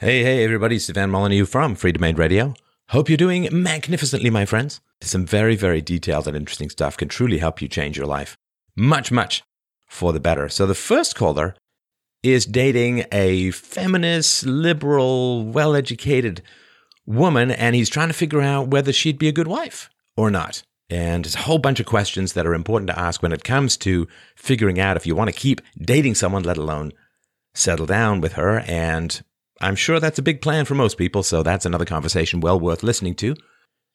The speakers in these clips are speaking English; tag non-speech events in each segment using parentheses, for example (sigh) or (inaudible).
Hey, hey, everybody, it's Stefan Molyneux from Freedomain Radio. Hope you're doing magnificently, my friends. Some very, very detailed and interesting stuff can truly help you change your life. Much, much for the better. So the first caller is dating a feminist, liberal, well educated woman, and he's trying to figure out whether she'd be a good wife or not. And there's a whole bunch of questions that are important to ask when it comes to figuring out if you want to keep dating someone, let alone settle down with her. And I'm sure that's a big plan for most people, so that's another conversation well worth listening to.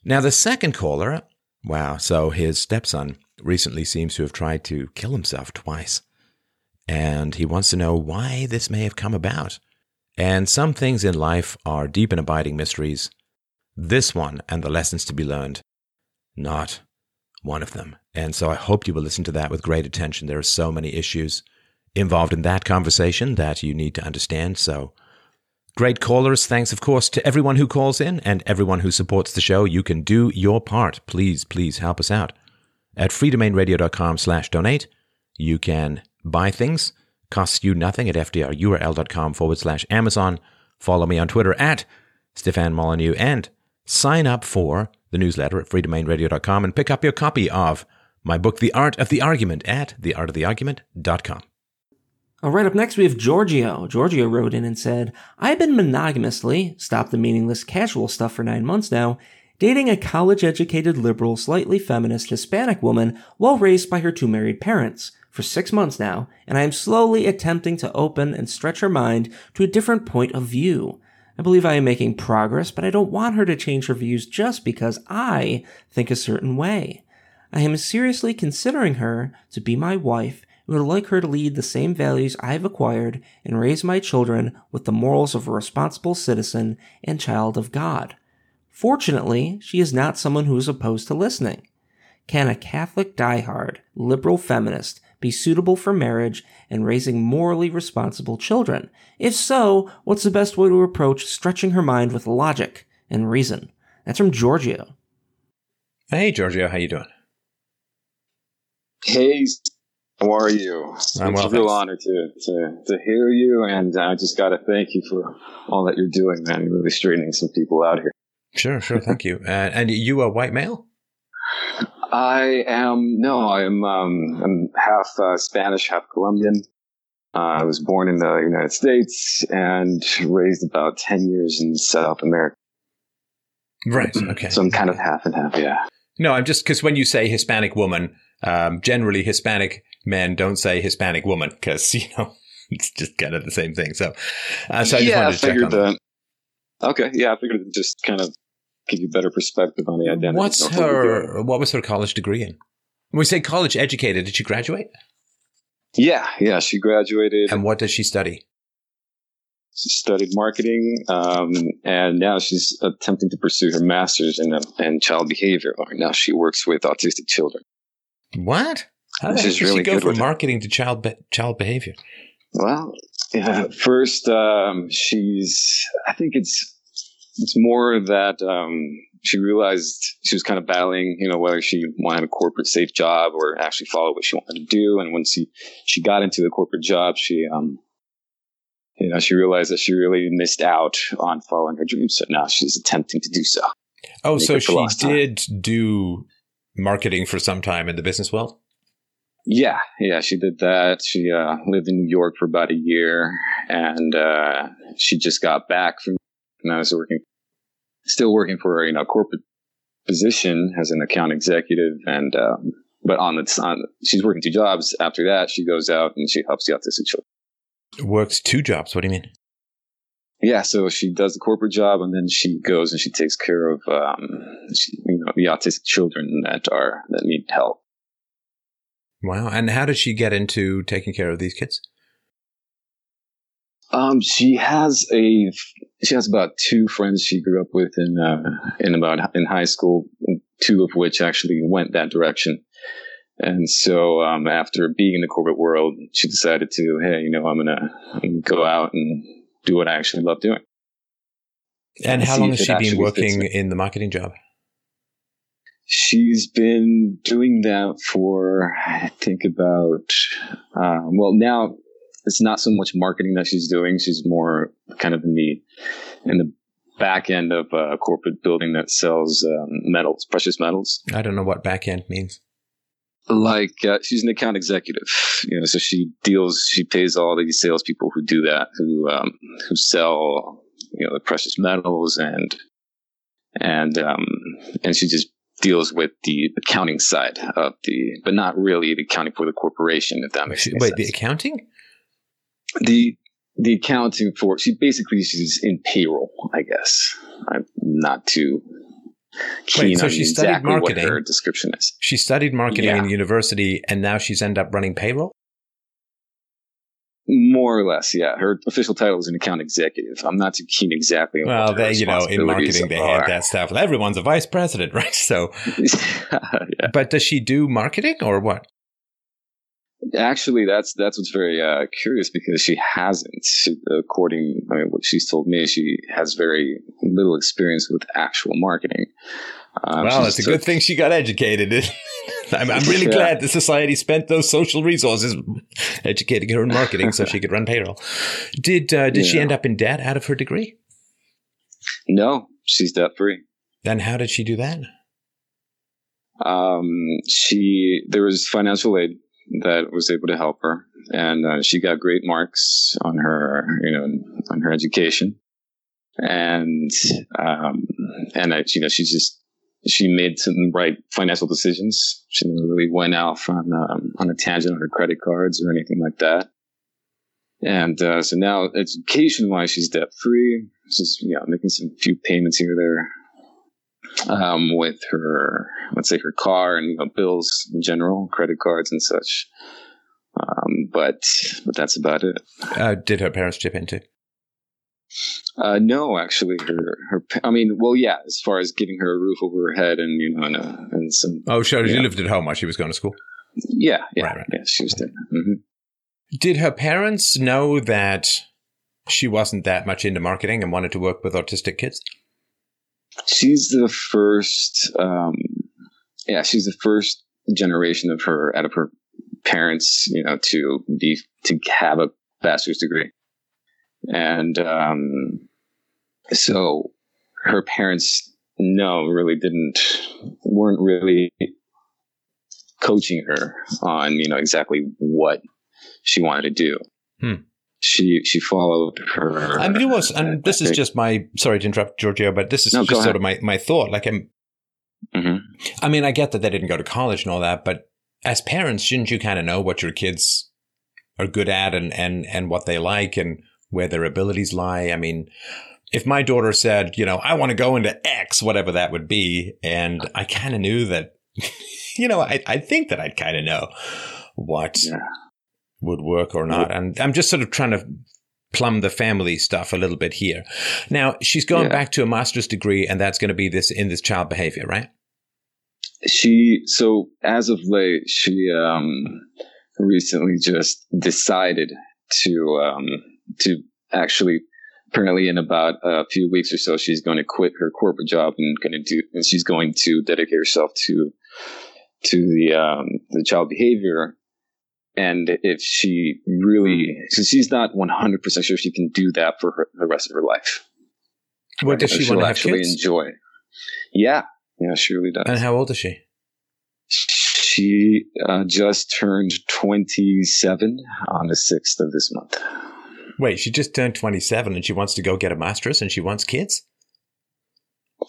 Now, the second caller, wow, so his stepson recently seems to have tried to kill himself twice. And he wants to know why this may have come about. And some things in life are deep and abiding mysteries. This one and the lessons to be learned, not one of them. And so I hope you will listen to that with great attention. There are so many issues involved in that conversation that you need to understand. So Great callers. Thanks, of course, to everyone who calls in and everyone who supports the show. You can do your part. Please, please help us out. At freedomainradio.com slash donate, you can buy things, costs you nothing at fdrurl.com forward slash Amazon. Follow me on Twitter at Stefan Molyneux and sign up for the newsletter at freedomainradio.com and pick up your copy of my book, The Art of the Argument at theartoftheargument.com. All right, up next we have Giorgio. Giorgio wrote in and said, I've been monogamously, stop the meaningless casual stuff for nine months now, dating a college educated liberal, slightly feminist Hispanic woman well raised by her two married parents for six months now, and I am slowly attempting to open and stretch her mind to a different point of view. I believe I am making progress, but I don't want her to change her views just because I think a certain way. I am seriously considering her to be my wife and would like her to lead the same values I have acquired and raise my children with the morals of a responsible citizen and child of God. Fortunately, she is not someone who is opposed to listening. Can a Catholic diehard, liberal feminist be suitable for marriage and raising morally responsible children? If so, what's the best way to approach stretching her mind with logic and reason? That's from Giorgio. Hey, Giorgio, how you doing? Hey, how are you? I'm it's well, a real thanks. honor to, to, to hear you, and I just got to thank you for all that you're doing, man. You're really straightening some people out here. Sure, sure. Thank you. (laughs) Uh, and you a white male? I am no, I'm um, I'm half uh, Spanish, half Colombian. Uh, I was born in the United States and raised about ten years in South America. Right. Okay. So I'm kind of half and half. Yeah. No, I'm just because when you say Hispanic woman, um, generally Hispanic men don't say Hispanic woman because (laughs) you know it's just kind of the same thing. So, uh, so I just yeah, I wanted to check on figured that. that. Okay, yeah, I figured it'd just kind of give you better perspective on the identity. What's of what you're her? What was her college degree in? When we say college educated, did she graduate? Yeah, yeah, she graduated. And what does she study? She studied marketing, um, and now she's attempting to pursue her master's in, in child behavior. Now she works with autistic children. What? How the heck really she go good from with it. marketing to child be- child behavior? Well, yeah, (laughs) first, um, she's. I think it's it's more that um, she realized she was kind of battling, you know, whether she wanted a corporate safe job or actually follow what she wanted to do. And once she she got into the corporate job, she um, you know, she realized that she really missed out on following her dreams. So now she's attempting to do so. Oh, so she did do marketing for some time in the business world. Yeah, yeah, she did that. She uh, lived in New York for about a year, and uh, she just got back from. And I was working, still working for you know corporate position as an account executive, and um, but on the on, she's working two jobs. After that, she goes out and she helps the autistic children. Works two jobs. What do you mean? Yeah, so she does the corporate job, and then she goes and she takes care of um, she, you know the autistic children that are that need help. Wow. And how did she get into taking care of these kids? Um, she has a she has about two friends she grew up with in uh, in about in high school, two of which actually went that direction. And so um, after being in the corporate world, she decided to, hey, you know, I'm gonna, I'm gonna go out and do what I actually love doing. And how long has she been working in the marketing job? She's been doing that for I think about um, well now it's not so much marketing that she's doing. She's more kind of in the in the back end of a corporate building that sells um, metals, precious metals. I don't know what back end means. Like uh, she's an account executive, you know, so she deals, she pays all these salespeople who do that, who um, who sell, you know, the precious metals and and um, and she just deals with the accounting side of the, but not really the accounting for the corporation, if that makes She- any Wait, the accounting? the the accounting for she basically she's in payroll, I guess. I'm not too keen Wait, so on she studied exactly marketing. what her description is. She studied marketing Yeah. in university, and now she's ended up running payroll. More or less, yeah. Her official title is an account executive. I'm not too keen exactly on Well, they, you know, in marketing they are. have that stuff. Everyone's a vice president, (laughs) right? So, (laughs) yeah. but does she do marketing or what? Actually, that's that's what's very uh, curious because she hasn't. She, according, I mean, what she's told me, she has very little experience with actual marketing. Um, well, it's a good thing she got educated. (laughs) I'm, I'm really (laughs) Yeah. glad the society spent those social resources educating her in marketing so she could run payroll. Did uh, did she end up in debt out of her degree? No, she's debt free. Then how did she do that? Um, she there was financial aid that was able to help her, and uh, she got great marks on her, you know, on her education, and um, and I, you know, she just she made some right financial decisions. She never really went off on um, on a tangent on her credit cards or anything like that. And uh, so now, education wise, she's debt free. She's you know making some few payments here or there um, with her, let's say her car and you know, bills in general, credit cards and such. Um, but but that's about it. Uh, did her parents chip in too? Uh, no, actually, her her. I mean, well, yeah, as far as giving her a roof over her head and you know and, uh, and some. Oh, sure. She Yeah. lived at home while she was going to school. Yeah, yeah, Right, right. yeah. She was there. hmm Did her parents know that she wasn't that much into marketing and wanted to work with autistic kids? She's the first. Um, yeah, she's the first generation of her out of her parents, you know, to be to have a bachelor's degree, and um, so her parents, no, really didn't weren't really coaching her on you know exactly what she wanted to do. Hmm. She she followed her. I mean, it was, and this is just my sorry to interrupt, Giorgio, but this is No, just sort of my, my thought. Like, I'm, Mhm. I mean, I get that they didn't go to college and all that, but as parents, shouldn't you kind of know what your kids are good at and, and, and what they like and where their abilities lie? I mean, if my daughter said, you know, I want to go into X, whatever that would be, and I kind of knew that, (laughs) you know, I, I think that I'd kind of know what Yeah. would work or not. And I'm just sort of trying to plumb the family stuff a little bit here. Now, she's going Yeah. back to a master's degree, and that's going to be this in this child behavior, right? she so as of late she um recently just decided to um to actually apparently in about a few weeks or so she's going to quit her corporate job and going to do and she's going to dedicate herself to to the um the child behavior and if she really so she's not 100% sure she can do that for her, the rest of her life What does she want to actually kids? enjoy yeah yeah she really does And how old is she? She uh, just turned 27 on the 6th of this month. Wait, she just turned 27 and she wants to go get a master's and she wants kids?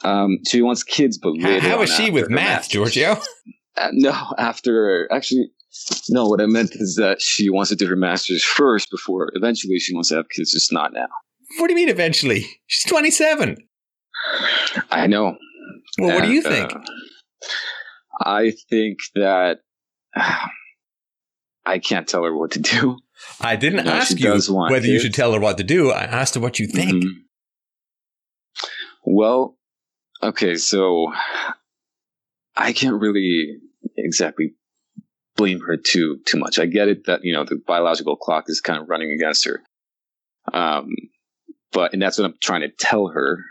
Um, she wants kids, but How, later how on she with math, master's. Giorgio? (laughs) Uh, no, after actually, no. What I meant is that she wants to do her master's first before eventually she wants to have kids. Just not now. What do you mean eventually? She's 27. I know. Well, what do you think? uh, I think that (sighs) I can't tell her what to do. I didn't no, ask you whether you should tell her what to do. I asked her what you think. Mhm. Well, okay, so I can't really exactly blame her too too much. I get it that you know the biological clock is kind of running against her, um, but and that's what I'm trying to tell her.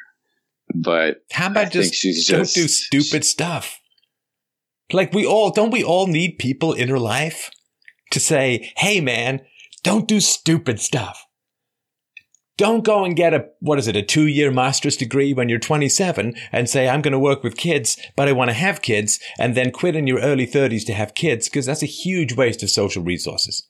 But How I about think just she's don't just do stupid stuff? Like we all don't we all need people in our life to say, "Hey, man, Don't do stupid stuff. Don't go and get a, what is it, a two year master's degree when you're 27 and say, I'm going to work with kids, but I want to have kids and then quit in your early 30s to have kids because that's a huge waste of social resources.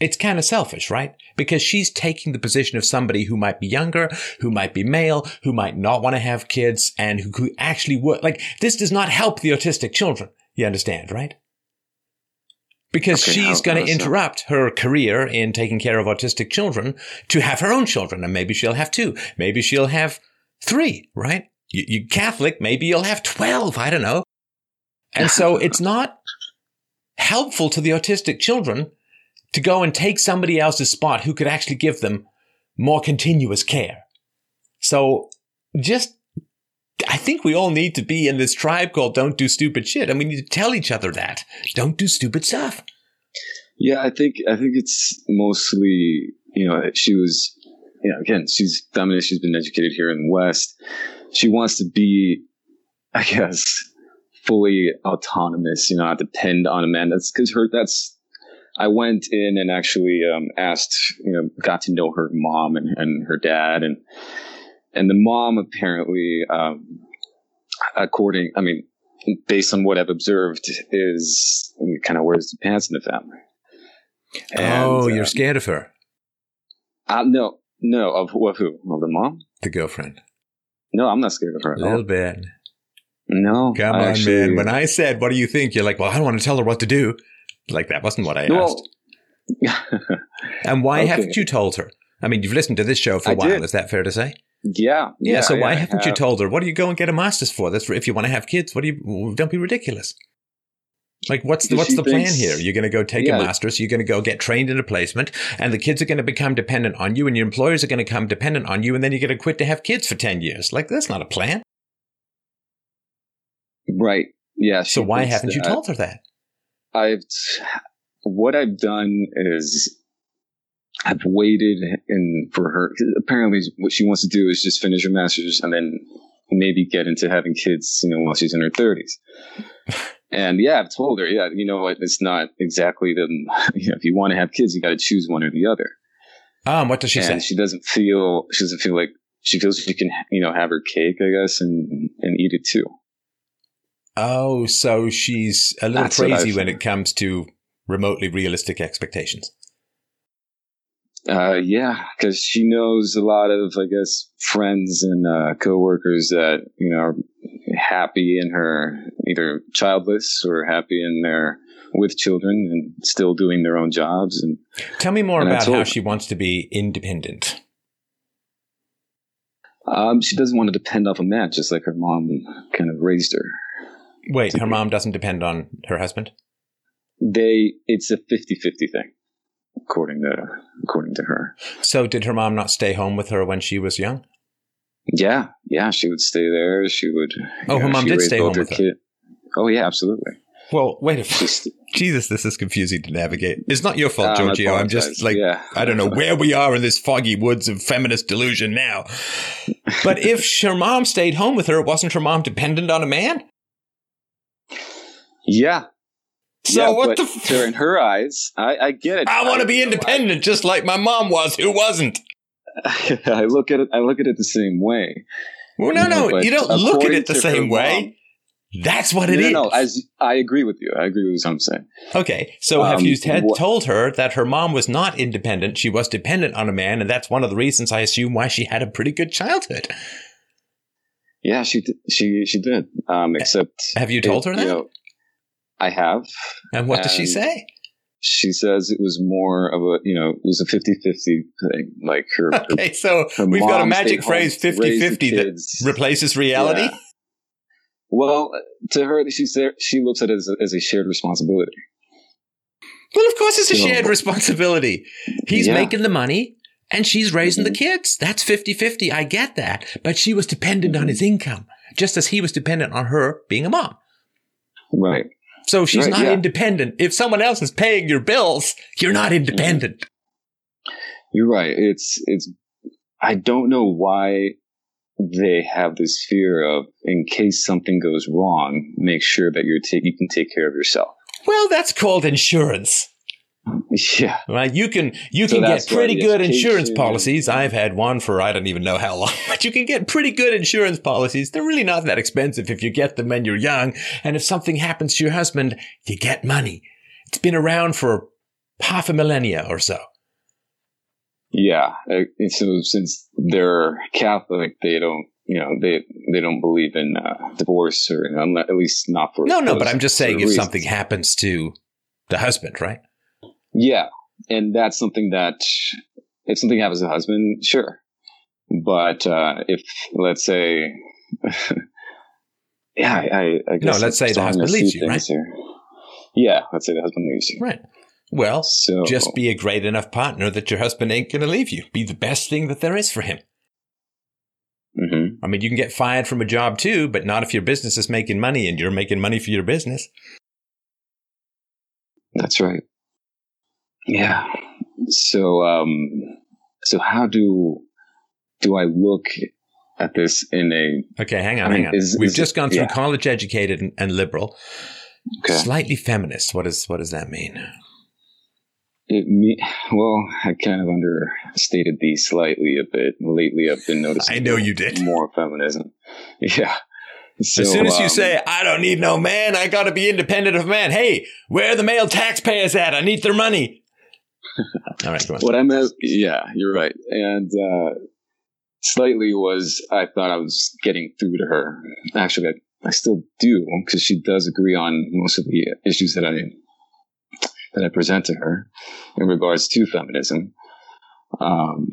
It's kind of selfish, right? Because she's taking the position of somebody who might be younger, who might be male, who might not want to have kids and who could actually work. Like this does not help the autistic children. You understand, right? Because okay, she's going to interrupt her career in taking care of autistic children to have her own children. And maybe she'll have two. Maybe she'll have three, right? You, you Catholic, maybe you'll have 12. I don't know. And so (laughs) it's not helpful to the autistic children to go and take somebody else's spot who could actually give them more continuous care. So just I think we all need to be in this tribe called don't do stupid shit. And we need to tell each other that. Don't do stupid stuff. Yeah, I think I think it's mostly, you know, she was you know, again, she's feminist, she's been educated here in the West. She wants to be, I guess, fully autonomous, you know, not depend on a man. That's because her that's I went in and actually um, asked, you know, got to know her mom and, and her dad and and the mom apparently, um, according, I mean, based on what I've observed, is kind of wears the pants in the family. And, oh, you're uh, scared of her? Uh, no, no, of, of who? Of the mom? The girlfriend. No, I'm not scared of her. A little bit. No. Come on, actually, man. When I said, what do you think? You're like, well, I don't want to tell her what to do. Like, that wasn't what I asked. (laughs) and why okay. haven't you told her? I mean, you've listened to this show for a I while. Did. Is that fair to say? Yeah, yeah. yeah so why haven't you uh, told her? What do you go and get a master's for? That's for, if you want to have kids. What do you? Don't be ridiculous. Like, what's the, what's the thinks, plan here? You're going to go take yeah. a master's. You're going to go get trained in a placement, and the kids are going to become dependent on you, and your employers are going to come dependent on you, and then you're going to quit to have kids for ten years. Like, that's not a plan. Right. Yeah. So why haven't that. you told her that? I've what I've done is I've waited and for her. Apparently, what she wants to do is just finish her master's and then maybe get into having kids, you know, while she's in her thirties. (laughs) and yeah, I've told her, yeah, you know what, it's not exactly the. (laughs) You know, if you want to have kids, you got to choose one or the other. Um, what does she and say? She doesn't feel. She doesn't feel like she feels she can, you know, have her cake, I guess, and and eat it too. Oh, so she's a little That's crazy when it comes to remotely realistic expectations. Uh, yeah, because she knows a lot of, I guess, friends and uh, coworkers that you know are happy in her either childless or happy in their with children and still doing their own jobs. And tell me more about how she wants to be independent. Um, she doesn't want to depend off a man, just like her mom kind of raised her. Wait, her mom doesn't depend on her husband? They, it's a 50-50 thing according to according to her. So did her mom not stay home with her when she was young? Yeah, yeah, she would stay there. She would. Oh, her know, mom did stay home with her. Kid. Oh yeah, absolutely. Well, wait a minute. (laughs) Jesus, this is confusing to navigate. It's not your fault, uh, Giorgio. I'm just like, yeah. I don't know (laughs) where we are in this foggy woods of feminist delusion now. But if (laughs) her mom stayed home with her, wasn't her mom dependent on a man? Yeah, so yeah, what the? (laughs) F- in her eyes, I, I get it. I want to be independent, just like my mom was, who wasn't. (laughs) I look at it. I look at it the same way. Well, no, no, you don't look at it the same way. Mom, That's what it no, is. no, No, as I agree with you. I agree with what I'm saying. Okay, so um, have you had wh- told her that her mom was not independent? She was dependent on a man, and that's one of the reasons I assume why she had a pretty good childhood. Yeah, she did, she she did. Um, except, have you told it, her that? You know, I have. And what and does she say? She says it was more of a, you know, it was a 50 50 thing. Like her. Okay, her, so her we've got a magic phrase 50 50 that replaces reality. Yeah. Well, to her, she, says she looks at it as a, as a shared responsibility. Well, of course, it's a shared responsibility. He's yeah. making the money and she's raising mm-hmm. the kids. That's 50 50. I get that. But she was dependent mm-hmm. on his income, just as he was dependent on her being a mom. Right. So she's right, not yeah. independent. If someone else is paying your bills, you're not mm-hmm. independent. You're right. It's, it's, I don't know why they have this fear of, in case something goes wrong, make sure that you're ta- you can take care of yourself. Well, that's called insurance. (laughs) Yeah. Right. You can you So can get pretty good insurance policies. I've had one for I don't even know how long, (laughs) but you can get pretty good insurance policies. They're really not that expensive if you get them when you're young. And if something happens to your husband, you get money. It's been around for half a millennia or so. Yeah. Uh, so since they're Catholic, they don't, you know, they they don't believe in uh, divorce or you know, at least not for No, no, but I'm just saying if reasons. something happens to the husband, right? Yeah, and that's something that if something happens to a husband, sure. But uh, if let's say, (laughs) yeah, I, I, guess let's say the husband leaves you, things Here. Yeah, let's say the husband leaves you. Right. Well, So just be a great enough partner that your husband ain't going to leave you. Be the best thing that there is for him. Mhm. I mean, you can get fired from a job too, but not if your business is making money and you're making money for your business. That's right. Yeah. So, um, so how do do I look at this in a Okay, hang on, I mean, hang on. is- We've is- just gone through yeah. college educated and, and liberal, okay? slightly feminist. What is what does that mean? It me well, I kind of understated the slightly a bit. Lately, I've been noticing. I know you did. more feminism. (laughs) Yeah. So, as soon as you um, say, "I don't need no man, I got to be independent of man," hey, where are the male taxpayers at? I need their money. All right, what I meant, yeah, you're right. And uh, slightly was I thought I was getting through to her. Actually, I, I still do because she does agree on most of the issues that I that I present to her in regards to feminism. Um,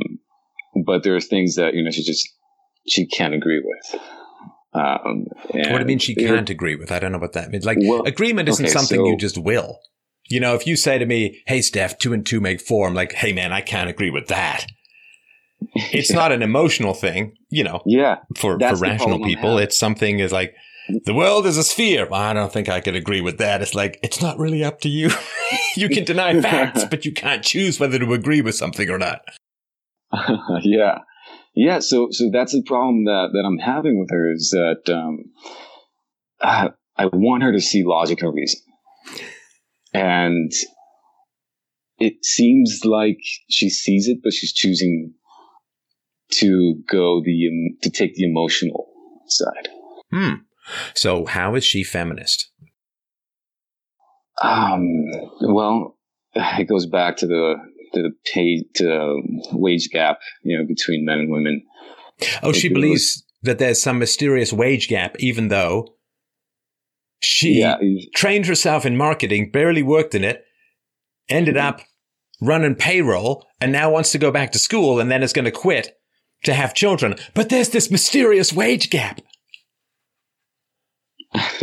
but there are things that you know she just she can't agree with. Um, What do you mean she can't agree with? I don't know what that means. Like Well, agreement isn't okay, something so- you just will. You know, if you say to me, "Hey, Steph, two and two make four, I'm like, "Hey, man, I can't agree with that." (laughs) It's not an emotional thing, you know. Yeah, For for rational people, it's something is like the world is a sphere. Well, I don't think I could agree with that. It's like it's not really up to you. (laughs) you can deny (laughs) facts, but you can't choose whether to agree with something or not. yeah, yeah. So, so that's the problem that that I'm having with her is that um, I, (sighs) I want her to see logic and reason, and it seems like she sees it, but she's choosing to go the um, to take the emotional side. Hmm. So how is she feminist? Um, well, it goes back to the to the pay to the wage gap, you know, between men and women. Oh, she believes that there's some mysterious wage gap, even though she Yeah, trained herself in marketing, barely worked in it, ended up running payroll, and now wants to go back to school and then is going to quit to have children. But there's this mysterious wage gap. (laughs)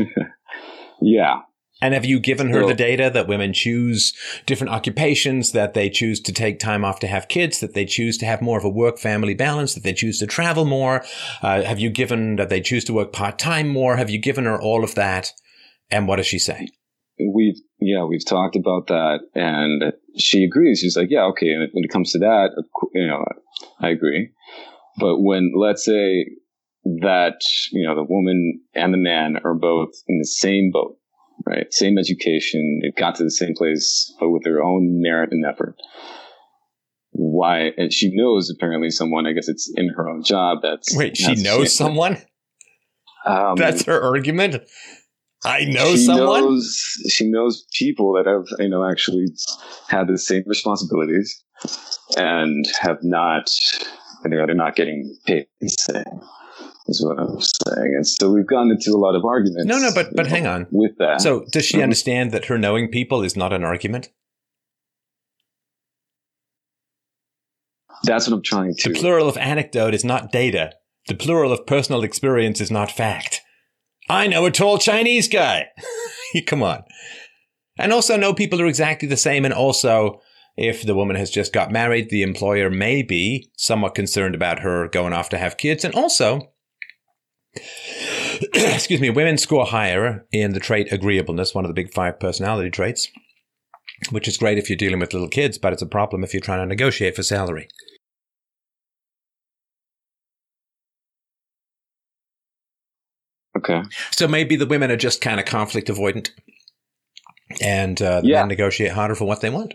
yeah. And have you given her So- the data that women choose different occupations, that they choose to take time off to have kids, that they choose to have more of a work family balance, that they choose to travel more? Uh, have you given that they choose to work part time more? Have you given her all of that? And what does she say? we've yeah we've talked about that and she agrees she's like yeah okay and when it comes to that you know i agree but when let's say that you know the woman and the man are both in the same boat right same education they've got to the same place but with their own merit and effort why and she knows apparently someone i guess it's in her own job that's Wait, she knows someone? um, That's her argument? I know she someone? Knows, she knows people that have, you know, actually had the same responsibilities and have not, you know, they're not getting paid the same. Is what I'm saying, and so we've gotten into a lot of arguments. No, no, but but know, hang on. with that. So does she Mhm. understand that her knowing people is not an argument? that's what I'm trying to. The plural of anecdote is not data. The plural of personal experience is not fact. I know a tall Chinese guy. (laughs) Come on. And also know people are exactly the same. And also, if the woman has just got married, the employer may be somewhat concerned about her going off to have kids. And also, (clears throat) excuse me, women score higher in the trait agreeableness, one of the big five personality traits, which is great if you're dealing with little kids, but it's a problem if you're trying to negotiate for salary. Okay. So maybe the women are just kind of conflict avoidant and uh, the Yeah. men negotiate harder for what they want.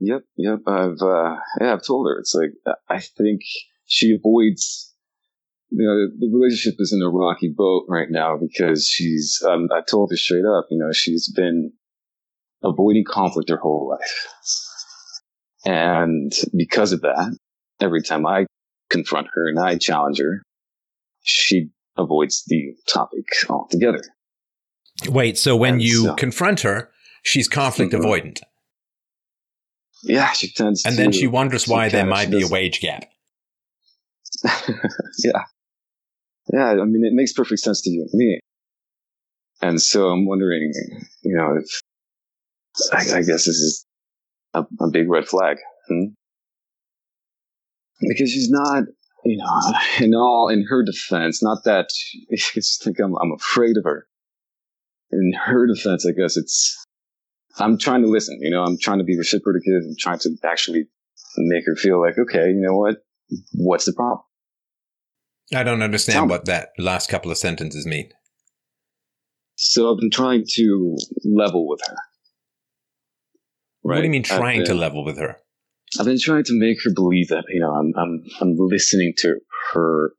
Yep, yep. I've uh, yeah, I've told her. It's like I think she avoids. You know, the relationship is in a rocky boat right now because she's. Um, I told her straight up. You know, she's been avoiding conflict her whole life, and because of that, every time I confront her and I challenge her, she avoids the topic altogether. Wait, so when and you so, confront her, she's conflict mm-hmm. avoidant. Yeah, she tends to. And to, then she wonders why there might be a wage gap. (laughs) yeah. Yeah, I mean, it makes perfect sense to you and me. And so I'm wondering, you know, if I, I guess this is a, a big red flag. Hmm? Because she's not, you know, (laughs) in all, in her defense, not that (laughs) it's like I'm, I'm afraid of her. In her defense, I guess it's I'm trying to listen. You know, I'm trying to be reciprocative and trying to actually make her feel like, okay, you know what? What's the problem? I don't understand what that last couple of sentences mean. So I've been trying to level with her. Right? What do you mean trying been, to level with her? I've been trying to make her believe that, you know, I'm, I'm, I'm listening to her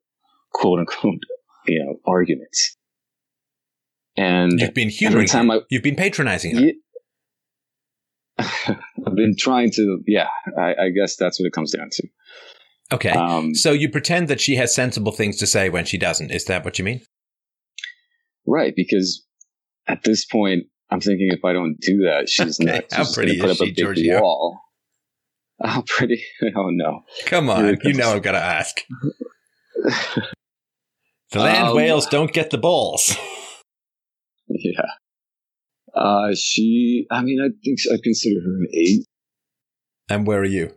quote unquote, you know, arguments. And you've been humoring her. I, you've been patronizing her. (laughs) I've been trying to, yeah, I, I, guess that's what it comes down to. Okay. Um, so you pretend that she has sensible things to say when she doesn't. Is that what you mean? Right. Because at this point, I'm thinking if I don't do that, she's (laughs) okay. not How pretty put up a big Giorgio? wall. (laughs) How pretty? (laughs) Oh no! Come on, you know I've got to ask. (laughs) the land um, whales don't get the balls. Yeah. Uh, she, I mean, I think I consider her an eight. And where are you?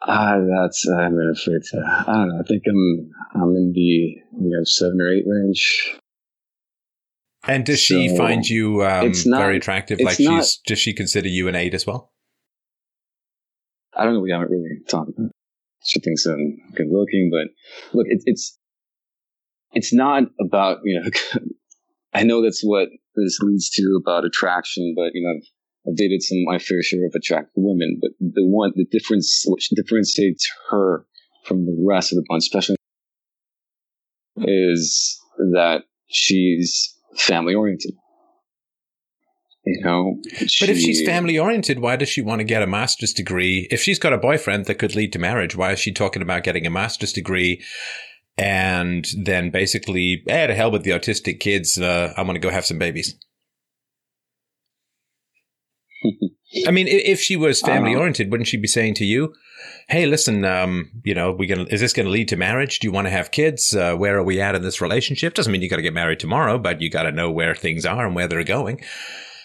Ah, uh, that's I'm afraid to. I don't know. I think I'm I'm in the you know seven or eight range. And does so she find you um, not, very attractive? Like not, she's does she consider you an eight as well? I don't know. We haven't really talked. About. She thinks I'm good looking, but look, it, it's it's not about you know. (laughs) I know that's what this leads to about attraction, but you know, I've, I've dated some my fair share of attractive women, but the one the difference which differentiates her from the rest of the bunch, especially, is that she's family oriented. You know, she, but if she's family oriented, why does she want to get a master's degree? If she's got a boyfriend that could lead to marriage, why is she talking about getting a master's degree and then basically, eh, to hell with the autistic kids. Uh, I'm going to go have some babies. (laughs) I mean, if she was family oriented, wouldn't she be saying to you, "Hey, listen, um, you know, we gonna is this going to lead to marriage? Do you want to have kids? Uh, where are we at in this relationship? Doesn't mean you got to get married tomorrow, but you got to know where things are and where they're going."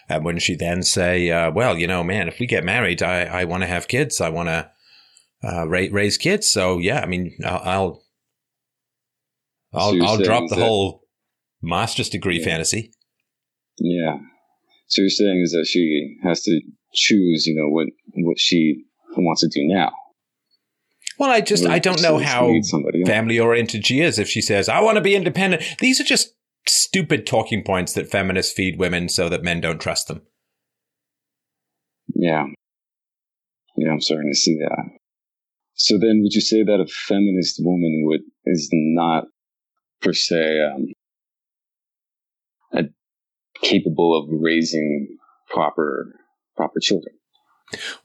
And wouldn't she then say, uh, "Well, you know, man, if we get married, I I want to have kids. I want to uh, raise raise kids. So yeah, I mean, I'll, I'll I'll, so I'll drop the that, whole master's degree yeah. fantasy. Yeah. So you're saying is that she has to choose, you know, what what she wants to do now. Well, I just I don't know how family oriented she is. If she says I want to be independent, these are just stupid talking points that feminists feed women so that men don't trust them. Yeah, yeah, I'm starting to see that. So then, would you say that a feminist woman would is not per se um, capable of raising proper proper children.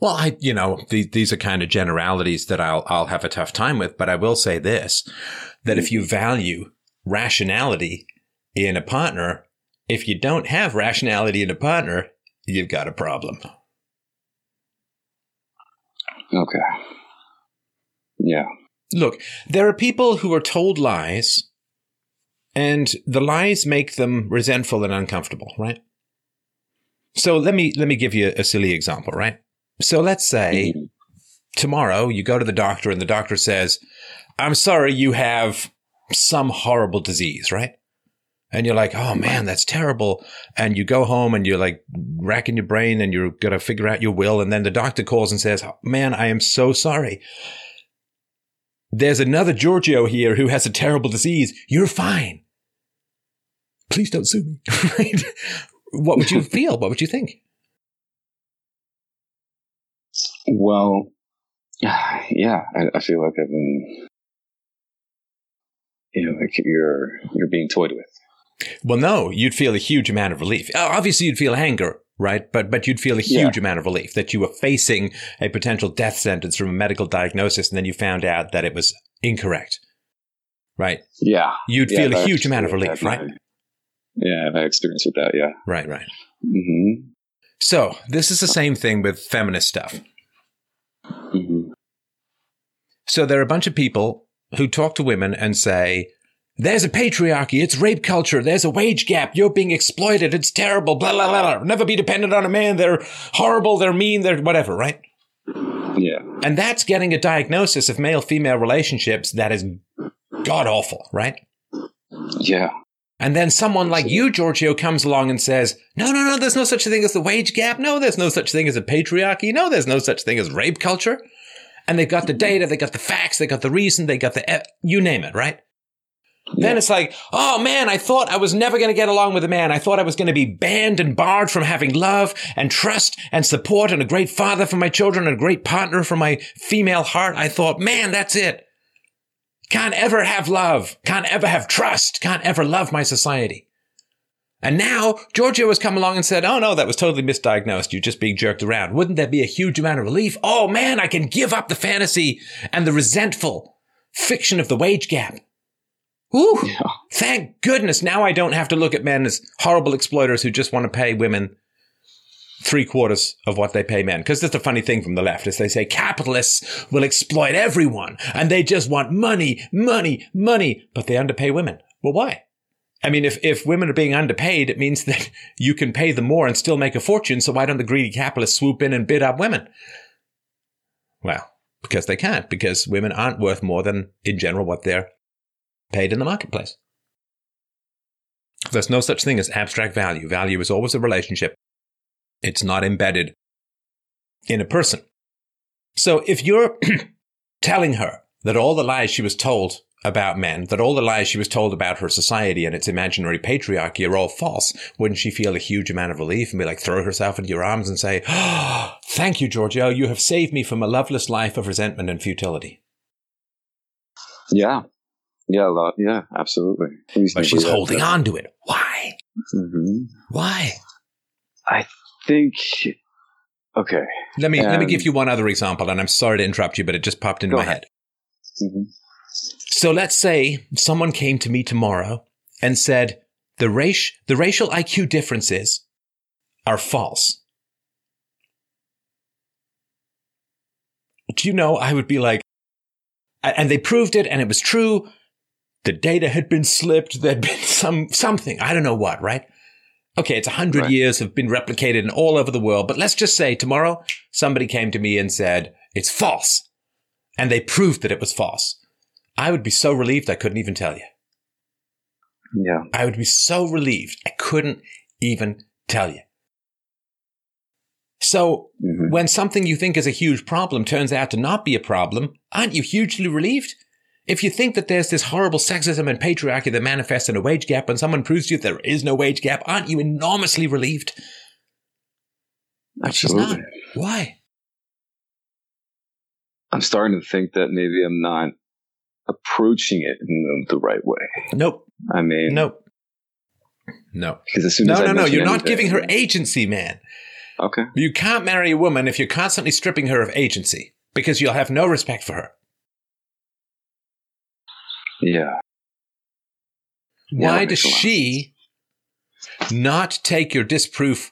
Well, I, you know, these, these are kind of generalities that I'll, I'll have a tough time with, but I will say this, that if you value rationality in a partner, if you don't have rationality in a partner, you've got a problem. Okay. Yeah. Look, there are people who are told lies and the lies make them resentful and uncomfortable, right? So let me let me give you a silly example, right? So let's say mm-hmm. tomorrow you go to the doctor and the doctor says, "I'm sorry, you have some horrible disease," right? And you're like, "Oh man, that's terrible." And you go home and you're like racking your brain and you're going to figure out your will and then the doctor calls and says, oh, "Man, I am so sorry." There's another Giorgio here who has a terrible disease. You're fine. Please don't sue me. (laughs) right? What would you (laughs) feel? What would you think? Well, yeah, I, I feel like I've been, you know, like you're you're being toyed with. Well, no, you'd feel a huge amount of relief. Obviously, you'd feel anger, right? But but you'd feel a huge yeah. amount of relief that you were facing a potential death sentence from a medical diagnosis, and then you found out that it was incorrect, right? Yeah, you'd yeah, feel a huge amount of relief, right? yeah, I've had experience with that. Yeah, right, right. Mm-hmm. So this is the same thing with feminist stuff. Mm-hmm. So there are a bunch of people who talk to women and say, there's a patriarchy. It's rape culture. There's a wage gap. You're being exploited. It's terrible. Blah, blah, blah, blah. Never be dependent on a man. They're horrible. They're mean. They're whatever, right? Yeah. And that's getting a diagnosis of male female relationships that is god awful, right? Yeah. And then someone like you, Giorgio, comes along and says, no, no, no, there's no such thing as the wage gap. No, there's no such thing as a patriarchy. No, there's no such thing as rape culture. And they've got the mm-hmm. data, they got the facts, they got the reason, they got the, eh, you name it, right? Then it's like, oh man, I thought I was never going to get along with a man. I thought I was going to be banned and barred from having love and trust and support and a great father for my children and a great partner for my female heart. I thought, man, that's it. Can't ever have love. Can't ever have trust. Can't ever love my society. And now Giorgio has come along and said, Oh no, that was totally misdiagnosed. You're just being jerked around. Wouldn't there be a huge amount of relief? Oh man, I can give up the fantasy and the resentful fiction of the wage gap. Ooh, yeah. thank goodness. Now I don't have to look at men as horrible exploiters who just want to pay women three quarters of what they pay men. Because that's the funny thing from the left is they say capitalists will exploit everyone and they just want money, money, money, but they underpay women. Well, why? I mean, if, if women are being underpaid, it means (laughs) that you can pay them more and still make a fortune. So why don't the greedy capitalists swoop in and bid up women? Well, because they can't, because women aren't worth more than, in general, what they're paid in the marketplace. There's no such thing as abstract value. Value is always a relationship. It's not embedded in a person. So if you're (clears throat) telling her that all the lies she was told about men, that all the lies she was told about her society and its imaginary patriarchy are all false, wouldn't she feel a huge amount of relief and be like, throw herself into your arms and say, oh, Thank you, Giorgio. You have saved me from a loveless life of resentment and futility. Yeah. Yeah, a lot. Yeah, absolutely. But she's holding on to it. Why? Mm-hmm. Why? I think. Okay. Let me um, let me give you one other example, and I'm sorry to interrupt you, but it just popped into my ahead. head. Mm-hmm. So let's say someone came to me tomorrow and said the race the racial IQ differences are false. Do you know? I would be like, and they proved it, and it was true the data had been slipped. There'd been (laughs) some something. I don't know what. Right? Okay, it's a hundred right. years have been replicated in all over the world. But let's just say tomorrow somebody came to me and said it's false, and they proved that it was false. I would be so relieved I couldn't even tell you. Yeah, I would be so relieved I couldn't even tell you. So mm-hmm. when something you think is a huge problem turns out to not be a problem, aren't you hugely relieved? If you think that there's this horrible sexism and patriarchy that manifests in a wage gap and someone proves to you there is no wage gap, aren't you enormously relieved? But she's not. Why? I'm starting to think that maybe I'm not approaching it in the, the right way. Nope. I mean, nope. No. Because as soon no, as no, no, no, you're anything, not giving her agency, man. Okay. You can't marry a woman if you're constantly stripping her of agency because you'll have no respect for her. Yeah. Why yeah, does she not take your disproof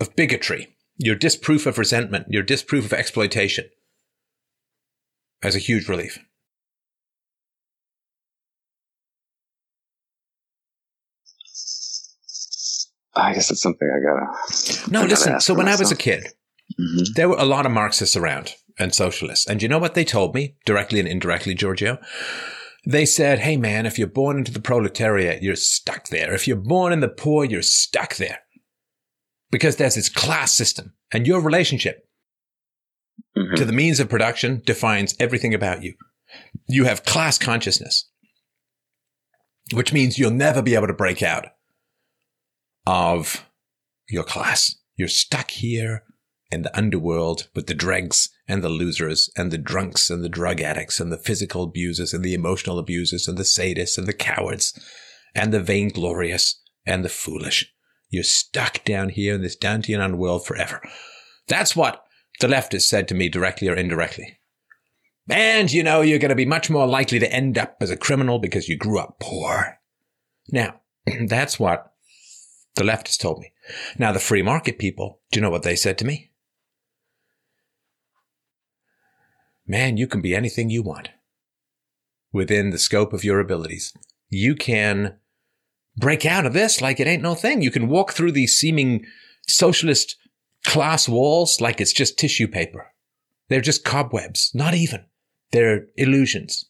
of bigotry, your disproof of resentment, your disproof of exploitation as a huge relief? I guess it's something I gotta. No, I listen. Gotta so when myself. I was a kid, mm-hmm. there were a lot of Marxists around and socialists, and you know what they told me directly and indirectly, Giorgio? They said, Hey man, if you're born into the proletariat, you're stuck there. If you're born in the poor, you're stuck there. Because there's this class system and your relationship mm-hmm. to the means of production defines everything about you. You have class consciousness, which means you'll never be able to break out of your class. You're stuck here in the underworld with the dregs and the losers and the drunks and the drug addicts and the physical abusers and the emotional abusers and the sadists and the cowards and the vainglorious and the foolish. You're stuck down here in this Dantean world forever. That's what the left has said to me directly or indirectly. And you know, you're going to be much more likely to end up as a criminal because you grew up poor. Now, that's what the left has told me. Now, the free market people, do you know what they said to me? Man, you can be anything you want within the scope of your abilities. You can break out of this like it ain't no thing. You can walk through these seeming socialist class walls like it's just tissue paper. They're just cobwebs, not even. They're illusions.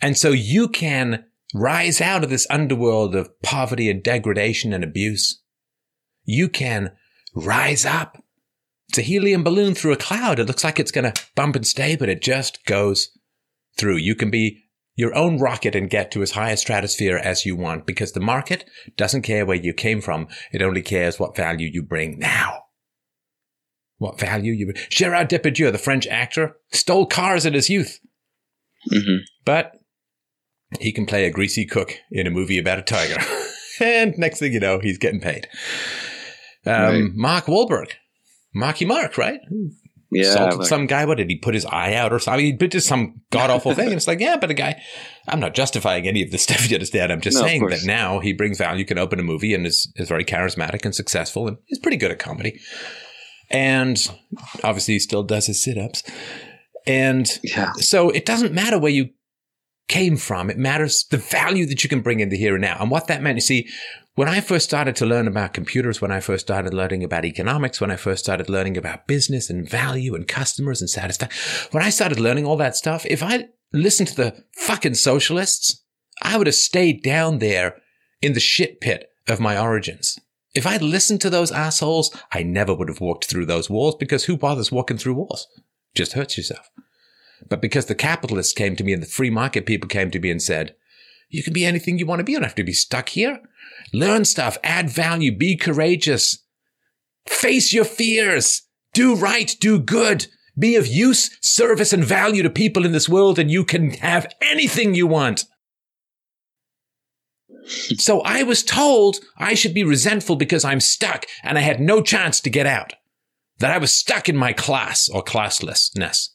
And so you can rise out of this underworld of poverty and degradation and abuse. You can rise up it's a helium balloon through a cloud. It looks like it's going to bump and stay, but it just goes through. You can be your own rocket and get to as high a stratosphere as you want because the market doesn't care where you came from. It only cares what value you bring now. What value you bring. Gerard Depardieu, the French actor, stole cars in his youth. Mm-hmm. But he can play a greasy cook in a movie about a tiger. (laughs) and next thing you know, he's getting paid. Um, right. Mark Wahlberg Marky Mark, right? Yeah. Assaulted like, some guy. What did he put his eye out or something? He did just some god awful thing. And it's like, yeah, but a guy, I'm not justifying any of the (laughs) stuff you understand. I'm just no, saying that now he brings value, can open a movie and is, is very charismatic and successful and is pretty good at comedy. And obviously he still does his sit ups. And yeah. so it doesn't matter where you came from. It matters the value that you can bring into here and now. And what that meant, you see, when I first started to learn about computers, when I first started learning about economics, when I first started learning about business and value and customers and satisfaction, when I started learning all that stuff, if I listened to the fucking socialists, I would have stayed down there in the shit pit of my origins. If I'd listened to those assholes, I never would have walked through those walls because who bothers walking through walls? Just hurts yourself. But because the capitalists came to me and the free market people came to me and said, you can be anything you want to be. You don't have to be stuck here. Learn stuff, add value, be courageous. Face your fears. Do right, do good. Be of use, service, and value to people in this world, and you can have anything you want. So I was told I should be resentful because I'm stuck and I had no chance to get out. That I was stuck in my class or classlessness.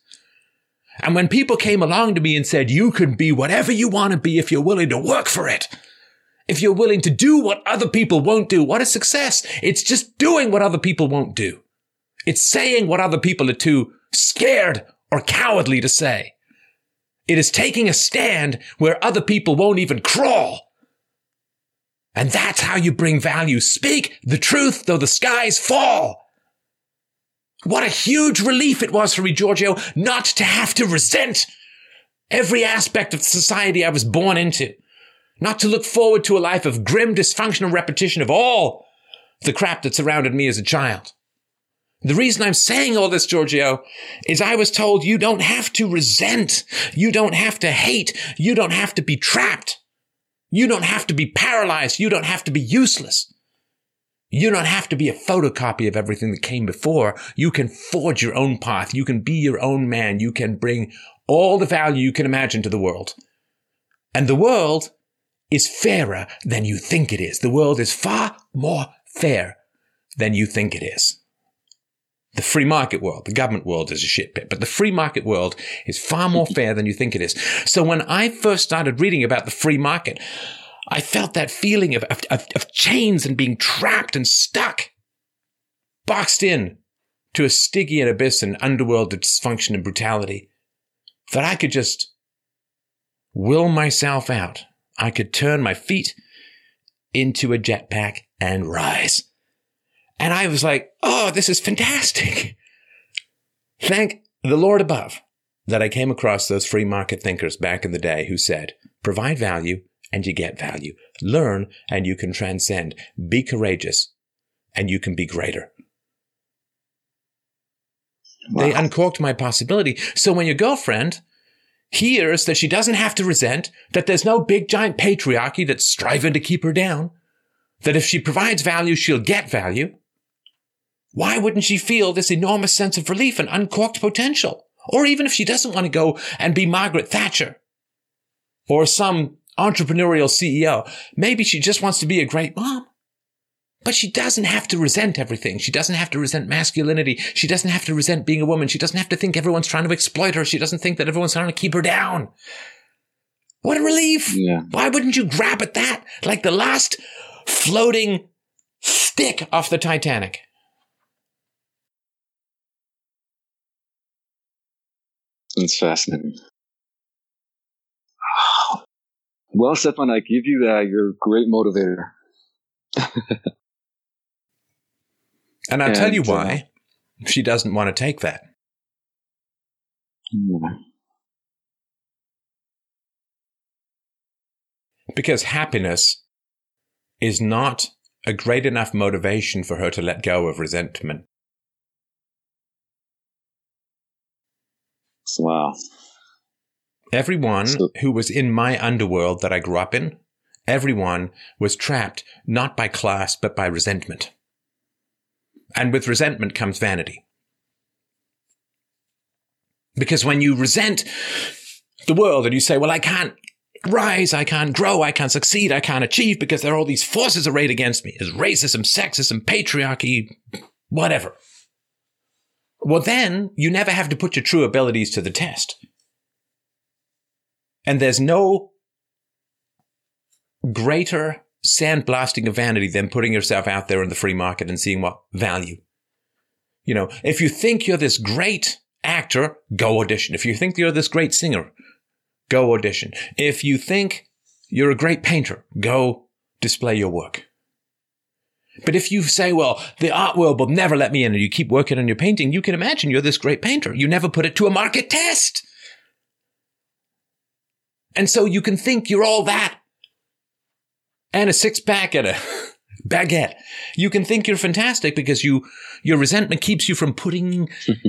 And when people came along to me and said, you can be whatever you want to be if you're willing to work for it, if you're willing to do what other people won't do, what is success? It's just doing what other people won't do. It's saying what other people are too scared or cowardly to say. It is taking a stand where other people won't even crawl. And that's how you bring value. Speak the truth though the skies fall. What a huge relief it was for me, Giorgio, not to have to resent every aspect of society I was born into not to look forward to a life of grim, dysfunctional repetition of all the crap that surrounded me as a child. The reason I'm saying all this, Giorgio, is I was told you don't have to resent. You don't have to hate. You don't have to be trapped. You don't have to be paralyzed. You don't have to be useless. You don't have to be a photocopy of everything that came before. You can forge your own path. You can be your own man. You can bring all the value you can imagine to the world. And the world is fairer than you think it is. The world is far more fair than you think it is. The free market world, the government world is a shit pit, but the free market world is far more (laughs) fair than you think it is. So when I first started reading about the free market, I felt that feeling of, of, of chains and being trapped and stuck, boxed in to a Stygian abyss and underworld of dysfunction and brutality, that I could just will myself out I could turn my feet into a jetpack and rise. And I was like, oh, this is fantastic. Thank the Lord above that I came across those free market thinkers back in the day who said, provide value and you get value. Learn and you can transcend. Be courageous and you can be greater. Wow. They uncorked my possibility. So when your girlfriend hears that she doesn't have to resent, that there's no big giant patriarchy that's striving to keep her down, that if she provides value, she'll get value, Why wouldn't she feel this enormous sense of relief and uncorked potential? Or even if she doesn't want to go and be Margaret Thatcher or some entrepreneurial CEO, maybe she just wants to be a great mom. But she doesn't have to resent everything. She doesn't have to resent masculinity. She doesn't have to resent being a woman. She doesn't have to think everyone's trying to exploit her. She doesn't think that everyone's trying to keep her down. What a relief. Yeah. Why wouldn't you grab at that like the last floating stick off the Titanic? It's fascinating. (sighs) Well, Stefan, I give you that. You're a great motivator. (laughs) And I'll tell And, you uh, why she doesn't want to take that. Yeah. Because happiness is not a great enough motivation for her to let go of resentment. Wow. Everyone So- who was in my underworld that I grew up in, everyone was trapped not by class, but by resentment. And with resentment comes vanity. Because when you resent the world and you say, well, I can't rise, I can't grow, I can't succeed, I can't achieve because there are all these forces arrayed against me. There's racism, sexism, patriarchy, whatever. Well, then you never have to put your true abilities to the test. And there's no greater sandblasting of vanity than putting yourself out there in the free market and seeing what value. You know, if you think you're this great actor, go audition. If you think you're this great singer, go audition. If you think you're a great painter, go display your work. But if you say, well, the art world will never let me in and you keep working on your painting, you can imagine you're this great painter. You never put it to a market test. And so you can think you're all that and a six pack and a (laughs) baguette. You can think you're fantastic because you, your resentment keeps you from putting (laughs)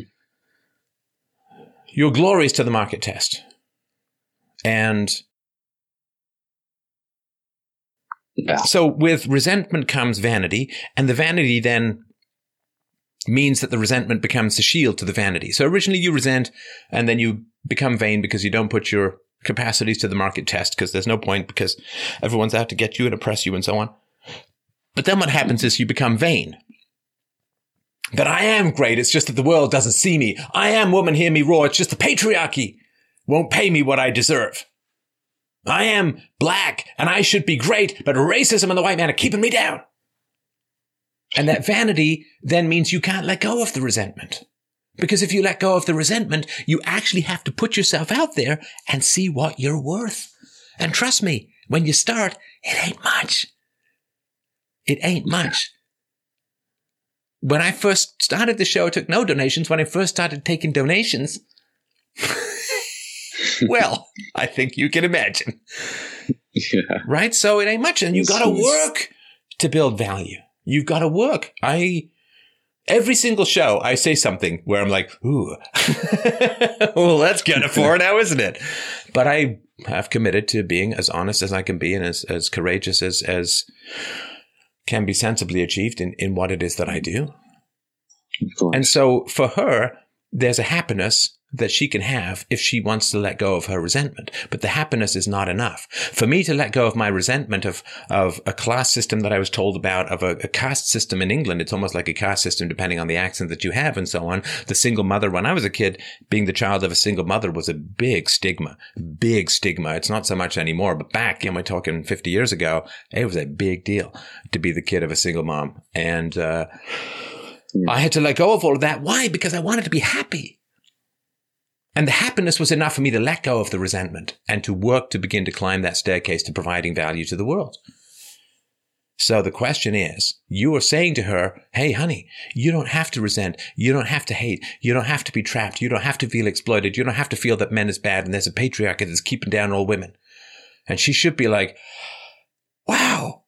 your glories to the market test. And Yeah. so with resentment comes vanity, and the vanity then means that the resentment becomes the shield to the vanity. So originally you resent, and then you become vain because you don't put your capacities to the market test because there's no point because everyone's out to get you and oppress you and so on. But then what happens is you become vain. That I am great. It's just that the world doesn't see me. I am woman. Hear me roar. It's just the patriarchy won't pay me what I deserve. I am black and I should be great, but racism and the white man are keeping me down. And that vanity then means you can't let go of the resentment. Because if you let go of the resentment, you actually have to put yourself out there and see what you're worth. And trust me, when you start, it ain't much. It ain't much. When I first started the show, I took no donations. When I first started taking donations, (laughs) well, I think you can imagine, Yeah. right? So it ain't much, and you got to work to build value. You've got to work. I every single show I say something where I'm like, "Ooh, (laughs) well, that's kind of for now, isn't it?" But I have committed to being as honest as I can be and as as courageous as as can be sensibly achieved in in what it is that I do. And so for her, there's a happiness that she can have if she wants to let go of her resentment. But the happiness is not enough. For me to let go of my resentment of, of a class system that I was told about, of a, a caste system in England, it's almost like a caste system depending on the accent that you have and so on. The single mother, when I was a kid, being the child of a single mother was a big stigma, big stigma. It's not so much anymore, but back, you know, we're talking 50 years ago, it was a big deal to be the kid of a single mom. And, uh, I had to let go of all of that. Why? Because I wanted to be happy. And the happiness was enough for me to let go of the resentment and to work to begin to climb that staircase to providing value to the world. So the question is, you are saying to her, Hey, honey, you don't have to resent. You don't have to hate. You don't have to be trapped. You don't have to feel exploited. You don't have to feel that men is bad and there's a patriarchy that's keeping down all women. And she should be like, wow,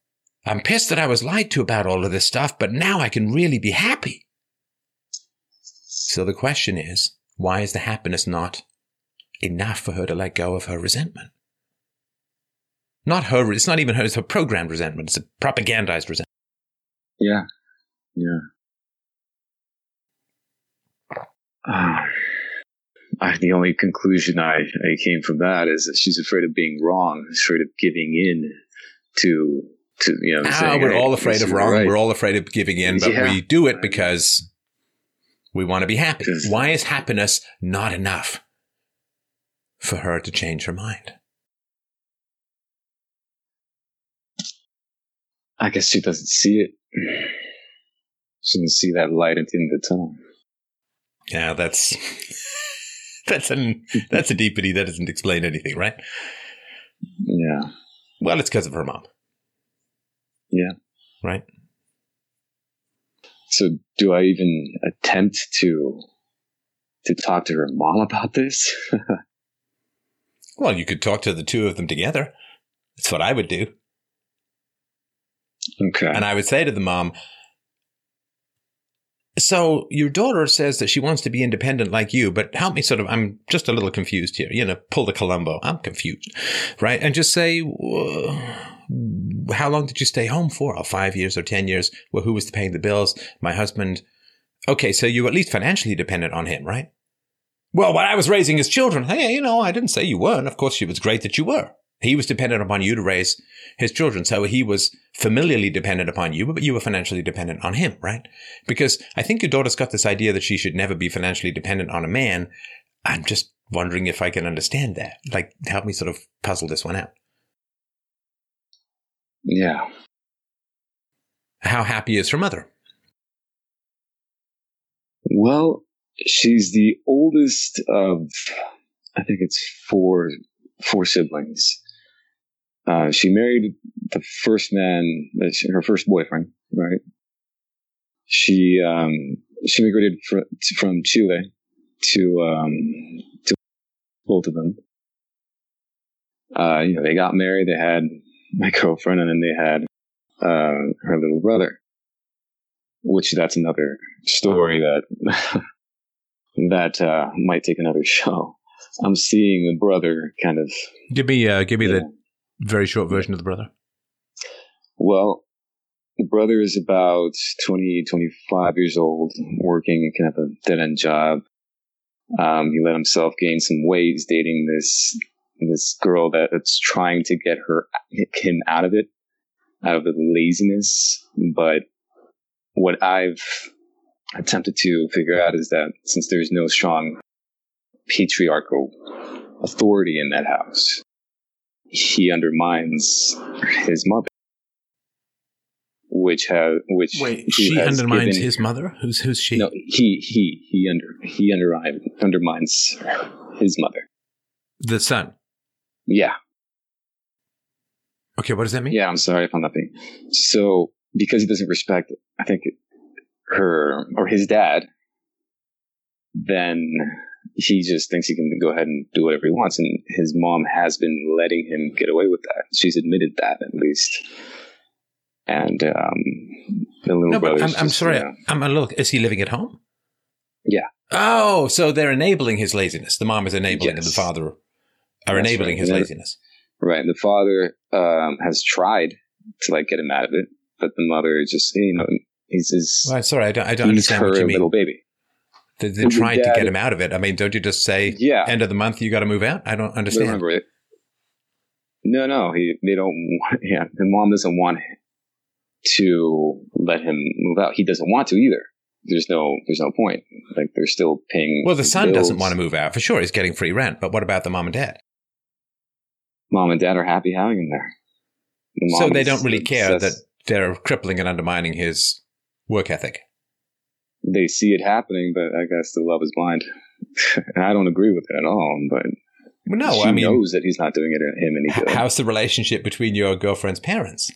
I'm pissed that I was lied to about all of this stuff, but now I can really be happy. So the question is, why is the happiness not enough for her to let go of her resentment? Not her, it's not even her, it's her programmed resentment. It's a propagandized resentment. yeah. Yeah. Uh, I, the only conclusion I, I came from that is that she's afraid of being wrong, afraid of giving in to to you know. Ah, saying, we're "Hey, all afraid of wrong. right." We're all afraid of giving in, but Yeah. we do it because we want to be happy. Why is happiness not enough for her to change her mind? I guess she doesn't see it. (sighs) She doesn't see that light at the end of the tunnel. Yeah, that's (laughs) that's an that's a deepity that doesn't explain anything, right? Yeah. Well, it's because of her mom. Yeah. Right. So do I even attempt to to talk to her mom about this? (laughs) Well, you could talk to the two of them together. That's what I would do. okay. And I would say to the mom, So your daughter says that she wants to be independent like you, but help me sort of, I'm just a little confused here. You know, pull the Columbo. I'm confused. Right. And just say, "Wha- How long did you stay home for? Oh, five years or 10 years. Well, who was paying the bills? My husband. Okay. So you were at least financially dependent on him, right? Well, when I was raising his children, hey, you know, I didn't say you weren't. Of course, it was great that you were. He was dependent upon you to raise his children. So he was familiarly dependent upon you, but you were financially dependent on him, right? Because I think your daughter's got this idea that she should never be financially dependent on a man. I'm just wondering if I can understand that. Like, help me sort of puzzle this one out. Yeah. How happy is her mother? Well, she's the oldest of I think it's four four siblings. Uh, she married the first man, her first boyfriend, right? She um, she migrated fr- from Chile to um, to both of them. Uh, you know, they got married. They had my girlfriend, and then they had uh, her little brother. Which that's another story that (laughs) that uh, might take another show. I'm seeing the brother kind of Give me, uh, give me Yeah. the very short version of the brother. Well, the brother is about 20, 25 years old, working kind of a dead end job. Um, he let himself gain some weight. He's dating this this girl that's trying to get her him out of it, out of the laziness. But what I've attempted to figure out is that since there's no strong patriarchal authority in that house, he undermines his mother, which has which Wait, she undermines given- his mother? Who's, who's she? No, he he he under he undermine, undermines his mother. The son. Yeah, Okay, what does that mean? yeah. I'm sorry if I'm not being so because he doesn't respect. I think her or his dad. Then he just thinks he can go ahead and do whatever he wants, and his mom has been letting him get away with that. She's admitted that at least. And um, the little No, but I'm, I'm just, sorry. you know, I'm a little. Is he living at home? Yeah. Oh, so they're enabling his laziness. The mom is enabling, and the father are That's enabling right. his laziness. Right. The father um, has tried to like get him out of it, but the mother just you know he's his Well, sorry, I don't. I don't understand what you mean. little baby. They, they Well, tried the to get him out of it. I mean, don't you just say Yeah. end of the month you got to move out? I don't understand. remember it. No, no, he they don't. Want, (laughs) yeah, the mom doesn't want to let him move out. He doesn't want to either. There's no, there's no point. Like they're still paying. Well, the son doesn't want to move out for sure. He's getting free rent. But what about the mom and dad? Mom and dad are happy having him there. The So they don't really care that they're crippling and undermining his work ethic. they see it happening, but I guess the love is blind. (laughs) and I don't agree with it at all. But Well, no, she I mean, knows that he's not doing it him any good. how's the relationship between your girlfriend's parents?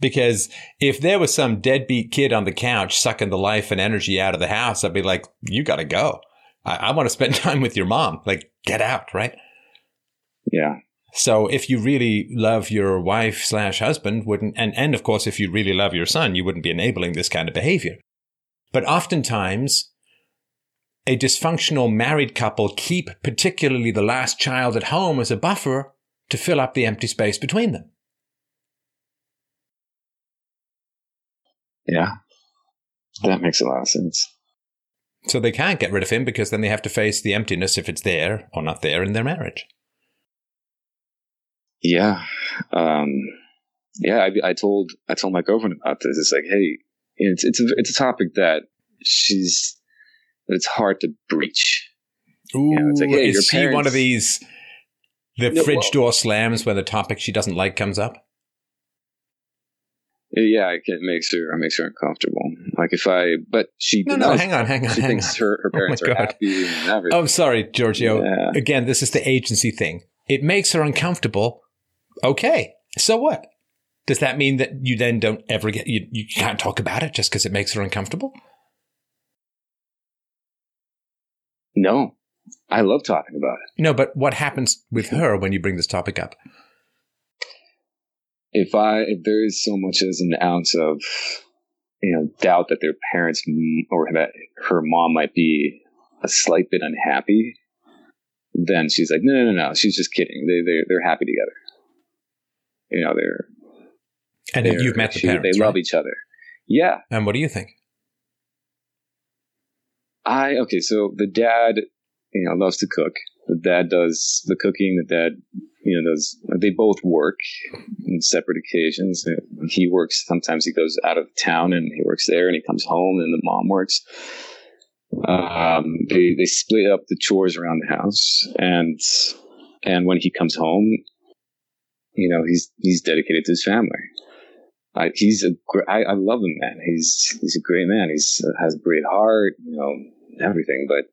Because if there was some deadbeat kid on the couch sucking the life and energy out of the house, I'd be like, you got to go. I, I want to spend (laughs) time with your mom. Like, get out, right? yeah, So if you really love your wife slash husband, wouldn't and and of course if you really love your son, you wouldn't be enabling this kind of behavior. But oftentimes, a dysfunctional married couple keep particularly the last child at home as a buffer to fill up the empty space between them. yeah, that makes a lot of sense. So they can't get rid of him because then they have to face the emptiness if it's there or not there in their marriage. Yeah. Um, yeah, I, I told I told my girlfriend about this. It's like, hey, it's it's a, it's a topic that she's it's hard to breach. Ooh, it's like, hey, is she one of these? The no, fridge well, door slams when the topic she doesn't like comes up. Yeah, it makes her it makes her uncomfortable. Like if I, but she no no hang on hang on. She hang thinks on. her her (laughs) oh parents oh are happy and everything. I'm sorry, Giorgio. Yeah. Again, this is the agency thing. It makes her uncomfortable. Okay, so what? Does that mean that you then don't ever get you, you can't talk about it just because it makes her uncomfortable? No, I love talking about it. No, but what happens with her when you bring this topic up? If I if there is so much as an ounce of you know doubt that their parents or that her mom might be a slight bit unhappy, then she's like, no, no, no, no. She's just kidding. They they they're happy together. You know, they're and they're, you've met the parents. They right? love each other. Yeah. And what do you think? I okay. So the dad, you know, loves to cook. The dad does the cooking. The dad, you know, does. They both work in separate occasions. He works. Sometimes he goes out of town and he works there, and he comes home, and the mom works. Um, they they split up the chores around the house, and and when he comes home, you know, he's he's dedicated to his family. I, he's a I, I love him, man. He's he's a great man. He's uh, has a great heart, you know, everything. But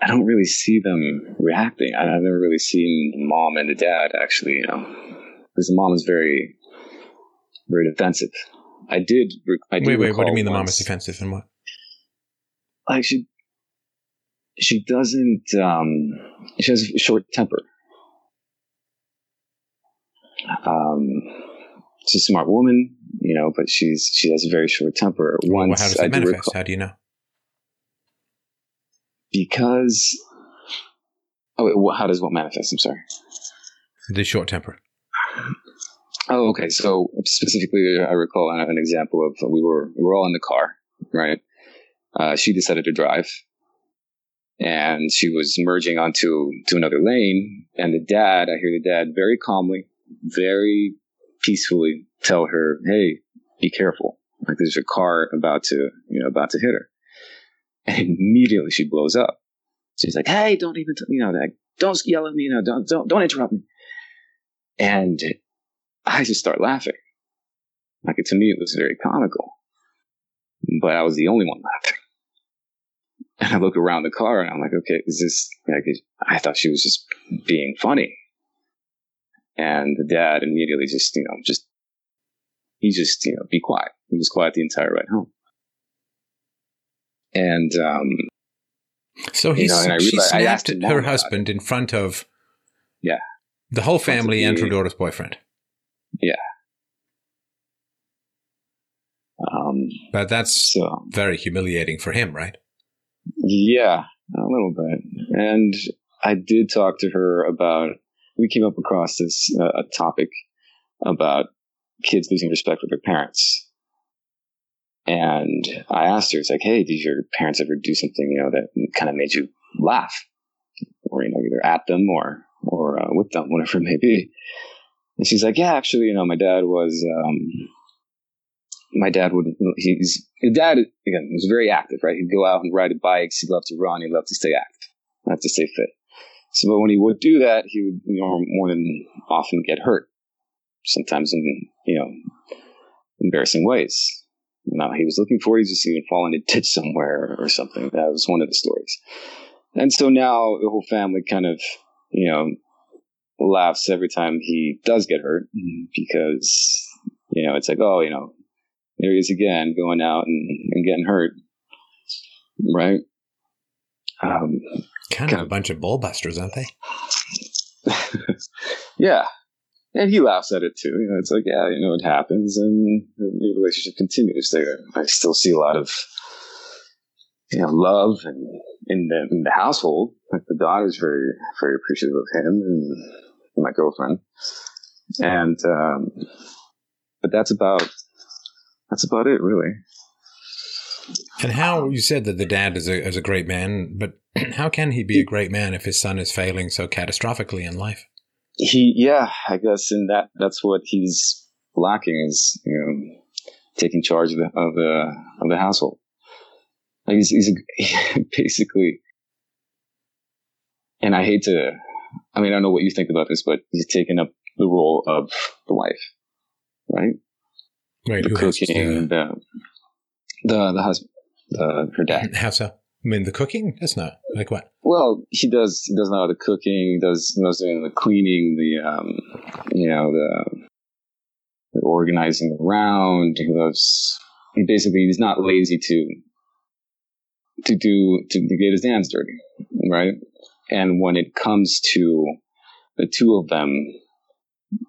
I don't really see them reacting. I, have never really seen the mom and the dad actually, you know, because the mom is very very defensive. I did. I did wait, wait. What do you mean the mom is defensive and what? Like she she doesn't. um She has a short temper. Um she's a smart woman, you know, but she's she has a very short temper. Once well, how does that manifest? Recall, how do you know? Because oh, wait, how does what manifest? I'm sorry. The short temper. Oh, okay. So specifically, I recall an example of we were we were all in the car, right? Uh, she decided to drive, and she was merging onto to another lane. And the dad, I hear the dad very calmly, very peacefully tell her, "Hey, be careful! Like there's a car about to, you know, about to hit her." And immediately she blows up. She's like, "Hey, don't even, t- you know, like, don't yell at me, you know, don't, don't, don't interrupt me." And I just start laughing. Like to me, it was very comical, but I was the only one laughing. And I look around the car and I'm like, okay, is this like? I thought she was just being funny. And the dad immediately just, you know, just, he just, you know, be quiet. He was quiet the entire ride home. And, um, so he's, you know, she snapped her husband in front of, yeah, the whole family the, and her daughter's boyfriend. Yeah. Um, but that's so, very humiliating for him, right? Yeah, a little bit. And I did talk to her about we came up across this uh, a topic about kids losing respect for their parents. And I asked her, it's like, hey, did your parents ever do something, you know, that kind of made you laugh? Or, you know, either at them or, or uh, with them, (laughs) whatever it may be. And she's like, yeah, actually, you know, my dad was, um, my dad would, he's, his dad, again, was very active, right? He'd go out and ride bikes. He loved to run. He loved to stay active, not to stay fit. So, but when he would do that, he would you know, more than often get hurt, sometimes in you know embarrassing ways. Now he was looking for, he just even fall in a ditch somewhere or something. That was one of the stories. And so now the whole family kind of, you know, laughs every time he does get hurt because, you know, it's like, oh, you know, there he is again going out and, and getting hurt. Right? Um, kind of a bunch of bullbusters, aren't they? (laughs) yeah. And he laughs at it too. You know, it's like, yeah, you know, it happens and the relationship continues there. I still see a lot of, you know, love and in the, in the household. Like the daughter's very, very appreciative of him and my girlfriend. And, um, but that's about, that's about it really. And how you said that the dad is a is a great man, but (clears throat) how can he be a great man if his son is failing so catastrophically in life? He, yeah, I guess in that that's what he's lacking is you know taking charge of the of the of the household. Like he's, he's (laughs) basically, and I hate to, I mean, I don't know what you think about this, but he's taken up the role of the wife, right? Right. The cooking, the, the, the husband, the, her dad. (clears throat) How so? I mean, the cooking? Not like what? Well, he does. He does know the cooking. He does knows the cleaning. The um, you know the, the organizing around. He loves. He basically he's not lazy to to do to, to get his hands dirty, right? And when it comes to the two of them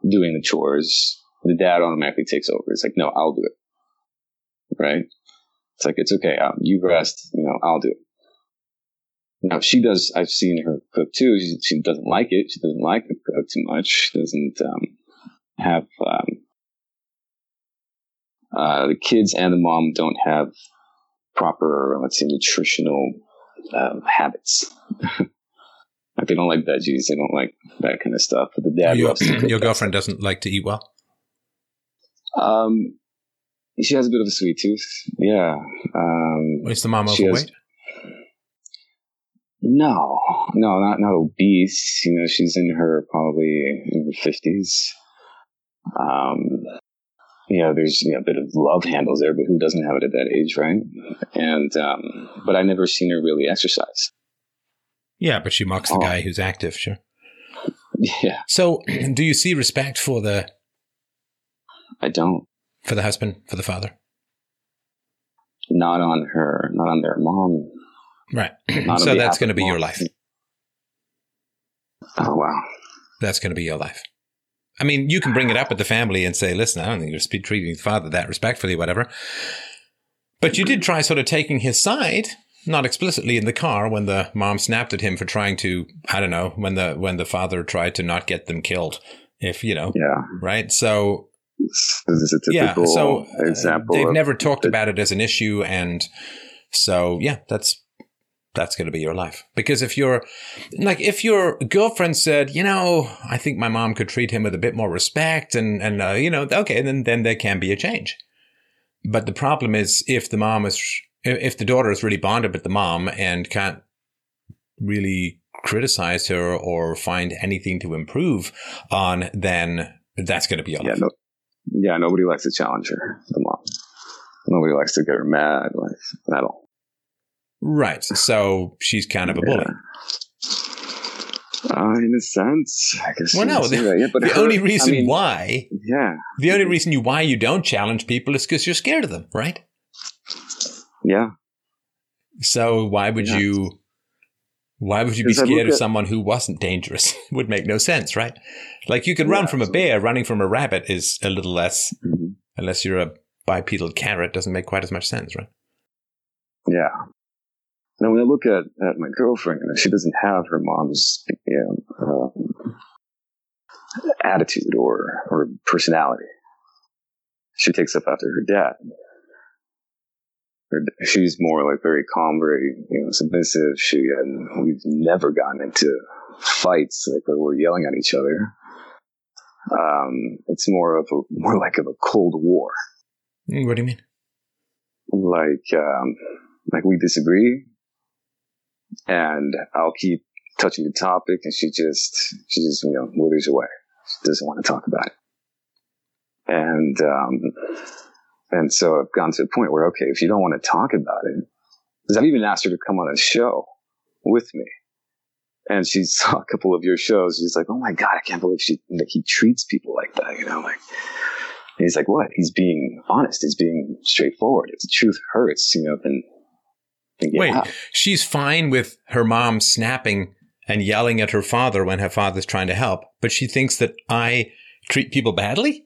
doing the chores, the dad automatically takes over. It's like, no, I'll do it, right? It's like it's okay. Um, you rest. You know, I'll do it. Now she does. I've seen her cook too. She, she doesn't like it. She doesn't like to cook too much. She doesn't um, have um, uh, the kids and the mom don't have proper, let's say, nutritional um, habits. (laughs) like they don't like veggies, they don't like that kind of stuff. But the dad your, your girlfriend stuff. doesn't like to eat well. Um, she has a bit of a sweet tooth. Yeah. Um, Is the mom overweight? Has, no, no, not not obese. You know, she's in her probably in her fifties. Um, you know, there's you know, a bit of love handles there, but who doesn't have it at that age, right? And um, but I never seen her really exercise. Yeah, but she mocks the oh. guy who's active, sure. Yeah. So, do you see respect for the? I don't. For the husband, for the father. Not on her, not on their mom. Right. (clears throat) so that's going to be your life. Oh wow. That's going to be your life. I mean, you can bring it up with the family and say, listen, I don't think you're treating the father that respectfully, whatever. But you did try sort of taking his side, not explicitly in the car when the mom snapped at him for trying to, I don't know, when the when the father tried to not get them killed. If you know, yeah, right. So this is a typical yeah, so, uh, example. they've never talked about it as an issue, and so yeah, that's that's going to be your life. Because if you're like, if your girlfriend said, you know, I think my mom could treat him with a bit more respect and, and, uh, you know, okay, then, then there can be a change. But the problem is if the mom is, if the daughter is really bonded with the mom and can't really criticize her or find anything to improve on, then that's going to be your yeah. No, yeah, nobody likes to challenge her, the mom. Nobody likes to get her mad, like, at all. Right. So she's kind of a bully. Uh, in a sense, I guess. Well, no, the, yeah, but the her, only reason I mean, why, yeah, the only reason you why you don't challenge people is because you're scared of them, right? Yeah. So why would yeah. you? Why would you be scared of at, someone who wasn't dangerous? (laughs) Would make no sense, right? Like you can yeah, run from absolutely. a bear, running from a rabbit is a little less, mm-hmm. unless you're a bipedal carrot, doesn't make quite as much sense, right? Yeah, now, when I look at, at my girlfriend, she doesn't have her mom's you know, um, attitude or, or personality. She takes up after her dad. Her, she's more like very calm, very you know submissive. She and we've never gotten into fights like where we're yelling at each other. Um, it's more of a more like of a cold war. What do you mean? Like um, like we disagree, and I'll keep touching the topic, and she just she just you know moves away. She doesn't want to talk about it, and um, and so I've gone to a point where okay, if you don't want to talk about it, because I've even asked her to come on a show with me, and she (laughs) saw a couple of your shows. She's like, "Oh my god, I can't believe she that he treats people like that." You know, like. he's like, what? He's being honest. He's being straightforward. If the truth hurts, you know, then Wait, she's fine with her mom snapping and yelling at her father when her father's trying to help, but she thinks that I treat people badly?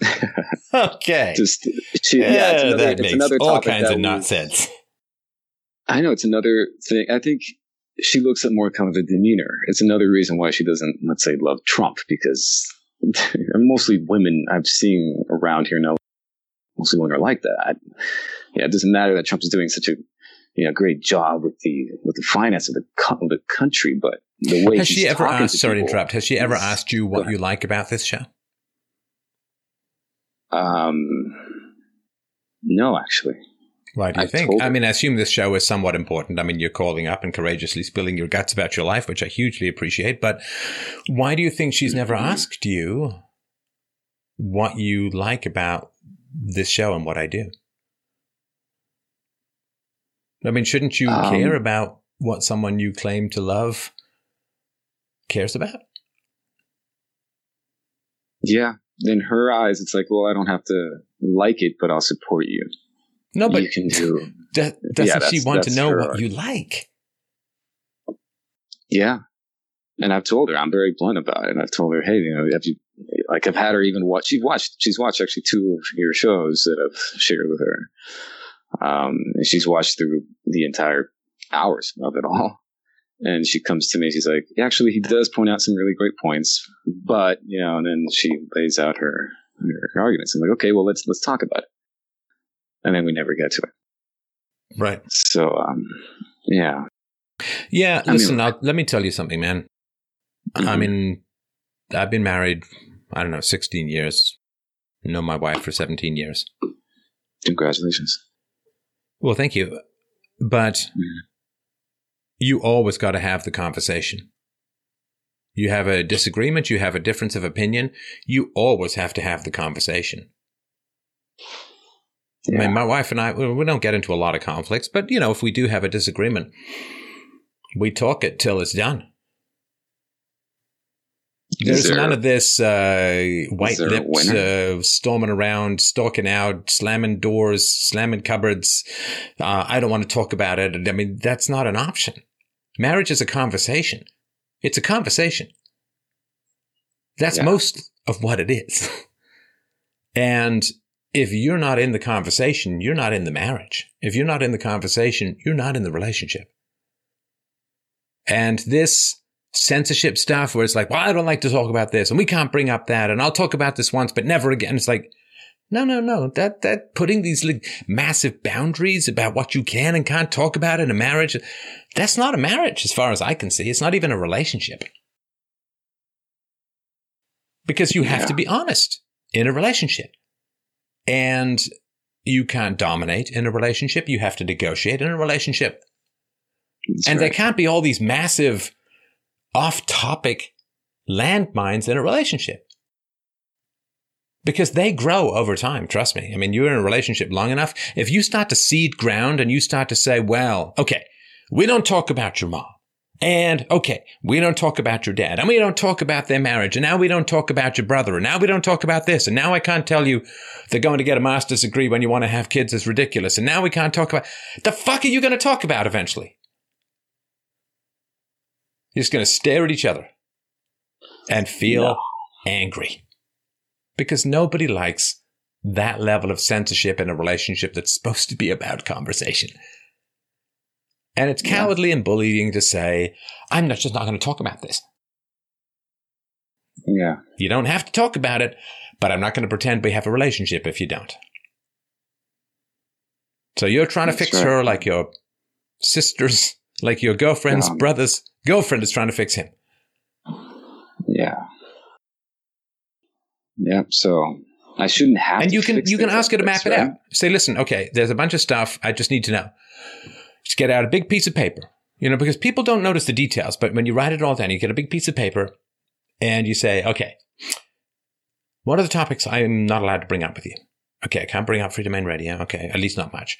(laughs) okay. Just she, yeah, yeah another, that makes all kinds of nonsense. I know it's another thing. I think she looks at more kind of a demeanor. It's another reason why she doesn't, let's say, love Trump because (laughs) mostly women I've seen around here now most women are like that. Yeah, it doesn't matter that Trump is doing such a you know great job with the with the finance of the co- the country, but the way she's. has she ever asked? Sorry to interrupt. Has she ever asked you what you like about this show? Um, no, actually, Why do you I've think? I mean, I assume this show is somewhat important. I mean, you're calling up and courageously spilling your guts about your life, which I hugely appreciate. But why do you think she's never Mhm. asked you what you like about this show and what I do? I mean, shouldn't you Um, care about what someone you claim to love cares about? yeah. In her eyes, it's like, well, I don't have to like it, but I'll support you. No, but you can do, (laughs) do- doesn't she that's- want to know what argument. you like? yeah. And I've told her, I'm very blunt about it. And I've told her, hey, you know, have you, like, I've had her even watch, she's watched, she's watched actually two of your shows that I've shared with her. Um, and she's watched through the entire hours of it all. And she comes to me, she's like, actually, he does point out some really great points, but, you know, and then she lays out her, her, arguments. I'm like, okay, well, let's, let's talk about it. And then we never get to it. Right. So, um, yeah. Yeah, I mean- listen, I'll, let me tell you something, man. I Mhm. mean, I've been married, I don't know, 16 years. Know my wife for 17 years. Congratulations. Well, thank you. But Mhm. you always got to have the conversation. You have a disagreement, you have a difference of opinion, you always have to have the conversation. I mean, my wife and I, we don't get into a lot of conflicts, but you know, if we do have a disagreement, we talk it till it's done. There's there- none of this uh, white lips uh, storming around, stalking out, slamming doors, slamming cupboards. Uh, I don't want to talk about it. I mean, that's not an option. Marriage is a conversation. It's a conversation. That's Yeah. most of what it is. and if you're not in the conversation, you're not in the marriage. If you're not in the conversation, you're not in the relationship. And this censorship stuff where it's like, well, I don't like to talk about this and we can't bring up that and I'll talk about this once, but never again. It's like, no, no, no. That, that putting these like massive boundaries about what you can and can't talk about in a marriage, that's not a marriage as far as I can see. It's not even a relationship. Because you have Yeah. to be honest in a relationship. And you can't dominate in a relationship. You have to negotiate in a relationship. That's and right. there can't be all these massive off topic landmines in a relationship because they grow over time. Trust me. I mean, you're in a relationship long enough. If you start to cede ground and you start to say, well, okay, we don't talk about your mom. And okay, we don't talk about your dad and we don't talk about their marriage. And now we don't talk about your brother. And now we don't talk about this. And now I can't tell you they're going to get a master's degree when you want to have kids is ridiculous. And now we can't talk about the fuck are you going to talk about eventually? You're just going to stare at each other and feel No. angry because nobody likes that level of censorship in a relationship that's supposed to be about conversation. And it's Yeah. cowardly and bullying to say, I'm not just not going to talk about this. Yeah. You don't have to talk about it, but I'm not going to pretend we have a relationship if you don't. So you're trying to fix right. her like your sister's, like your girlfriend's Yeah. brother's girlfriend is trying to fix him. Yeah. Yeah. So I shouldn't have. and to you can you can ask her to map it out. Say, listen, okay, there's a bunch of stuff I just need to know. Just get out a big piece of paper, you know, because people don't notice the details. But when you write it all down, you get a big piece of paper, and you say, okay, what are the topics I'm not allowed to bring up with you? Okay, I can't bring up Freedomain Radio. Okay, at least not much.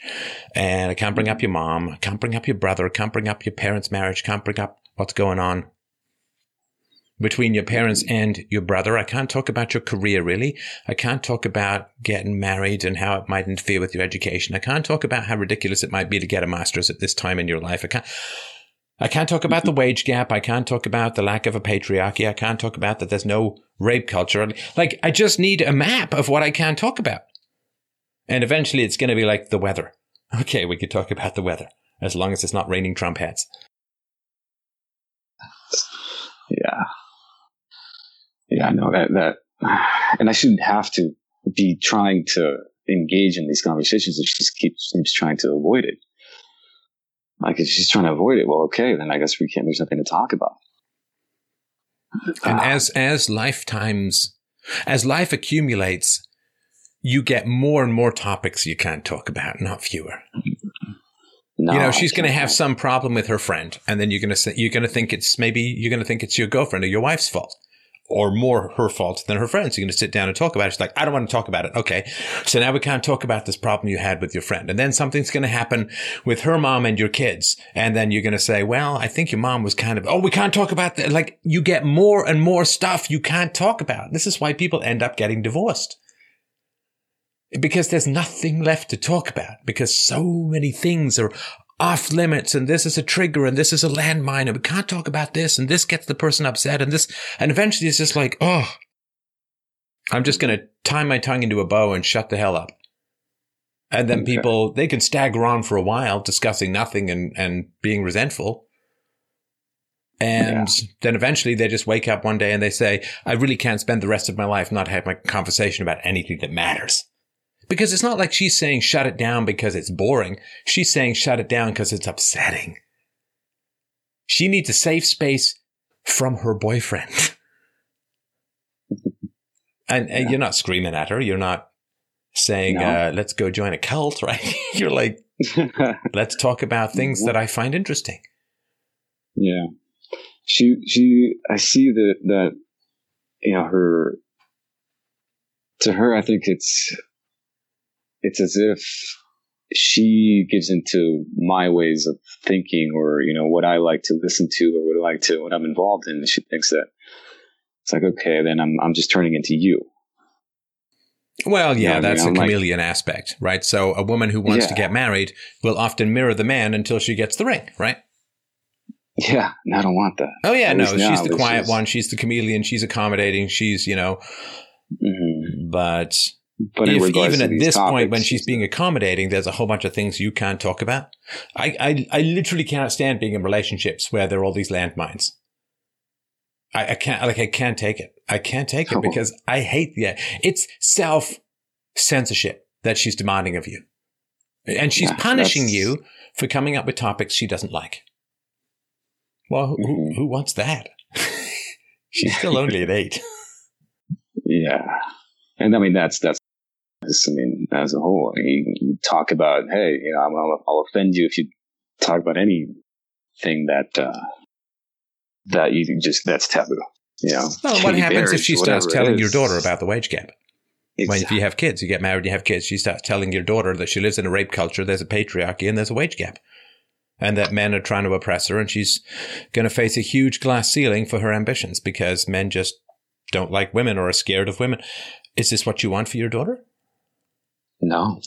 And I can't bring up your mom. I can't bring up your brother. I can't bring up your parents' marriage. Can't bring up what's going on between your parents and your brother. I can't talk about your career really. I can't talk about getting married and how it might interfere with your education. I can't talk about how ridiculous it might be to get a master's at this time in your life. I can't. I can't talk about the mm-hmm. wage gap. I can't talk about the lack of a patriarchy. I can't talk about that there's no rape culture. Like, I just need a map of what I can talk about. And eventually it's going to be like the weather. Okay, we could talk about the weather as long as it's not raining Trump hats. Yeah. Yeah, I know that, that, (sighs) and I shouldn't have to be trying to engage in these conversations if she just keeps, keeps trying to avoid it. Like if she's trying to avoid it, well, okay, then I guess we can't. There's nothing to talk about. And ah. as as lifetimes, as life accumulates, you get more and more topics you can't talk about, not fewer. No, you know, she's going to have some problem with her friend, and then you're going to say you're going to think it's maybe you're going to think it's your girlfriend or your wife's fault or more her fault than her friends. You're going to sit down and talk about it. She's like, I don't want to talk about it. Okay. So now we can't talk about this problem you had with your friend. And then something's going to happen with her mom and your kids. And then you're going to say, well, I think your mom was kind of, oh, we can't talk about that. Like you get more and more stuff you can't talk about. This is why people end up getting divorced. Because there's nothing left to talk about because so many things are off limits and this is a trigger and this is a landmine and we can't talk about this and this gets the person upset and this and eventually it's just like oh i'm just going to tie my tongue into a bow and shut the hell up and then okay. people they can stagger on for a while discussing nothing and and being resentful and yeah. then eventually they just wake up one day and they say i really can't spend the rest of my life not having a conversation about anything that matters because it's not like she's saying shut it down because it's boring. She's saying shut it down because it's upsetting. She needs a safe space from her boyfriend. (laughs) and, and you're not screaming at her. You're not saying, no. uh, let's go join a cult, (laughs) right? you're like, (laughs) let's talk about things that I find interesting. Yeah. She, she, I see that, that, you know, her, to her, I think it's, it's as if she gives into my ways of thinking or, you know, what I like to listen to or what I like to, what I'm involved in. She thinks that it's like, okay, then I'm, I'm just turning into you. Well, yeah, you know that's I mean? a chameleon like, aspect, right? So a woman who wants yeah. to get married will often mirror the man until she gets the ring, right? Yeah, I don't want that. Oh yeah, At no, she's the quiet one. She's the chameleon. She's accommodating. She's you know, mm-hmm. but but if, even at this topics, point, when she's being accommodating, there's a whole bunch of things you can't talk about. I, I, I literally cannot stand being in relationships where there are all these landmines. I, I can't, like, I can't take it. I can't take it because I hate the, it's self censorship that she's demanding of you. And she's yeah, punishing you for coming up with topics she doesn't like. Well, who, mm-hmm. who wants that? (laughs) she's still (laughs) only at eight. Yeah. And I mean, that's, that's I mean, as a whole, you, you talk about, hey, you know, I'll, I'll, offend you if you talk about anything that uh, that you just that's taboo. You know, well, what happens if she starts telling your daughter about the wage gap? Exactly. When if you have kids, you get married, you have kids, she starts telling your daughter that she lives in a rape culture, there's a patriarchy, and there's a wage gap, and that men are trying to oppress her, and she's going to face a huge glass ceiling for her ambitions because men just don't like women or are scared of women. Is this what you want for your daughter? No.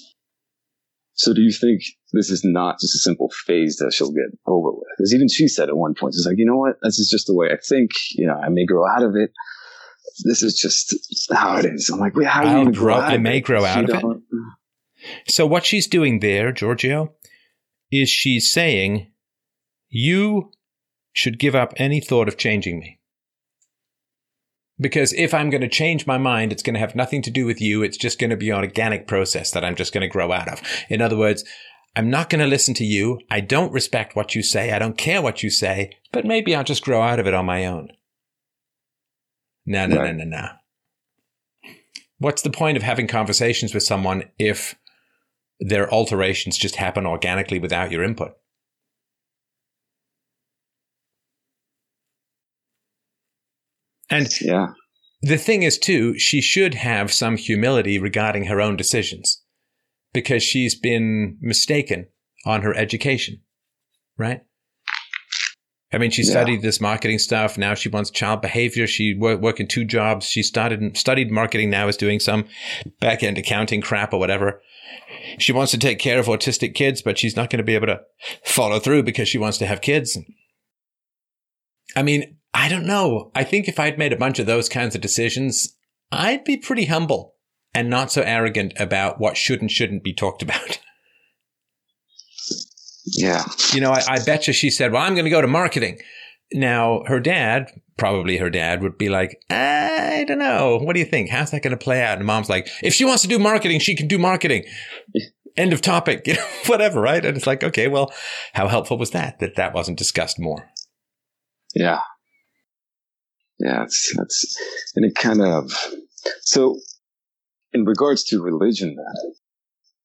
So do you think this is not just a simple phase that she'll get over with? Because even she said at one point, it's like, you know what? This is just the way I think. You know, I may grow out of it. This is just how it is. I'm like, wait, how do you grow? I may it? grow out of it. So what she's doing there, Giorgio, is she's saying, you should give up any thought of changing me. Because if I'm going to change my mind, it's going to have nothing to do with you. It's just going to be an organic process that I'm just going to grow out of. In other words, I'm not going to listen to you. I don't respect what you say. I don't care what you say, but maybe I'll just grow out of it on my own. No, no, right. no, no, no. What's the point of having conversations with someone if their alterations just happen organically without your input? And yeah. the thing is, too, she should have some humility regarding her own decisions because she's been mistaken on her education, right? I mean, she studied yeah. this marketing stuff. Now she wants child behavior. She work, working two jobs. She started studied marketing. Now is doing some back end accounting crap or whatever. She wants to take care of autistic kids, but she's not going to be able to follow through because she wants to have kids. I mean, I don't know. I think if I'd made a bunch of those kinds of decisions, I'd be pretty humble and not so arrogant about what should and shouldn't be talked about. (laughs) Yeah. You know, I, I bet you she said, well, I'm going to go to marketing. Now, her dad probably her dad would be like, I don't know. What do you think? How's that going to play out? And mom's like, if she wants to do marketing, she can do marketing. End of topic, (laughs) you know, whatever, right? And it's like, okay, well, how helpful was that? That that wasn't discussed more. Yeah. Yeah, it's, that's, and it kind of, so in regards to religion,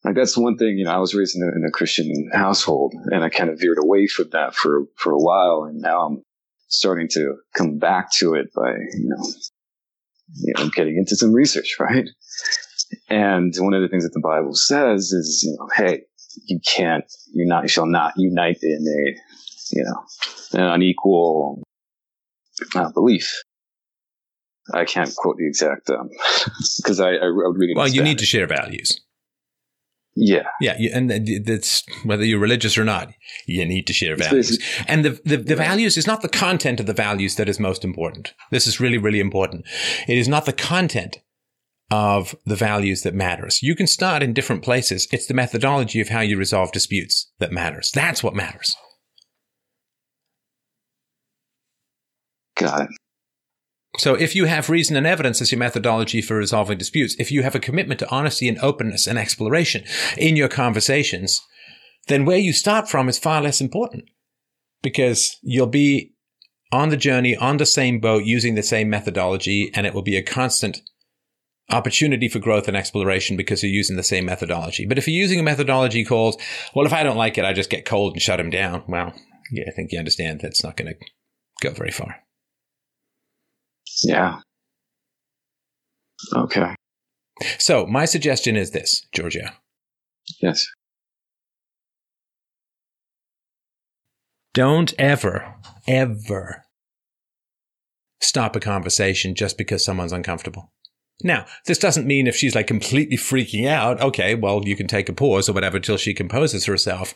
like that's one thing, you know, I was raised in a, in a Christian household and I kind of veered away from that for, for a while. And now I'm starting to come back to it by, you know, you know, getting into some research, (laughs) right? And one of the things that the Bible says is, you know, hey, you can't, you're not, you shall not unite in a, you know, an unequal uh, belief. I can't quote the exact because um, (laughs) I, I would read. Well, you need to share values. Yeah, yeah, and that's whether you're religious or not. You need to share values, and the the, the values is not the content of the values that is most important. This is really really important. It is not the content of the values that matters. You can start in different places. It's the methodology of how you resolve disputes that matters. That's what matters. Got it. So if you have reason and evidence as your methodology for resolving disputes, if you have a commitment to honesty and openness and exploration in your conversations, then where you start from is far less important because you'll be on the journey, on the same boat, using the same methodology, and it will be a constant opportunity for growth and exploration because you're using the same methodology. But if you're using a methodology called, well, if I don't like it, I just get cold and shut him down. Well, yeah, I think you understand that's not going to go very far. Yeah. Okay. So my suggestion is this, Georgia. Yes. Don't ever, ever stop a conversation just because someone's uncomfortable. Now, this doesn't mean if she's like completely freaking out, okay, well, you can take a pause or whatever till she composes herself.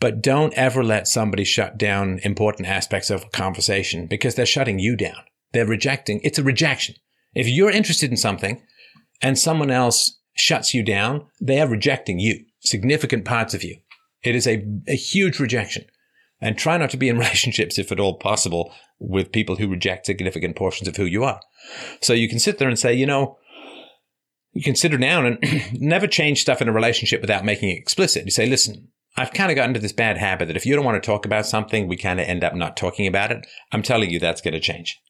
But don't ever let somebody shut down important aspects of a conversation because they're shutting you down. They're rejecting. It's a rejection. If you're interested in something and someone else shuts you down, they are rejecting you, significant parts of you. It is a, a huge rejection. And try not to be in (laughs) relationships, if at all possible, with people who reject significant portions of who you are. So you can sit there and say, you know, you can sit down and (clears throat) never change stuff in a relationship without making it explicit. You say, listen, I've kind of gotten into this bad habit that if you don't want to talk about something, we kind of end up not talking about it. I'm telling you that's going to change.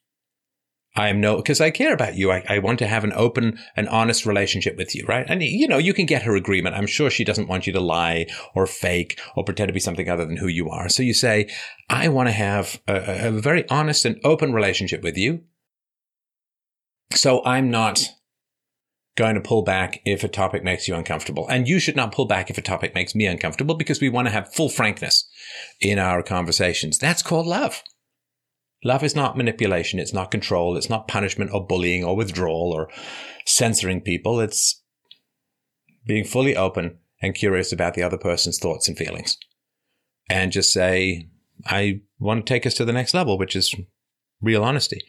I am no, because I care about you. I, I want to have an open and honest relationship with you, right? And, you know, you can get her agreement. I'm sure she doesn't want you to lie or fake or pretend to be something other than who you are. So you say, I want to have a, a very honest and open relationship with you. So I'm not going to pull back if a topic makes you uncomfortable. And you should not pull back if a topic makes me uncomfortable because we want to have full frankness in our conversations. That's called love. Love is not manipulation. It's not control. It's not punishment or bullying or withdrawal or censoring people. It's being fully open and curious about the other person's thoughts and feelings. And just say, I want to take us to the next level, which is real honesty.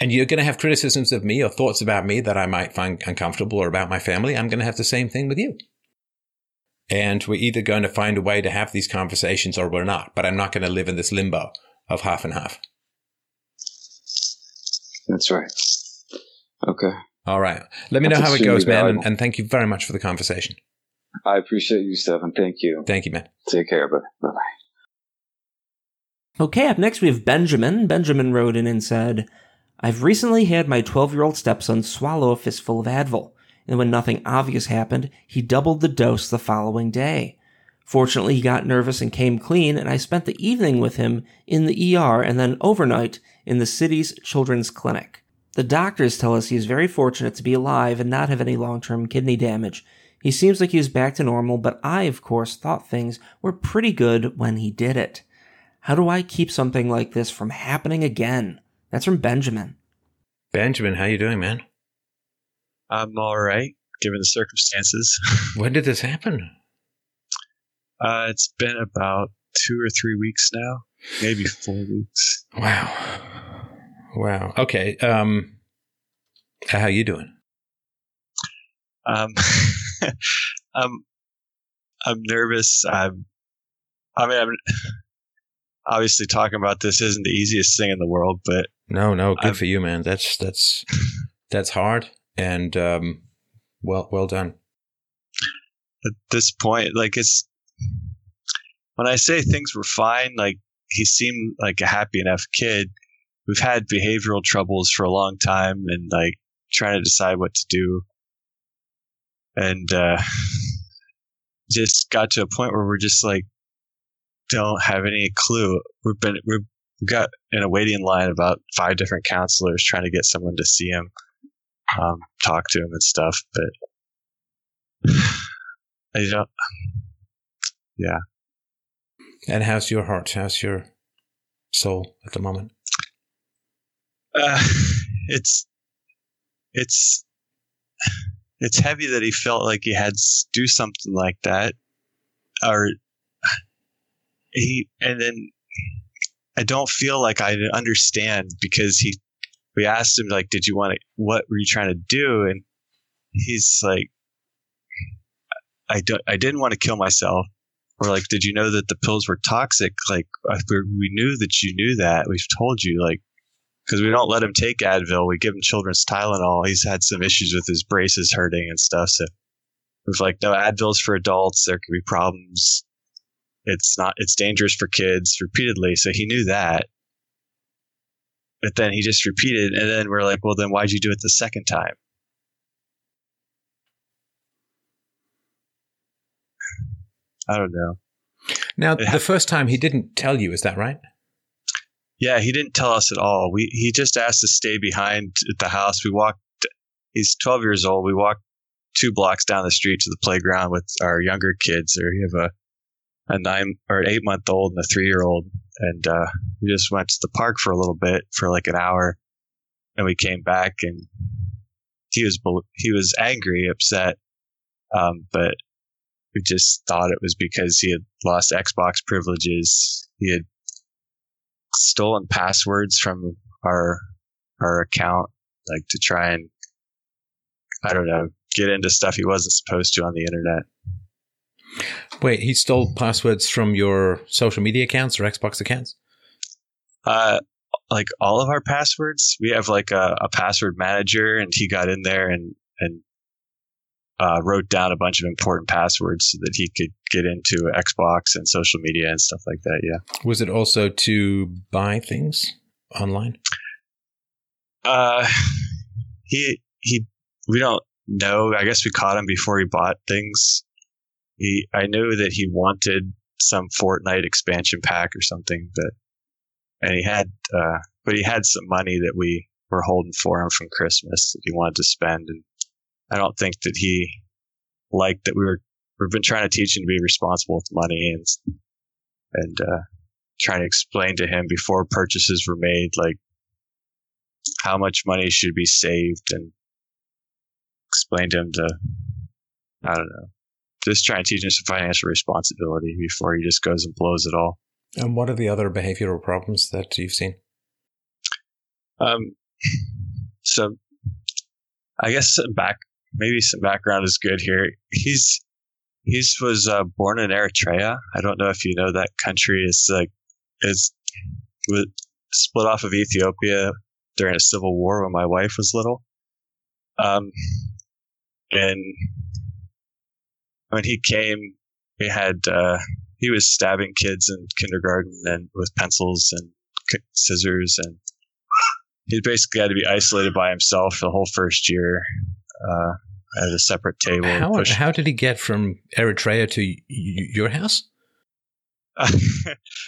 And you're going to have criticisms of me or thoughts about me that I might find uncomfortable or about my family. I'm going to have the same thing with you. And we're either going to find a way to have these conversations or we're not. But I'm not going to live in this limbo of half and half. That's right. Okay. All right. Let me That's know how it goes, man. And, and, thank you very much for the conversation. I appreciate you, Stefan. Thank you. Thank you, man. Take care, bud. Bye bye. Okay, up next we have Benjamin. Benjamin wrote in and said, I've recently had my 12 year old stepson swallow a fistful of Advil, and when nothing obvious happened, he doubled the dose the following day. Fortunately, he got nervous and came clean, and I spent the evening with him in the ER and then overnight in the city's children's clinic. The doctors tell us he is very fortunate to be alive and not have any long term kidney damage. He seems like he is back to normal, but I, of course, thought things were pretty good when he did it. How do I keep something like this from happening again? That's from Benjamin. Benjamin, how you doing, man? I'm all right, given the circumstances. (laughs) when did this happen? Uh, it's been about two or three weeks now, maybe four weeks. Wow. Wow. Okay. Um, how you doing? Um, I'm, (laughs) I'm nervous. I'm, I mean, I'm obviously talking about this isn't the easiest thing in the world, but No, no, good I've- for you, man. That's that's that's hard and um, well well done. at this point, like it's when I say things were fine, like he seemed like a happy enough kid. We've had behavioral troubles for a long time and like trying to decide what to do. And uh (laughs) just got to a point where we're just like don't have any clue. We've been we've got in a waiting line about five different counselors trying to get someone to see him, um, talk to him and stuff, but (sighs) I don't. Yeah, And how's your heart? How's your soul at the moment? Uh, (laughs) it's it's (sighs) it's heavy that he felt like he had to do something like that, or (sighs) he and then I don't feel like I understand because he we asked him like, did you want to? What were you trying to do? And he's like, I don't. I didn't want to kill myself. Or like, did you know that the pills were toxic? Like, we knew that you knew that. We've told you, like, because we don't let him take Advil. We give him children's Tylenol. He's had some issues with his braces hurting and stuff. So we've like, no, Advil's for adults. There could be problems. It's not. It's dangerous for kids. Repeatedly. So he knew that. But then he just repeated, and then we're like, well, then why'd you do it the second time? I don't know. Now, the first time he didn't tell you, is that right? Yeah, he didn't tell us at all. We he just asked to stay behind at the house. We walked. He's 12 years old. We walked two blocks down the street to the playground with our younger kids. There, we have a a nine or an eight month old and a three year old, and uh, we just went to the park for a little bit for like an hour, and we came back and he was he was angry, upset, um, but we just thought it was because he had lost Xbox privileges. He had stolen passwords from our our account, like to try and I don't know get into stuff he wasn't supposed to on the internet. Wait, he stole passwords from your social media accounts or Xbox accounts? Uh, like all of our passwords, we have like a, a password manager, and he got in there and and uh, wrote down a bunch of important passwords so that he could get into Xbox and social media and stuff like that. Yeah. Was it also to buy things online? Uh, he he. We don't know. I guess we caught him before he bought things. He. I knew that he wanted some Fortnite expansion pack or something, but and he had. Uh, but he had some money that we were holding for him from Christmas that he wanted to spend, and I don't think that he liked that we were. We've been trying to teach him to be responsible with money and and uh, trying to explain to him before purchases were made, like how much money should be saved and explain to him to I don't know. Just try and teach him some financial responsibility before he just goes and blows it all. And what are the other behavioral problems that you've seen? Um so I guess back maybe some background is good here. He's he's was uh, born in Eritrea. I don't know if you know that country is like is split off of Ethiopia during a civil war when my wife was little. Um, and when he came, he had uh, he was stabbing kids in kindergarten and with pencils and scissors, and he basically had to be isolated by himself for the whole first year uh, at a separate table. How, how did he get from Eritrea to y- y- your house? (laughs)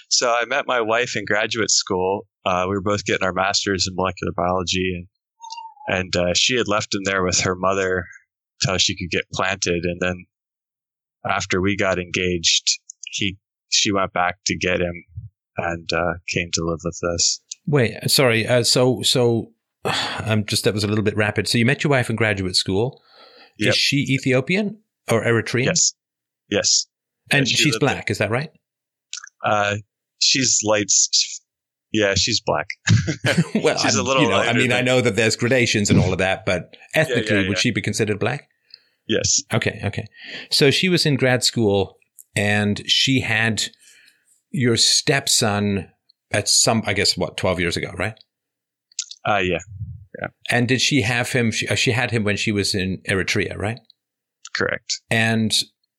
so I met my wife in graduate school. Uh, we were both getting our masters in molecular biology, and and uh, she had left him there with her mother until she could get planted. And then after we got engaged, he she went back to get him and uh, came to live with us. Wait, sorry. Uh, so, so I'm (sighs) just that was a little bit rapid. So you met your wife in graduate school. Yep. Is she Ethiopian or Eritrean? Yes, yes. and Yeah, she she's black. Is that right? Uh, she's light. Yeah, she's black. (laughs) (laughs) well, She's a I'm- little You know, I mean, I know that there's gradations and all of that, but ethnically, yeah, would yeah. she be considered black? yes. Okay, okay. So she was in grad school, and she had your stepson at some, I guess, what, twelve years ago, right? Uh, yeah. Yeah. And did she have him? She, uh, she had him when she was in Eritrea, right? Correct. And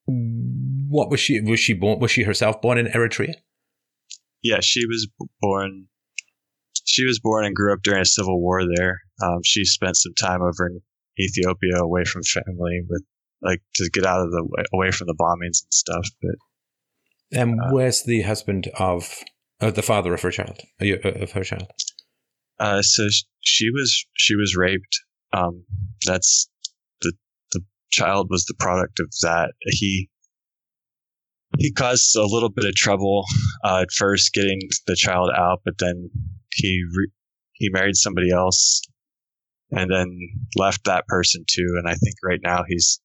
what was she? Was she born? Was she herself born in Eritrea? Yeah, she was born. She was born and grew up during a civil war there. Um, she spent some time over in Ethiopia, away from family, with like to get out of the way, away from the bombings and stuff. But And Uh, where's the husband of, of the father of her child? uh, uh, Of her child? Uh, so she was she was raped. Um, that's the the child was the product of that. He he caused a little bit of trouble uh, at first getting the child out, but then he re- he married somebody else, and then left that person too. And I think right now he's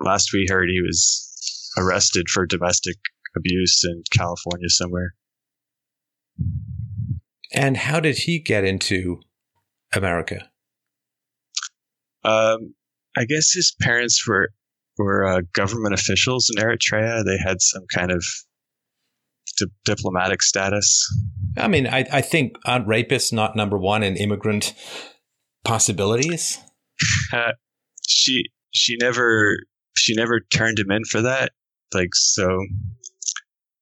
last we heard he was arrested for domestic abuse in California somewhere. And how did he get into America? Um, I guess his parents were were uh, government officials in Eritrea. They had some kind of di- diplomatic status. I mean, I, I think aren't rapists not number one in immigrant possibilities? she she never she never turned him in for that. Like so,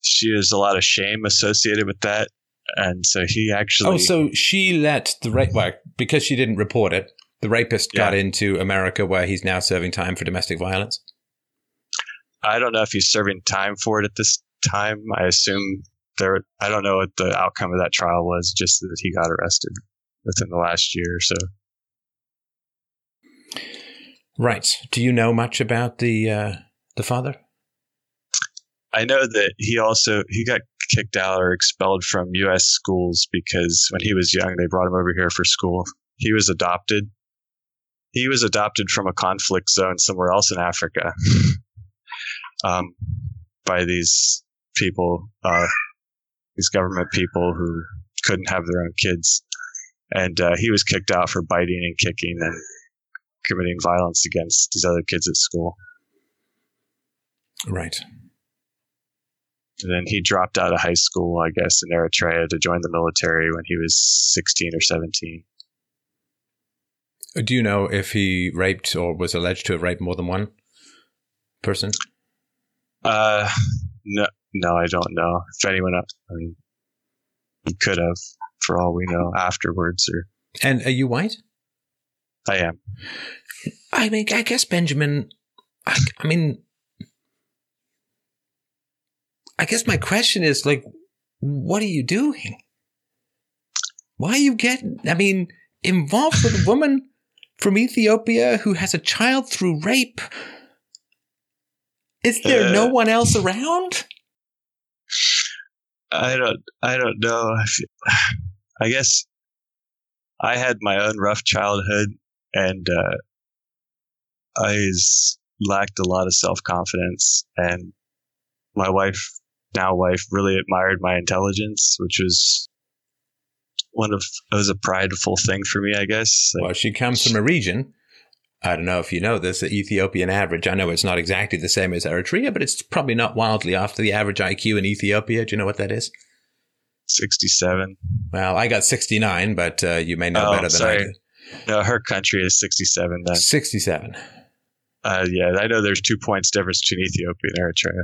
she has a lot of shame associated with that, and so he actually. Oh, so she let the rape, well, because she didn't report it, the rapist got into America where he's now serving time for domestic violence. I don't know if he's serving time for it at this time. I assume there. I don't know what the outcome of that trial was. Just that he got arrested within the last year or so. Right. Do you know much about the uh, the father? I know that he also he got kicked out or expelled from U.S. schools because when he was young, they brought him over here for school. He was adopted. He was adopted from a conflict zone somewhere else in Africa (laughs) um, by these people, uh, these government people who couldn't have their own kids, and uh, he was kicked out for biting and kicking and committing violence against these other kids at school. Right. And then he dropped out of high school, I guess, in Eritrea to join the military when he was 16 or 17. Do you know if he raped or was alleged to have raped more than one person? Uh, no, no, I don't know. If anyone else, I mean, he could have, for all we know, afterwards, or And are you white? I am. I mean, I guess Benjamin. I, I mean, I guess my question is like, what are you doing? Why are you getting? I mean, involved with a woman from Ethiopia who has a child through rape. Is there no Uh. one else around? I don't, I don't know. I, feel, (sighs) I guess I had my own rough childhood, and uh, I lacked a lot of self confidence. And my wife, now wife, really admired my intelligence, which was one of it was a prideful thing for me, I guess. Like, Well, she comes from a region. I don't know if you know this, the Ethiopian average. I know it's not exactly the same as Eritrea, but it's probably not wildly off the average IQ in Ethiopia. Do you know what that is? 67. Well, I got 69, but uh, you may know Oh, better than I sorry. No, her country is 67 then. 67. Uh, yeah, I know there's two points difference between Ethiopia and Eritrea.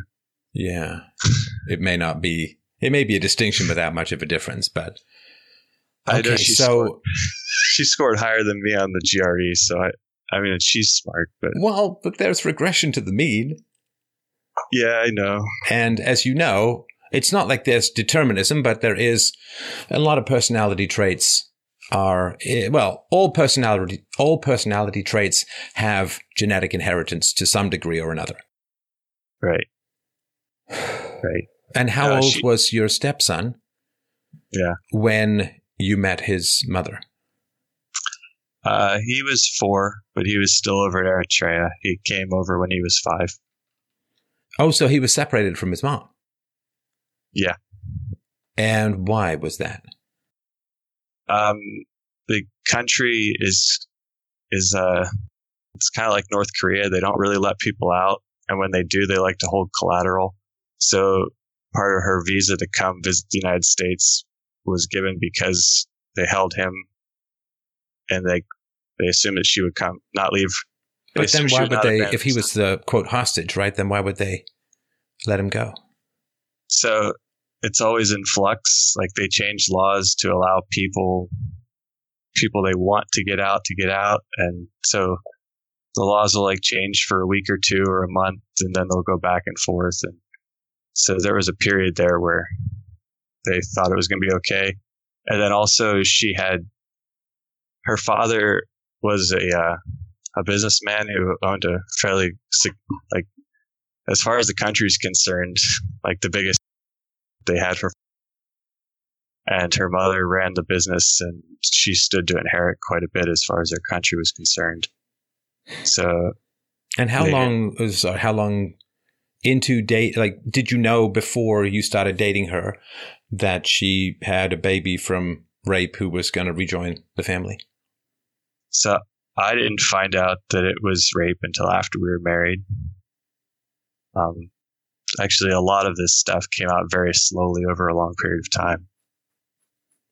Yeah. it may not be, it may be a distinction without much of a difference, but. I know Okay, she so, scored, (laughs) she scored higher than me on the GRE, so I, I mean, she's smart, but well, but there's regression to the mean. yeah, I know. And as you know, it's not like there's determinism, but there is a lot of personality traits are eh, well, all personality all personality traits have genetic inheritance to some degree or another. Right, right. And how Uh, old she- was your stepson? Yeah. When you met his mother? Uh, he was four, but he was still over at Eritrea. He came over when he was five. Oh, so he was separated from his mom. Yeah. And why was that? Um, the country is is uh, it's kind of like North Korea. They don't really let people out, and when they do, they like to hold collateral. So part of her visa to come visit the United States was given because they held him and they they assumed that she would come, not leave. They But then why would they, if he was the quote hostage, right? Then why would they let him go? So it's always in flux. Like they change laws to allow people people they want to get out to get out, and so the laws will like change for a week or two or a month, and then they'll go back and forth. And so there was a period there where they thought it was going to be okay, and then also she had her father was a uh, a businessman who owned a fairly like as far as the country is concerned, like the biggest they had for and her mother ran the business and she stood to inherit quite a bit as far as their country was concerned so And how Yeah. long was uh, how long into date? Like, did you know before you started dating her that she had a baby from rape who was going to rejoin the family? so i didn't find out that it was rape until after we were married um, actually a lot of this stuff came out very slowly over a long period of time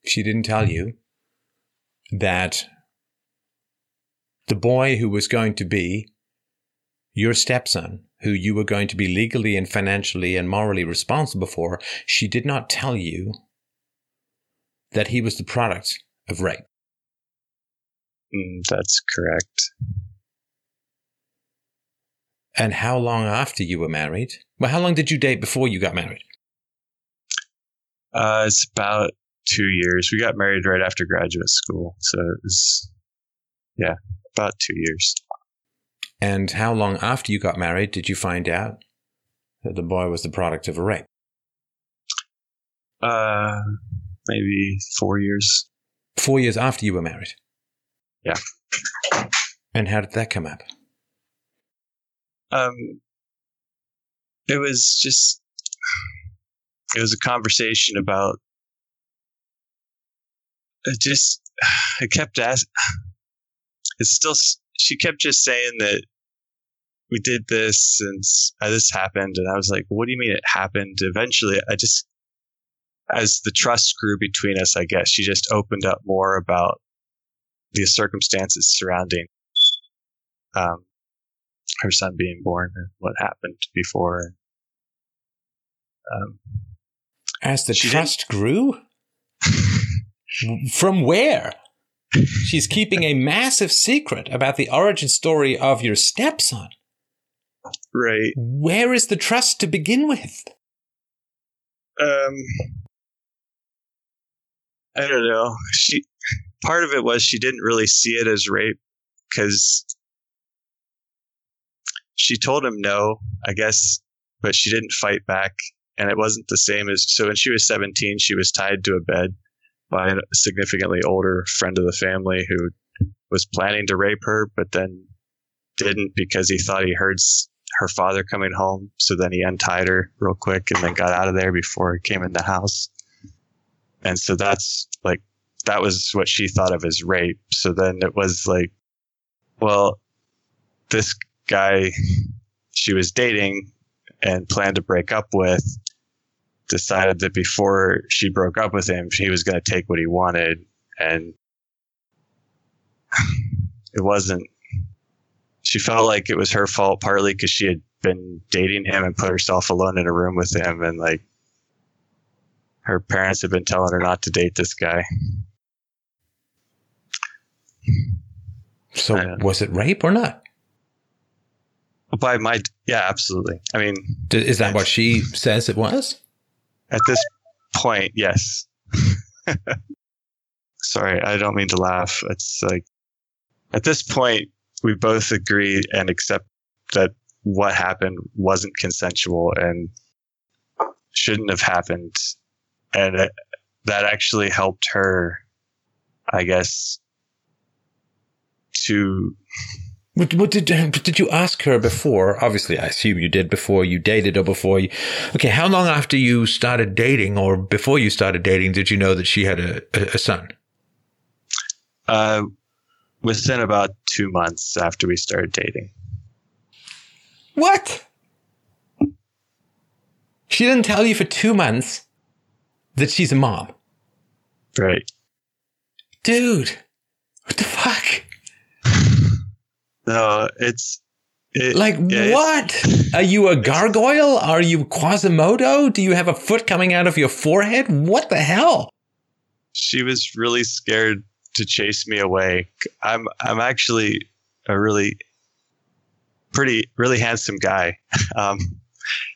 She didn't tell you that the boy who was going to be your stepson, who you were going to be legally and financially and morally responsible for, she did not tell you that he was the product of rape. Mm, that's correct And how long after you were married? Well, how long did you date before you got married? uh, it's about two years we got married right after graduate school so it was yeah about two years And how long after you got married did you find out that the boy was the product of a rape? Uh, maybe four years. Four years after you were married. Yeah. And how did that come up? Um, it was just, it was a conversation about, it just, (sighs) I kept asking, (sighs) it's still, she kept just saying that we did this and s- uh, this happened. And I was like, what do you mean it happened? Eventually, I just, as the trust grew between us, I guess she just opened up more about the circumstances surrounding um, her son being born and what happened before. Um, As the trust grew? (laughs) From where? She's keeping a massive secret about the origin story of your stepson. right. Where is the trust to begin with? Um, I don't know. She part of it was she didn't really see it as rape because she told him no, I guess, but she didn't fight back, and it wasn't the same as so. When she was seventeen, she was tied to a bed by a significantly older friend of the family who was planning to rape her, but then didn't because he thought he heard her father coming home. So then he untied her real quick and then got out of there before he came in the house. And so that's like, that was what she thought of as rape. So then it was like, well, this guy she was dating and planned to break up with decided that before she broke up with him, he was going to take what he wanted. And it wasn't, she felt like it was her fault partly because she had been dating him and put herself alone in a room with him. And like her parents had been telling her not to date this guy. So, I don't know. was it rape or not? By my, yeah, absolutely. I mean, Is that what she says it was? At this point, yes. (laughs) Sorry, I don't mean to laugh. It's like, at this point, we both agree and accept that what happened wasn't consensual and shouldn't have happened. And it, that actually helped her, I guess, to What, what did (laughs) did you ask her before? Obviously, I assume you did before you dated or before you. Okay, how long after you started dating or before you started dating did you know that she had a, a, a son? uh, within about two months after we started dating. What? She didn't tell you for two months that she's a mom, Right. dude. What the fuck? No, it's it, Like what? Are you a gargoyle? Are you Quasimodo? Do you have a foot coming out of your forehead? What the hell? she was really scared to chase me away. I'm I'm actually a really pretty really handsome guy. (laughs) Um,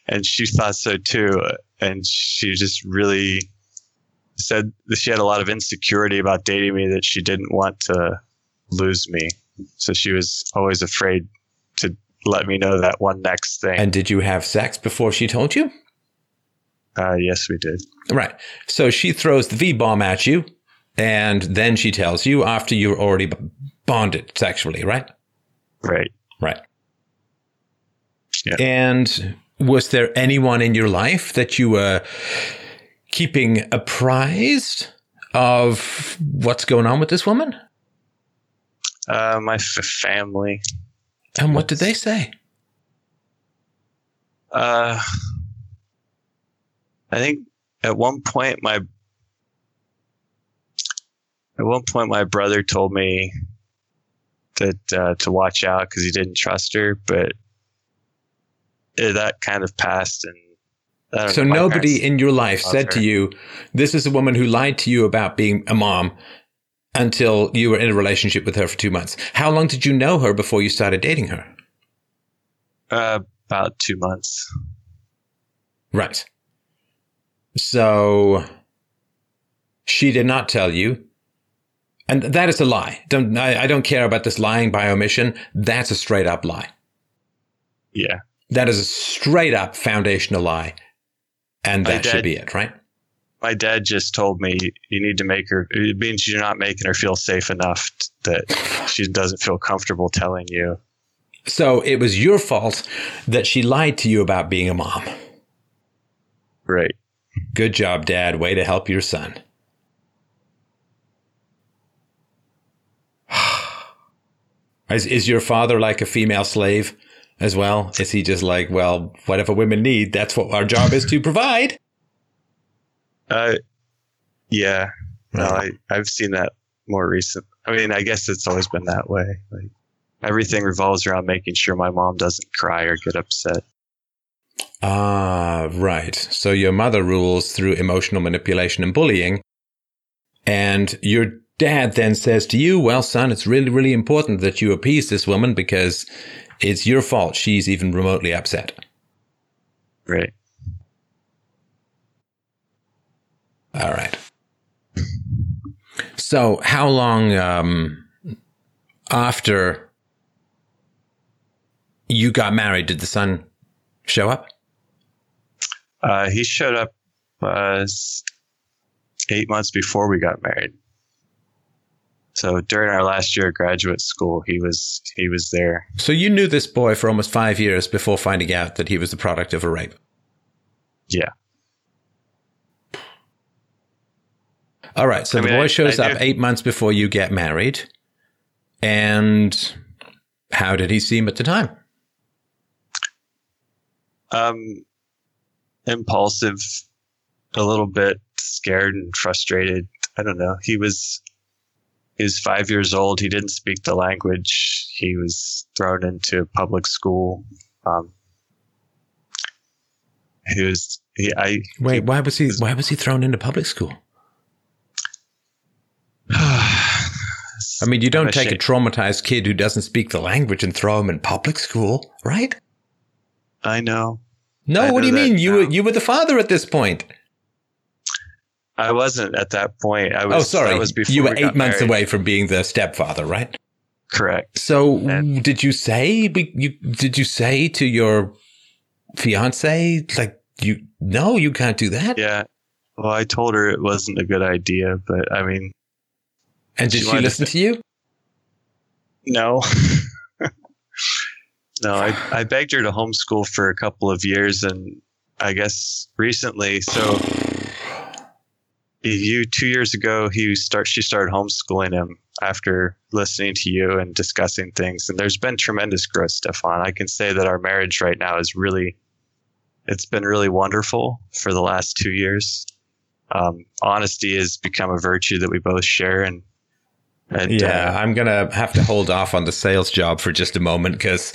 and she thought so too. And she just really said that she had a lot of insecurity about dating me that she didn't want to lose me. So she was always afraid to let me know that one next thing. And did you have sex before she told you? uh, yes, we did. Right. So she throws the V bomb at you, and then she tells you after you're already b- bonded sexually, right? Right. Right. Yeah. And was there anyone in your life that you were keeping apprised of what's going on with this woman? Uh, my f- family. And what did they say? Uh, I think at one point my at one point my brother told me that uh, to watch out because he didn't trust her, but eh, that kind of passed and. So know, nobody in your life said to you, "This is a woman who lied to you about being a mom." Until you were in a relationship with her for two months. How long did you know her before you started dating her? uh, about two months. Right. So she did not tell you. And that is a lie. Don't I, I don't care about this lying by omission. That's a straight up lie. Yeah, That is a straight up foundational lie. And that should be it, right? My dad just told me you need to make her. It means you're not making her feel safe enough that she doesn't feel comfortable telling you. So it was your fault that she lied to you about being a mom. Right. Good job, Dad. Way to help your son. (sighs) Is, is your father like a female slave as well? Is he just like, well, whatever women need, that's what our job is to provide? Uh, yeah. No, I, I've seen that more recent. I mean, I guess it's always been that way. Like everything revolves around making sure my mom doesn't cry or get upset. Ah, right. So your mother rules through emotional manipulation and bullying. And your dad then says to you, well, son, it's really, really important that you appease this woman because it's your fault she's even remotely upset. Right. All right. So, how long um, after you got married did the son show up? Uh, he showed up uh, eight months before we got married. So during our last year of graduate school, he was he was there. So, you knew this boy for almost five years before finding out that he was the product of a rape. Yeah. All right. So, I the mean, boy shows I up do- eight months before you get married. And how did he seem at the time? Um, impulsive, a little bit scared and frustrated. I don't know. He was he was five years old. He didn't speak the language. He was thrown into public school. Um, he was he I Wait, why was he? Why was he thrown into public school? (sighs) I mean, you don't take a traumatized kid who doesn't speak the language and throw him in public school, right? I know. No, I what do you know mean? You were you were the father at this point. I wasn't at that point. I oh, was. oh, sorry, was before you were we eight months married. away from being the stepfather, right? Correct. So, And- did you say you did you say to your fiance like you no, you can't do that? Yeah. Well, I told her it wasn't a good idea, but I mean, And did She she, wanted to listen to you? no. (laughs) no, I, I begged her to homeschool for a couple of years, and I guess recently, so you two years ago, he start she started homeschooling him after listening to you and discussing things, and there's been tremendous growth, Stefan. I can say that our marriage right now is really, it's been really wonderful for the last two years. Um, honesty has become a virtue that we both share, and And, Yeah, uh, I'm going to have to hold off on the sales job for just a moment because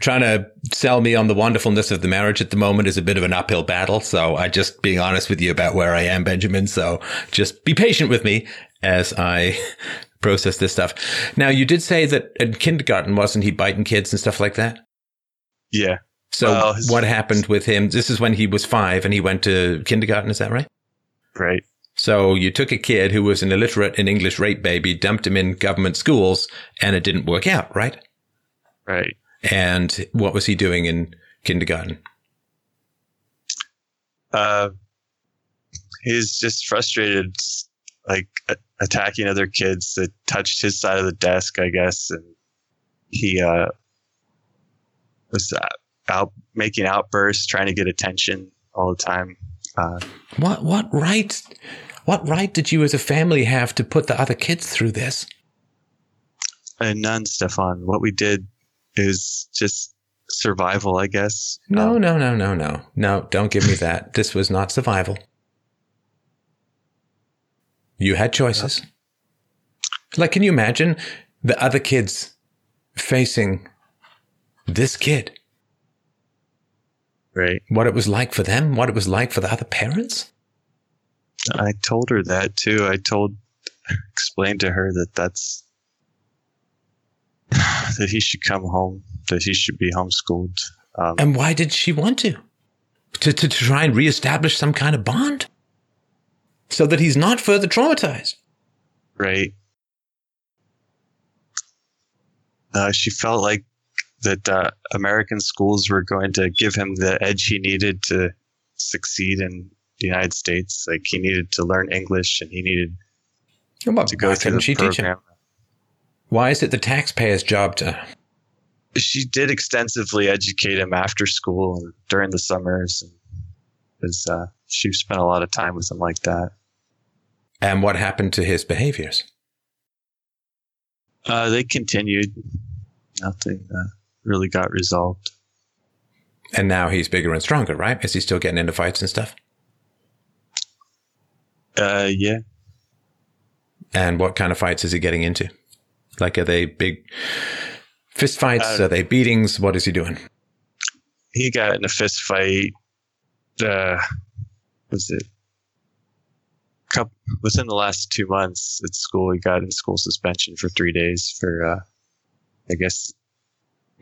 trying to sell me on the wonderfulness of the marriage at the moment is a bit of an uphill battle. So I just being honest with you about where I am, Benjamin. So just be patient with me as I (laughs) process this stuff. Now, you did say that in kindergarten, wasn't he biting kids and stuff like that? yeah, So Well, his- what happened with him? This is when he was five and he went to kindergarten. Is that right? right. So you took a kid who was an illiterate in English rape baby, dumped him in government schools, and it didn't work out, right? Right. And what was he doing in kindergarten? Uh, he's just frustrated, like a- attacking other kids that touched his side of the desk, I guess, and he uh, was uh, out making outbursts, trying to get attention all the time. Uh, What what right what right did you as a family have to put the other kids through this? and none, Stefan. What we did is just survival, I guess. No, Um, no, no, no, no. No, don't give me (laughs) that. This was not survival. You had choices. Like, can you imagine the other kids facing this kid? right. What it was like for them? What it was like for the other parents? I told her that too. I told, (laughs) explained to her that that's (sighs) that he should come home, that he should be homeschooled. Um, And why did she want to? To, to, to try and reestablish some kind of bond? So that he's not further traumatized. right. Uh, she felt like that uh, American schools were going to give him the edge he needed to succeed in the United States. Like he needed to learn English and he needed Well, to go why through the she teach him? program. Why is it the taxpayer's job to? she did extensively educate him after school and during the summers and was, uh, she spent a lot of time with him like that And what happened to his behaviors? uh, they continued nothing uh, really got resolved And now he's bigger and stronger, right? Is he still getting into fights and stuff? Uh, yeah And what kind of fights is he getting into? Like, are they big fist fights? Uh, are they beatings? What is he doing? he got in a fist fight uh, was it couple, within the last two months at school he got in school suspension for three days for uh, i guess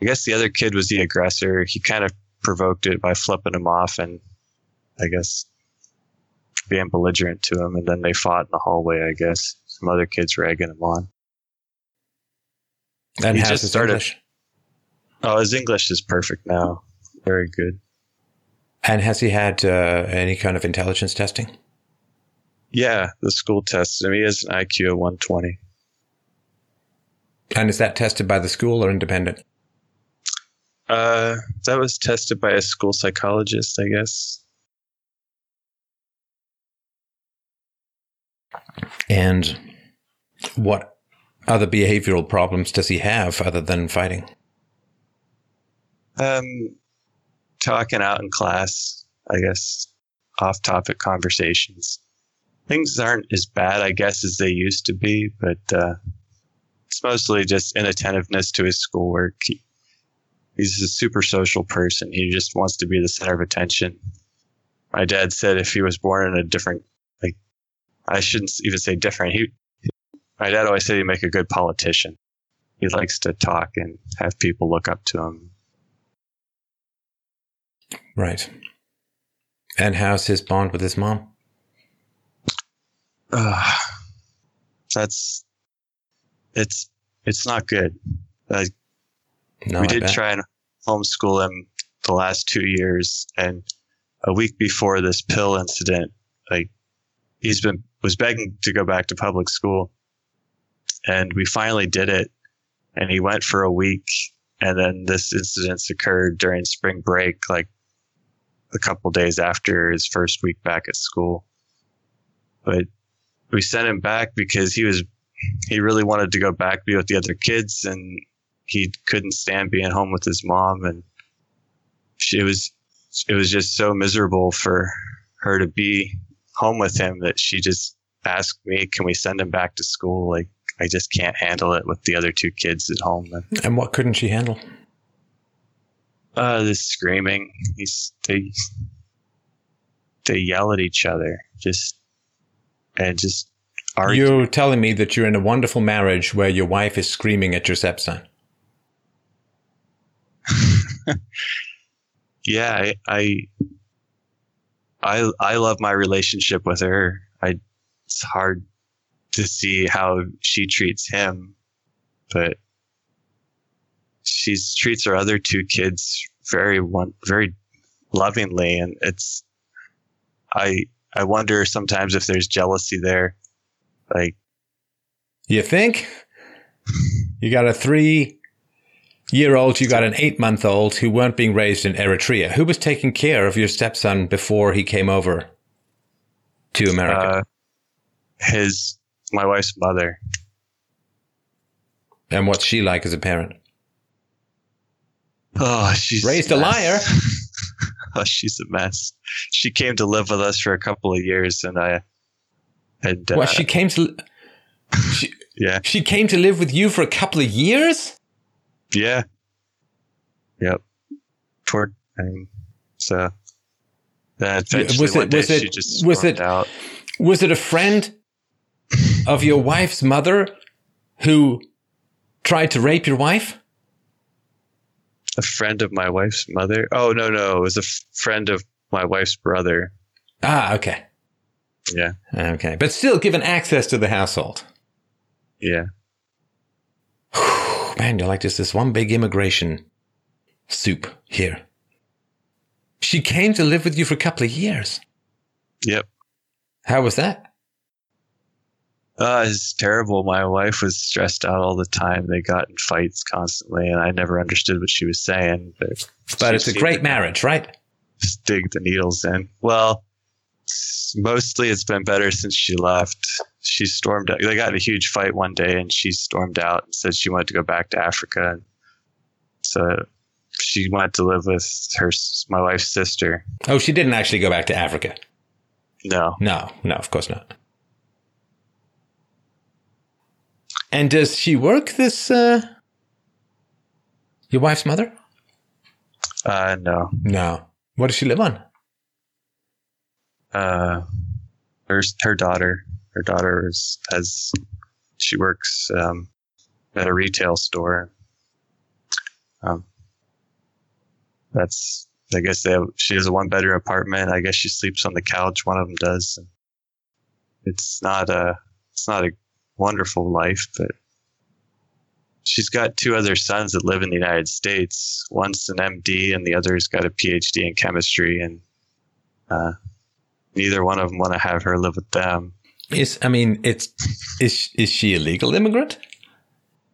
i guess the other kid was the aggressor he kind of provoked it by flipping him off and i guess being belligerent to him and then they fought in the hallway i guess some other kids were egging him on And he how's just his started- English? oh his english is perfect now very good And has he had uh, any kind of intelligence testing? yeah the school tested him he has an iq of 120 And is that tested by the school or independent? Uh, that was tested by a school psychologist, I guess. And what other behavioral problems does he have other than fighting? Um, talking out in class, I guess, off-topic conversations. Things aren't as bad, I guess, as they used to be, but uh, it's mostly just inattentiveness to his schoolwork. He, he's a super social person. He just wants to be the center of attention. My dad said if he was born in a different, I shouldn't even say different. He, my dad always said he'd make a good politician. He likes to talk and have people look up to him. Right. And how's his bond with his mom? uh, that's it's it's not good. Uh, No, we I did bet. try and homeschool him the last two years, and a week before this pill incident, like he's been was begging to go back to public school, and we finally did it, and he went for a week, and then this incident occurred during spring break, like a couple days after his first week back at school, but we sent him back because he was he really wanted to go back be with the other kids. And he couldn't stand being home with his mom. And she was it was just so miserable for her to be home with him that she just asked me can we send him back to school like I just can't handle it with the other two kids at home. And, And what couldn't she handle? uh, the screaming. He's they they yell at each other, just and just argue. You're telling me that you're in a wonderful marriage where your wife is screaming at your stepson. (laughs) yeah, I, I I I love my relationship with her. I it's hard to see how she treats him, but she treats her other two kids very one very lovingly, and it's I I wonder sometimes if there's jealousy there, like You think? You got a three year old, you got an eight month old who weren't being raised in Eritrea. Who was taking care of your stepson before he came over to America? uh, his my wife's mother. and what's she like as a parent? Oh, she's Raised a liar. (laughs) oh, she's a mess. She came to live with us for a couple of years, and I and uh, Well, she came to (laughs) she, yeah, she came to live with you for a couple of years. Yeah, yep. Toward I mean, so then eventually Was it- one day was it- she just was it- out. Was it a friend of your wife's mother who tried to rape your wife? A friend of my wife's mother. Oh no, no, it was a f- friend of my wife's brother. Ah, okay. Yeah, Okay. But still given access to the household. yeah. Man, you're like just this one big immigration soup here. She came to live with you for a couple of years. Yep. How was that? Uh, it's terrible. My wife was stressed out all the time. They got in fights constantly, and I never understood what she was saying. But, But it's a great marriage, right? just dig the needles in. Well, mostly it's been better since she left. She stormed out. They got in a huge fight one day, and she stormed out and said she wanted to go back to Africa. And so she went to live with her, my wife's sister. Oh, she didn't actually go back to Africa. No, No, no, of course not. And does she work this, uh, your wife's mother? uh, no. No. What does she live on? uh, her her daughter. Her daughter is, has she works um, at a retail store. Um, that's I guess they have, she has a one bedroom apartment. I guess she sleeps on the couch. One of them does. It's not a it's not a wonderful life, but she's got two other sons that live in the United States. One's an MD, and the other's got a PhD in chemistry, and uh, neither one of them want to have her live with them. Is, I mean, it's, is, is she a legal immigrant?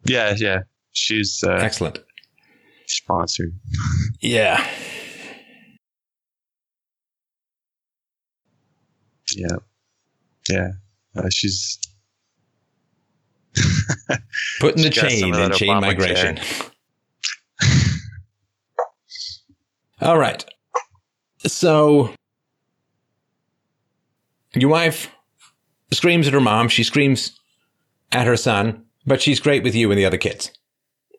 Yeah, yeah. She's uh, Excellent. sponsored. Yeah. Yeah, yeah. Uh, she's (laughs) Putting the She got some chain in chain migration. (laughs) All right. So your wife screams at her mom. She screams at her son, but she's great with you and the other kids.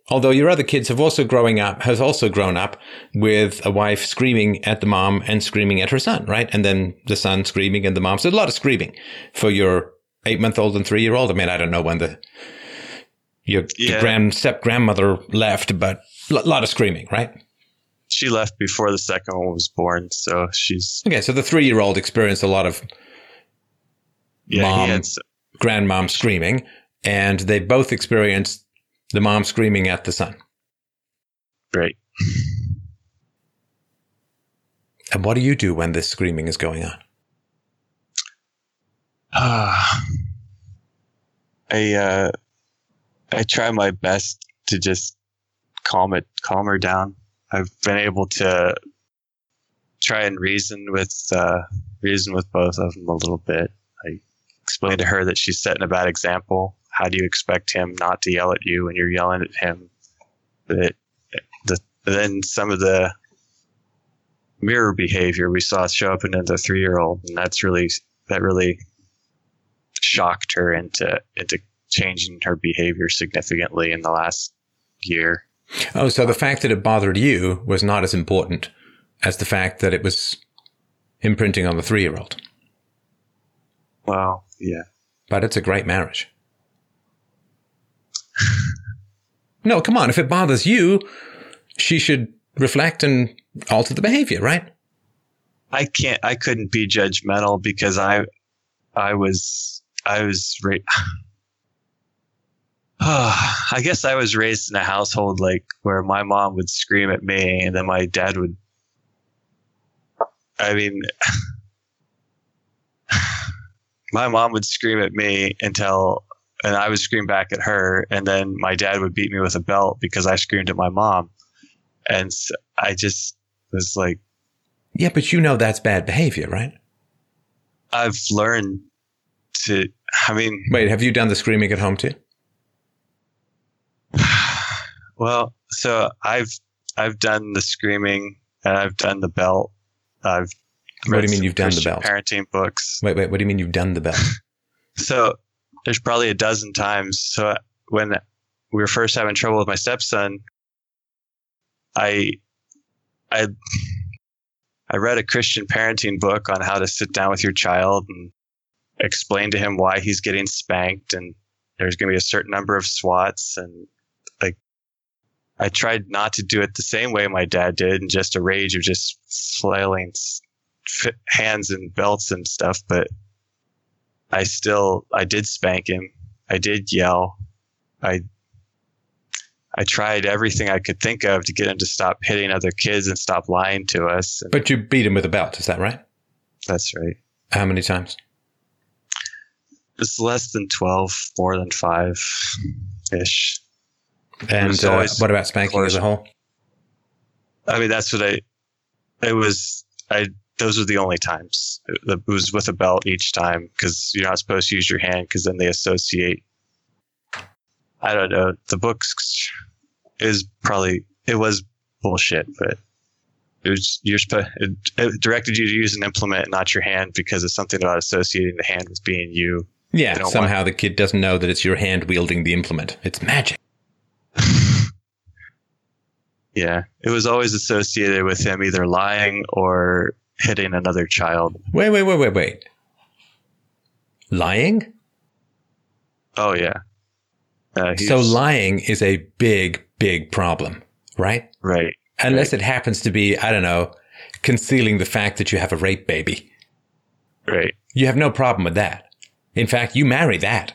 Although your other kids have also growing up, has also grown up with a wife screaming at the mom and screaming at her son, right? And then the son screaming and the mom. So a lot of screaming for your eight month old and three year old. I mean, I don't know when the your Yeah. grand step grandmother left, but a lot of screaming, right? she left before the second one was born, so she's Okay, so the three year old experienced a lot of yeah. Mom. Had, grandmom screaming, and they both experienced the mom screaming at the son. great. And what do you do when this screaming is going on? Ah, (sighs) I uh, I try my best to just calm it, calm her down. I've been able to try and reason with uh, reason with both of them a little bit. I explained to her that she's setting a bad example. How do you expect him not to yell at you when you're yelling at him? That the then some of the mirror behavior we saw show up in the three year old, and that's really that really shocked her into into changing her behavior significantly in the last year. Oh, so the fact that it bothered you was not as important as the fact that it was imprinting on the three year old. Well, yeah. But it's a great marriage. (laughs) no, come on. If it bothers you, she should reflect and alter the behavior, right? I can't. I couldn't be judgmental because I, I was, I was. Ra- (sighs) I guess I was raised in a household like where my mom would scream at me, and then my dad would. I mean, (laughs) my mom would scream at me until, and I would scream back at her, and then my dad would beat me with a belt because I screamed at my mom, and I just was like, Yeah, but you know that's bad behavior, right? I've learned to. I mean, Wait, have you done the screaming at home too? (sighs) well, so I've I've done the screaming and I've done the belt. I've What do you mean you've done the belt? Parenting books. Wait, wait, what do you mean you've done the belt? (laughs) (laughs) So there's probably a dozen times. So when we were first having trouble with my stepson, I I I read a Christian parenting book on how to sit down with your child and explain to him why he's getting spanked and there's going to be a certain number of swats and like I tried not to do it the same way my dad did in just a rage of just flailing f- (laughs) hands and belts and stuff but I still I did spank him. I did yell. I I tried everything I could think of to get him to stop hitting other kids and stop lying to us. But you beat him with a belt, is that right? that's right. How many times? It's less than twelve, more than five ish. And uh, what about spanking as a whole? I mean that's what I it was I those were the only times. It was with a belt each time because you're not supposed to use your hand because then they associate. I don't know. The books is probably it was bullshit, but it was you're supposed it, it directed you to use an implement, not your hand, because it's something about associating the hand with being you. Yeah, somehow the kid doesn't know that it's your hand wielding the implement. It's magic. (laughs) Yeah, it was always associated with him either lying or hitting another child. Wait, wait, wait, wait, wait. Lying? Oh yeah. Uh, So lying is a big, big problem, right? right. Unless it happens to be, I don't know, concealing the fact that you have a rape baby. Right. You have no problem with that. In fact, you marry that,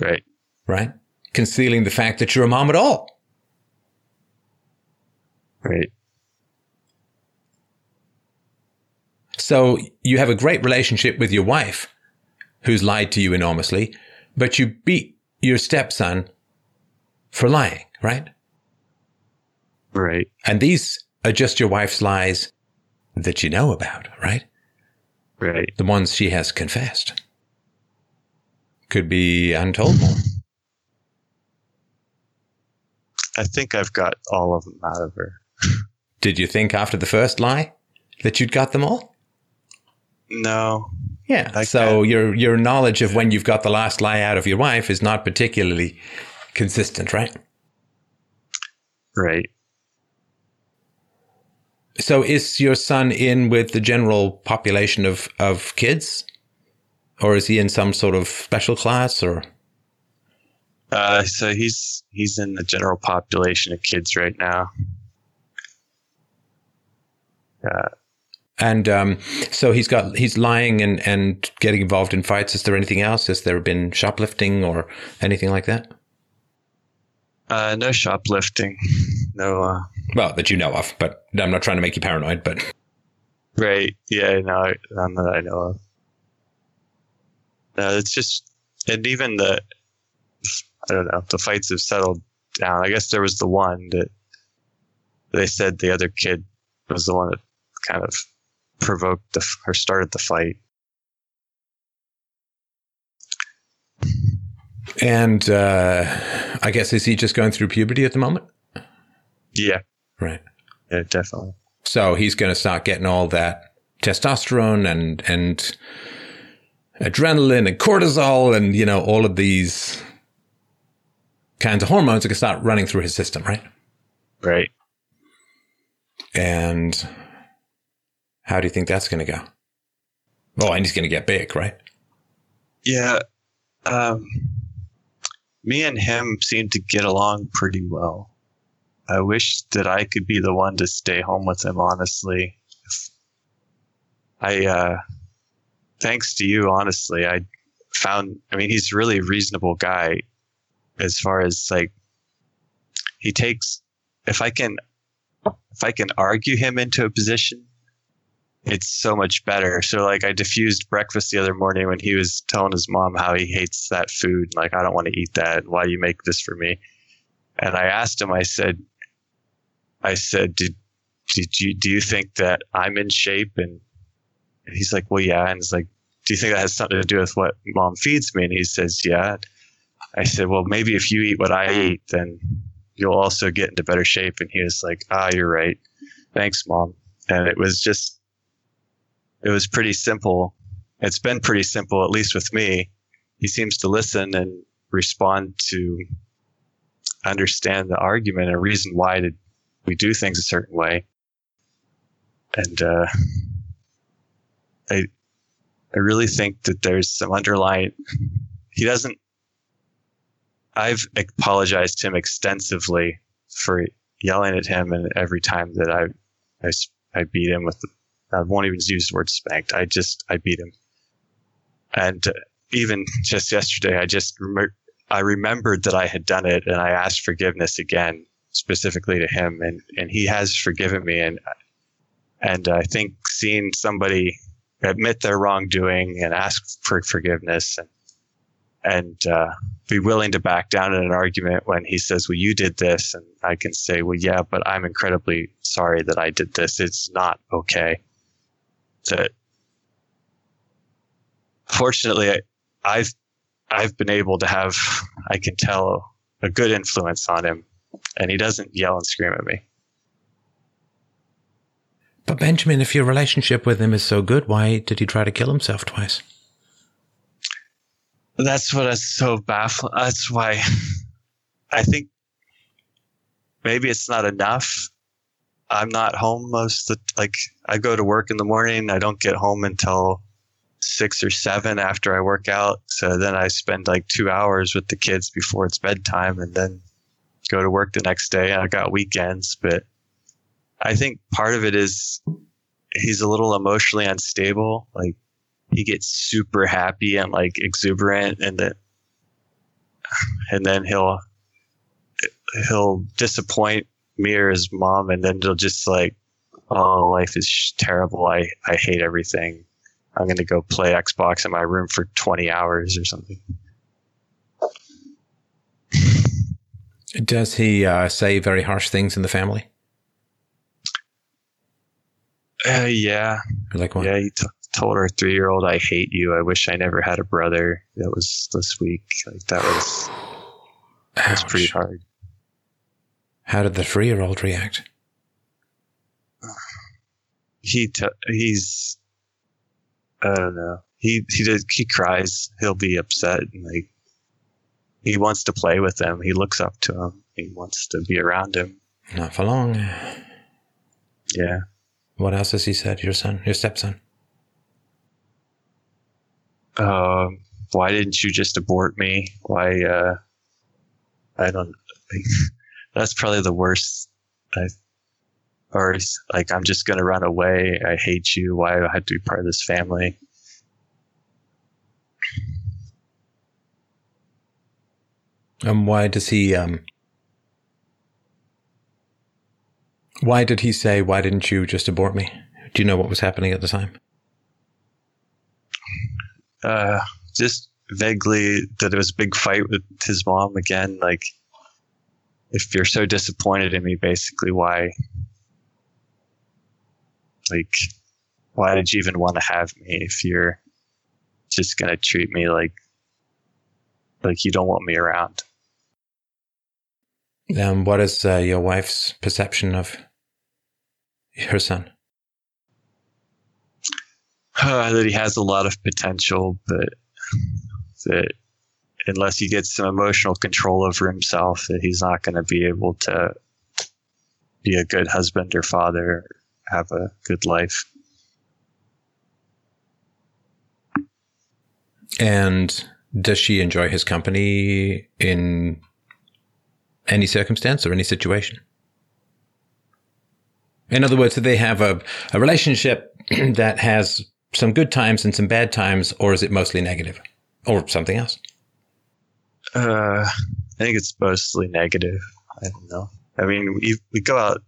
Right. right? Concealing the fact that you're a mom at all. Right. So you have a great relationship with your wife, who's lied to you enormously, but you beat your stepson for lying, right? Right. And these are just your wife's lies that you know about, right? Right. The ones she has confessed. Could be untold more. I think I've got all of them out of her. Did you think after the first lie that you'd got them all? No. Yeah. I so can't- your your knowledge of when you've got the last lie out of your wife is not particularly consistent, right? Right. So is your son in with the general population of, of kids? Or is he in some sort of special class or Uh, so he's he's in the general population of kids right now. And um, so he's got he's lying and, and getting involved in fights. Is there anything else? Has there been shoplifting or anything like that? Uh, no shoplifting. No. Uh, Well, that you know of, but I'm not trying to make you paranoid, but right. Yeah. No. None that I know of. No. It's just, and even the, I don't know. The fights have settled down. I guess there was the one that they said the other kid was the one that kind of provoked the or started the fight. and uh, I guess is he just going through puberty at the moment? Yeah. Right. Yeah. Definitely. So he's going to start getting all that testosterone and and adrenaline and cortisol and, you know, all of these kinds of hormones that can start running through his system, right? Right. And how do you think that's going to go? Oh, and he's going to get big, right? Yeah. Um, me and him seem to get along pretty well. I wish that I could be the one to stay home with him, honestly. I, uh, thanks to you, honestly, I found, I mean, he's a really reasonable guy as far as like, he takes, if I can, if I can argue him into a position, it's so much better. So like I diffused breakfast the other morning when he was telling his mom how he hates that food. Like I don't want to eat that. Why do you make this for me? And I asked him. I said, I said, did did you do you think that I'm in shape? And, and he's like, well, yeah. And it's like, do you think that has something to do with what mom feeds me? And he says, yeah. I said, well, maybe if you eat what I eat, then you'll also get into better shape. And he was like, ah, you're right. Thanks, mom. And it was just it was pretty simple. It's been pretty simple, at least with me. He seems to listen and respond to understand the argument and reason why did we do things a certain way. And uh, I I really think that there's some underlying he doesn't I've apologized to him extensively for yelling at him and every time that I I, I beat him with the I won't even use the word spanked. I just, I beat him. And uh, even just yesterday, I just, rem- I remembered that I had done it and I asked forgiveness again, specifically to him. And, and he has forgiven me. And, and I think seeing somebody admit their wrongdoing and ask for forgiveness and, and uh, be willing to back down in an argument when he says, "Well, you did this," and I can say, "Well, yeah, but I'm incredibly sorry that I did this. It's not okay." That fortunately I've I've been able to have I can tell a good influence on him and he doesn't yell and scream at me. But Benjamin, if your relationship with him is so good, why did he try to kill himself twice? That's what is so baffling. That's why (laughs) I think maybe it's not enough I'm not home most of the, like I go to work in the morning. I don't get home until six or seven after I work out. So then I spend like two hours with the kids before it's bedtime and then go to work the next day. I got weekends, but I think part of it is he's a little emotionally unstable. Like he gets super happy and like exuberant and then, (sighs) and then he'll, he'll disappoint his mom, and then they'll just like, "Oh, life is terrible. I I hate everything. I'm gonna go play Xbox in my room for 20 hours or something." Does he uh, say very harsh things in the family? Uh, yeah. Like what? Yeah, he t- told our three year old, I hate you. I wish I never had a brother. That was this week. Like, that was, that was pretty hard. How did the three year old react? He t- he's I don't know. He he did he cries. He'll be upset and like he wants to play with them. He looks up to him. He wants to be around him. Not for long. Yeah. What else has he said? Your son, your stepson. Um, why didn't you just abort me? Why? Uh, I don't. That's probably the worst. I, or like, I'm just going to run away. I hate you. Why do I have to be part of this family? Um, why does he, um, why did he say, why didn't you just abort me? Do you know what was happening at the time? Uh, just vaguely that it was a big fight with his mom again. Like, if you're so disappointed in me, basically, why, like, why did you even want to have me if you're just gonna treat me like, like you don't want me around? Um, what is uh, your wife's perception of her son? uh, (sighs) that he has a lot of potential, but that unless he gets some emotional control over himself, that he's not going to be able to be a good husband or father, have a good life. And does she enjoy his company in any circumstance or any situation? In other words, do they have a, a relationship (clears throat) that has some good times and some bad times, or is it mostly negative or something else? Uh, I think it's mostly negative. I don't know. I mean, we, we go out,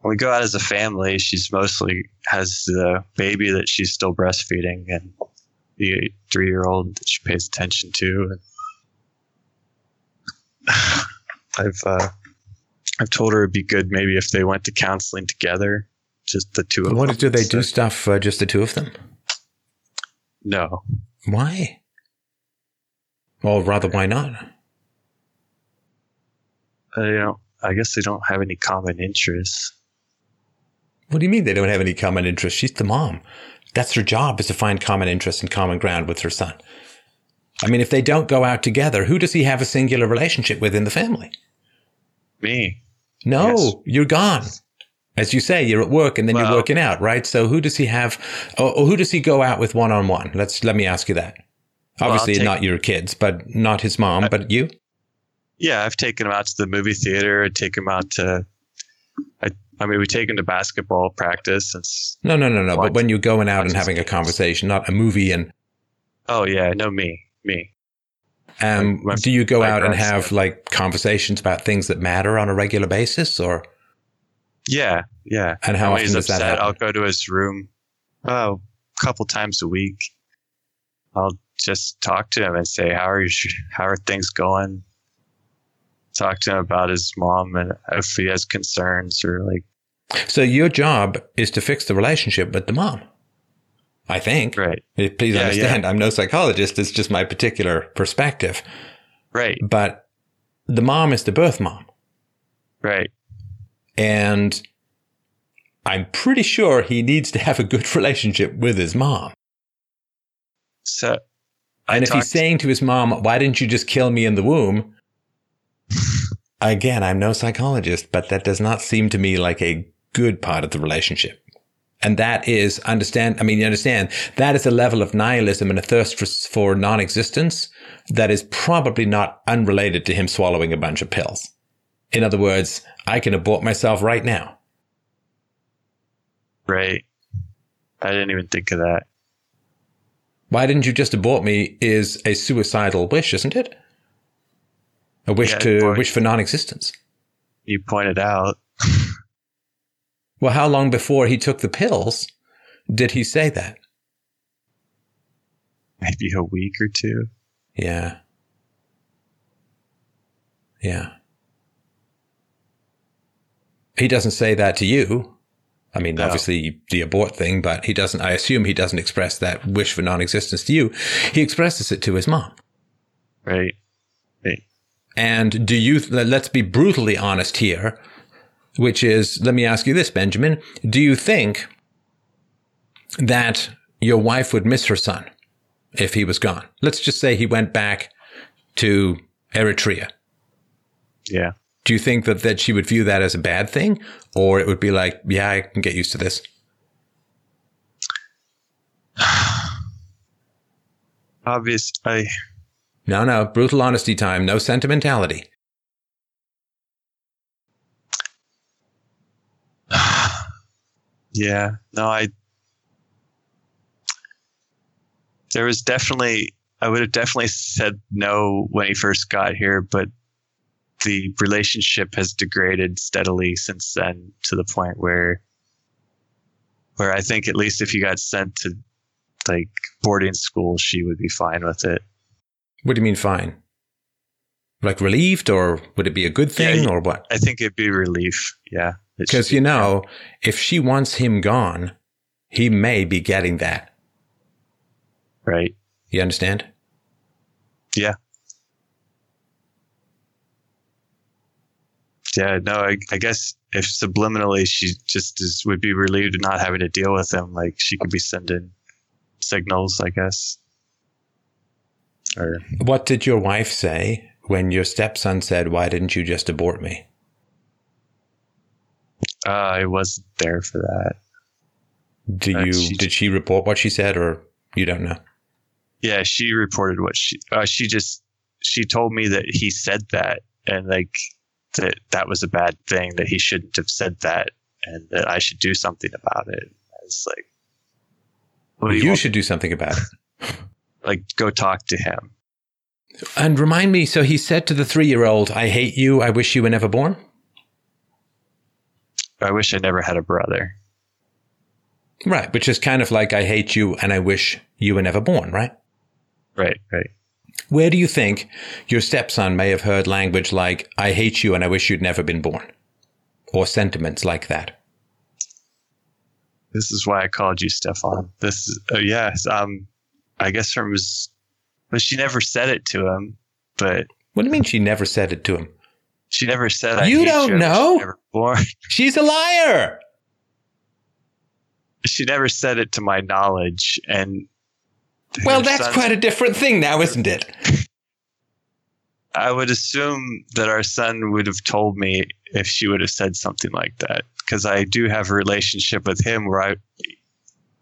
when we go out as a family, she's mostly has the baby that she's still breastfeeding and the three year old that she pays attention to. (sighs) I've, uh, I've told her it'd be good maybe if they went to counseling together, just the two of What them. do they do stuff uh, just the two of them? No. Why? Or rather, why not? Uh, you know, I guess they don't have any common interests. What do you mean they don't have any common interests? She's the mom. That's her job is to find common interests and common ground with her son. I mean, if they don't go out together, who does he have a singular relationship with in the family? Me. No, Yes. you're gone. As you say, you're at work and then you're working out, right? So who does he have, or, or who does he go out with one on one? Let's, let me ask you that. Well, Obviously take- not your kids, but not his mom, but you? Yeah, I've taken him out to the movie theater. I take him out to. I, I mean, we take him to basketball practice. No, no, no, no. But when you're going out and having a conversation, not a movie and oh yeah, no me, me. Um, My- do you go out and have like conversations about things that matter on a regular basis, or Yeah, yeah. and how often he's does that upset, happen? I'll go to his room. Oh, a couple times a week. I'll just talk to him and say, "How are you? How are things going?" Talk to him about his mom and if he has concerns or like, So your job is to fix the relationship with the mom. I think. right, Eh, Please Yeah, understand, I'm no psychologist. It's just my particular perspective. right, But the mom is the birth mom, right. and I'm pretty sure he needs to have a good (laughs) relationship with his mom. So, And if he's saying to his mom, "Why didn't you just kill me in the womb?" (laughs) Again, I'm no psychologist, but that does not seem to me like a good part of the relationship. And that is understand. I mean, you understand that is a level of nihilism and a thirst for, for non-existence that is probably not unrelated to him swallowing a bunch of pills. In other words, I can abort myself right now. right. I didn't even think of that. Why didn't you just abort me? Is a suicidal wish, isn't it? A wish Yeah, to boy. wish for non-existence. You pointed out. (laughs) Well, how long before he took the pills did he say that? maybe a week or two. Yeah. Yeah. He doesn't say that to you. I mean, obviously the abort thing, but he doesn't, I assume he doesn't express that wish for non-existence to you. He expresses it to his mom. Right. Right. And do you, let's be brutally honest here, which is, let me ask you this, Benjamin. Do you think that your wife would miss her son if he was gone? Let's just say he went back to Eritrea. Yeah. Do you think that, that she would view that as a bad thing? Or it would be like, yeah, I can get used to this? (sighs) Obvious. I. No, no, brutal honesty time, no sentimentality. (sighs) Yeah. No, I. There was definitely. I would have definitely said no when he first got here, but the relationship has degraded steadily since then to the point where. Where I think at least if he got sent to, like boarding school, she would be fine with it. What do you mean fine? Like relieved, or would it be a good thing, Yeah, or what? I think it'd be relief. Yeah. Because, you know, if she wants him gone, he may be getting that. Right. You understand? Yeah. Yeah, no, I, I guess if subliminally she just is, would be relieved of not having to deal with him, like she could be sending signals, I guess. Or What did your wife say when your stepson said, Why didn't you just abort me? uh, I wasn't there for that. Do Uh, you she- did she report what she said or you don't know? Yeah, she reported what she uh, she just she told me that he said that and like that that was a bad thing that he shouldn't have said that and that I should do something about it. I was like, do you, you should do something about it. (laughs) like go talk to him. And remind me, so he said to the three year old, I hate you, I wish you were never born? I wish I never had a brother. Right, which is kind of like I hate you and I wish you were never born, right? Right, right. Where do you think your stepson may have heard language like, I hate you and I wish you'd never been born? Or sentiments like that? This is why I called you Stefan. This is uh, yes, um I guess from but she never said it to him, but What do you mean she never said it to him? she never said I You don't you, know? you Never born. (laughs) She's a liar! she never said it to my knowledge and Well, that's quite a different thing now, isn't it? I would assume that our son would have told me if she would have said something like that because I do have a relationship with him where I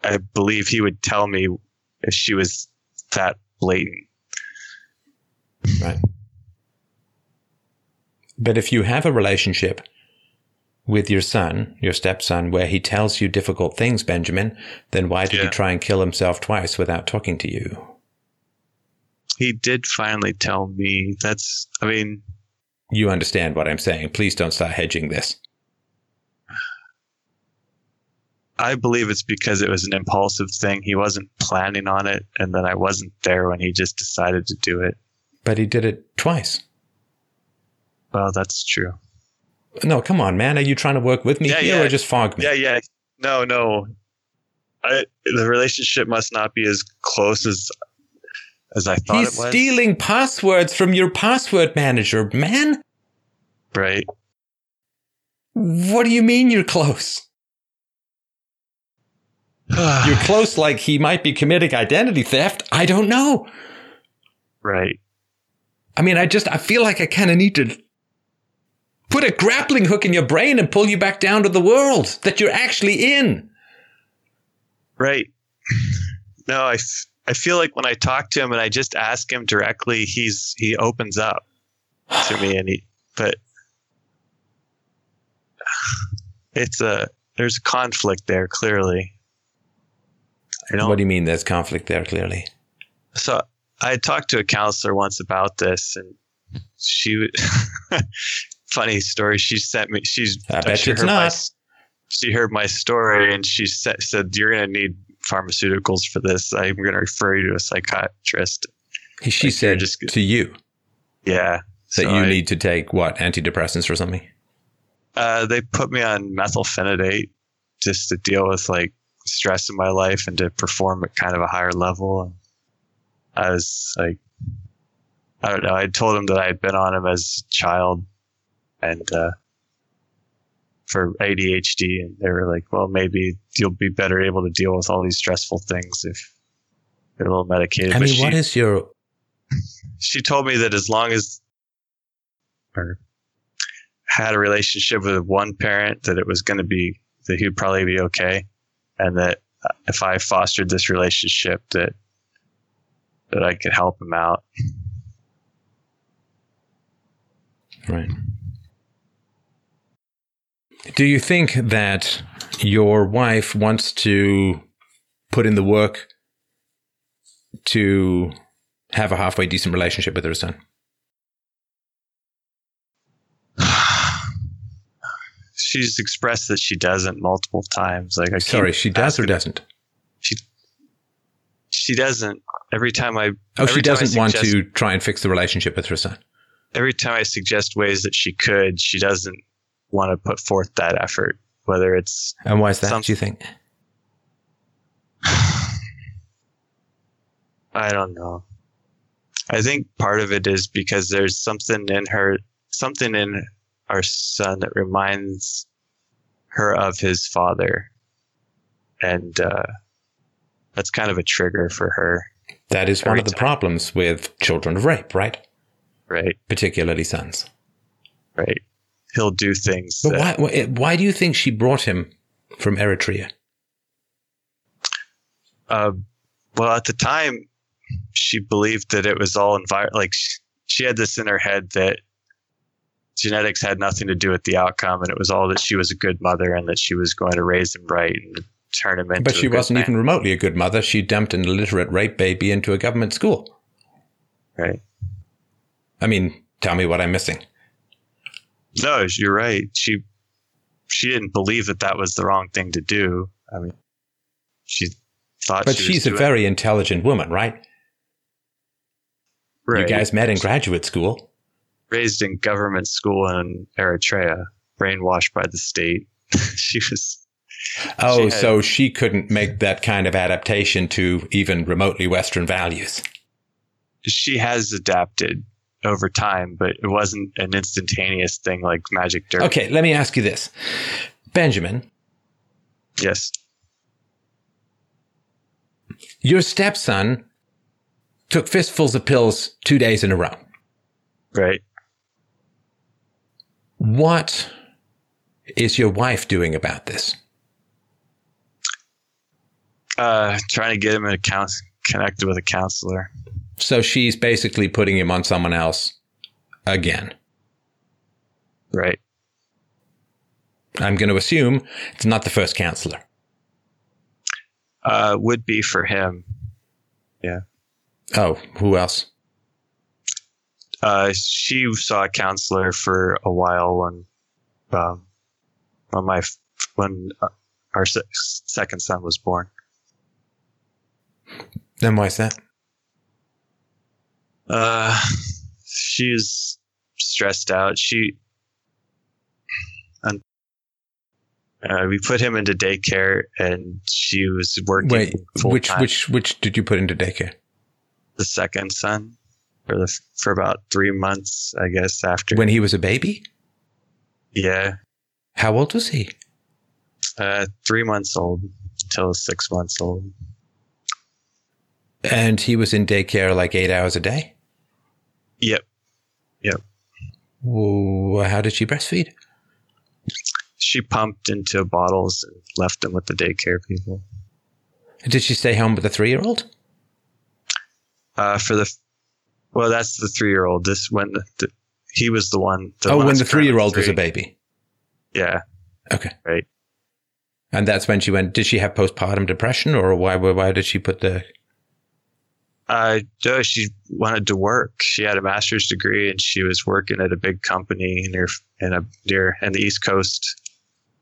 I believe he would tell me if she was that blatant. Right. But if you have a relationship with your son, your stepson, where he tells you difficult things, Benjamin, then why did he try and kill himself twice without talking to you? He did finally tell me that's I mean You understand what I'm saying. Please don't start hedging this. I believe it's because it was an impulsive thing. He wasn't planning on it and then I wasn't there when he just decided to do it. But he did it twice. Well, that's true. No, come on, man. Are you trying to work with me Yeah, here yeah. or just fog me? Yeah, yeah. No, no. I, the relationship must not be as close as as I thought He's it was. stealing passwords from your password manager, man. right. What do you mean you're close? (sighs) You're close like he might be committing identity theft. I don't know. right. I mean, I just, I feel like I kind of need to put a grappling hook in your brain and pull you back down to the world that you're actually in. Right. No, I, f- I feel like when I talk to him and I just ask him directly, he's he opens up to me and he but it's a there's a conflict there clearly. I don't What do you mean there's conflict there, clearly? so I talked to a counselor once about this, and she (laughs) funny story. She sent me. She's I bet she it's my not. s- she heard my story, and she sa- said, "You're going to need pharmaceuticals for this. I'm going to refer you to a psychiatrist." She Like, said just- to you Yeah, that So you I- need to take what, antidepressants or something? Uh, they put me on methylphenidate just to deal with like stress in my life and to perform at kind of a higher level. And I was like, I don't know. I told him that I had been on them as a child and uh, for ADHD, and they were like, "Well, maybe you'll be better able to deal with all these stressful things if you're a little medicated." I But mean, she, what is your, (laughs) she told me that as long as or had a relationship with one parent that it was going to be that he'd probably be okay and that if i fostered this relationship that that i could help him out right. Do you think that your wife wants to put in the work to have a halfway decent relationship with her son? (sighs) she's expressed that she doesn't multiple times like i Sorry, she does or doesn't? she she doesn't every time i Oh, she every time I doesn't want to try and fix the relationship with her son. every time i suggest ways that she could she doesn't want to put forth that effort whether it's And why is that, Some- do you think? (sighs) I don't know. I think part of it is because there's something in her, something in our son that reminds her of his father, and uh, that's kind of a trigger for her, That is one of the time. problems with children of rape, right? right? Particularly sons. Right. He'll do things. But that- why, why, why do you think she brought him from Eritrea? Uh, well, at the time, she believed that it was all environment. Like she, she had this in her head that genetics had nothing to do with the outcome, and it was all that she was a good mother and that she was going to raise him right and turn him into. A But she wasn't man. even remotely a good mother. She dumped an illiterate rape baby into a government school. right. I mean, tell me what I'm missing. No, you're right. She she didn't believe that that was the wrong thing to do. I mean, she thought. But she was she's a very intelligent woman, right? right. You guys met in graduate school. raised in government school in Eritrea, brainwashed by the state. (laughs) she was Oh, She had- so she couldn't make that kind of adaptation to even remotely Western values. she has adapted over time, but it wasn't an instantaneous thing like magic dirt. Okay, let me ask you this. Benjamin, Yes. your stepson took fistfuls of pills two days in a row. Right. What is your wife doing about this? Uh, trying to get him a connected with a counselor. So she's basically putting him on someone else again. Right. I'm going to assume it's not the first counselor. Uh, would be for him. Yeah. Oh, who else? Uh, she saw a counselor for a while when, um, when my when uh, our se- second son was born. Then why is that? Uh, she's stressed out. She, and uh, we put him into daycare, and she was working Wait, full which time. which which did you put into daycare? the second son for the for about three months, I guess. After When he was a baby? yeah, How old was he? uh, three months old until six months old. And he was in daycare like eight hours a day? Yep. Well, how did she breastfeed? She pumped into bottles and left them with the daycare people. Did she stay home with the three year old? Uh, for the well, that's the three year old. This when the, the, he was the one. The Oh, when the three year old was a baby. Yeah, Okay. Right. And that's when she went. Did she have postpartum depression, or? Why why did she put the? Uh, she wanted to work. She had a master's degree and she was working at a big company near in a near in the East Coast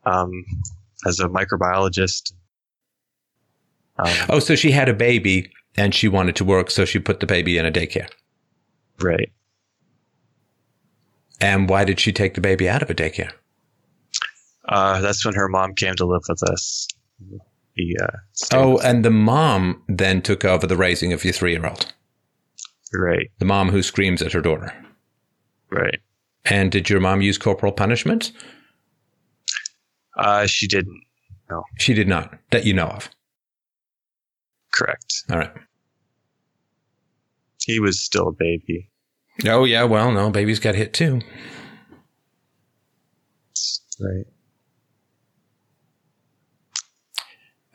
um, as a microbiologist. Um, Oh, so she had a baby and she wanted to work, so she put the baby in a daycare. right. And why did she take the baby out of a daycare? Uh, that's when her mom came to live with us. He, uh, Oh, with- and the mom then took over the raising of your three year old. right, The mom who screams at her daughter. right. And did your mom use corporal punishment? Uh, she didn't. No. She did not, that you know of. Correct. All right. He was still a baby. Oh, yeah, well, no, babies got hit too. Right.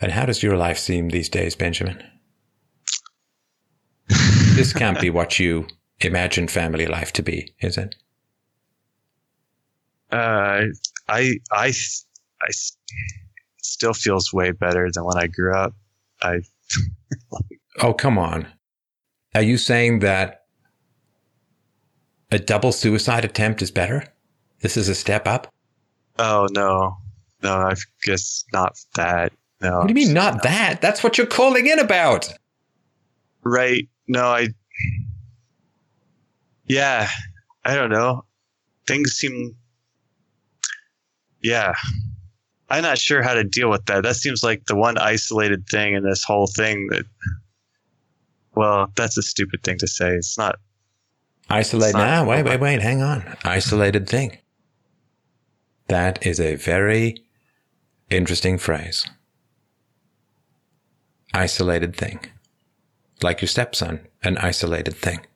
And how does your life seem these days, Benjamin? (laughs) this can't be what you imagine family life to be, is it? Uh, I, I, I still feels way better than when I grew up. I, Oh, come on. Are you saying that a double suicide attempt is better? This is a step up? oh no, no, I guess not that. No. What do you mean, not that? That's what you're calling in about. Right. No, I, yeah, I don't know. Things seem, yeah. I'm not sure how to deal with that. That seems like the one isolated thing in this whole thing that, well, that's a stupid thing to say. It's not, Isolate It's not- Wait, wait, wait. Hang on. Isolated thing. That is a very interesting phrase. Isolated thing. Like your stepson, an isolated thing.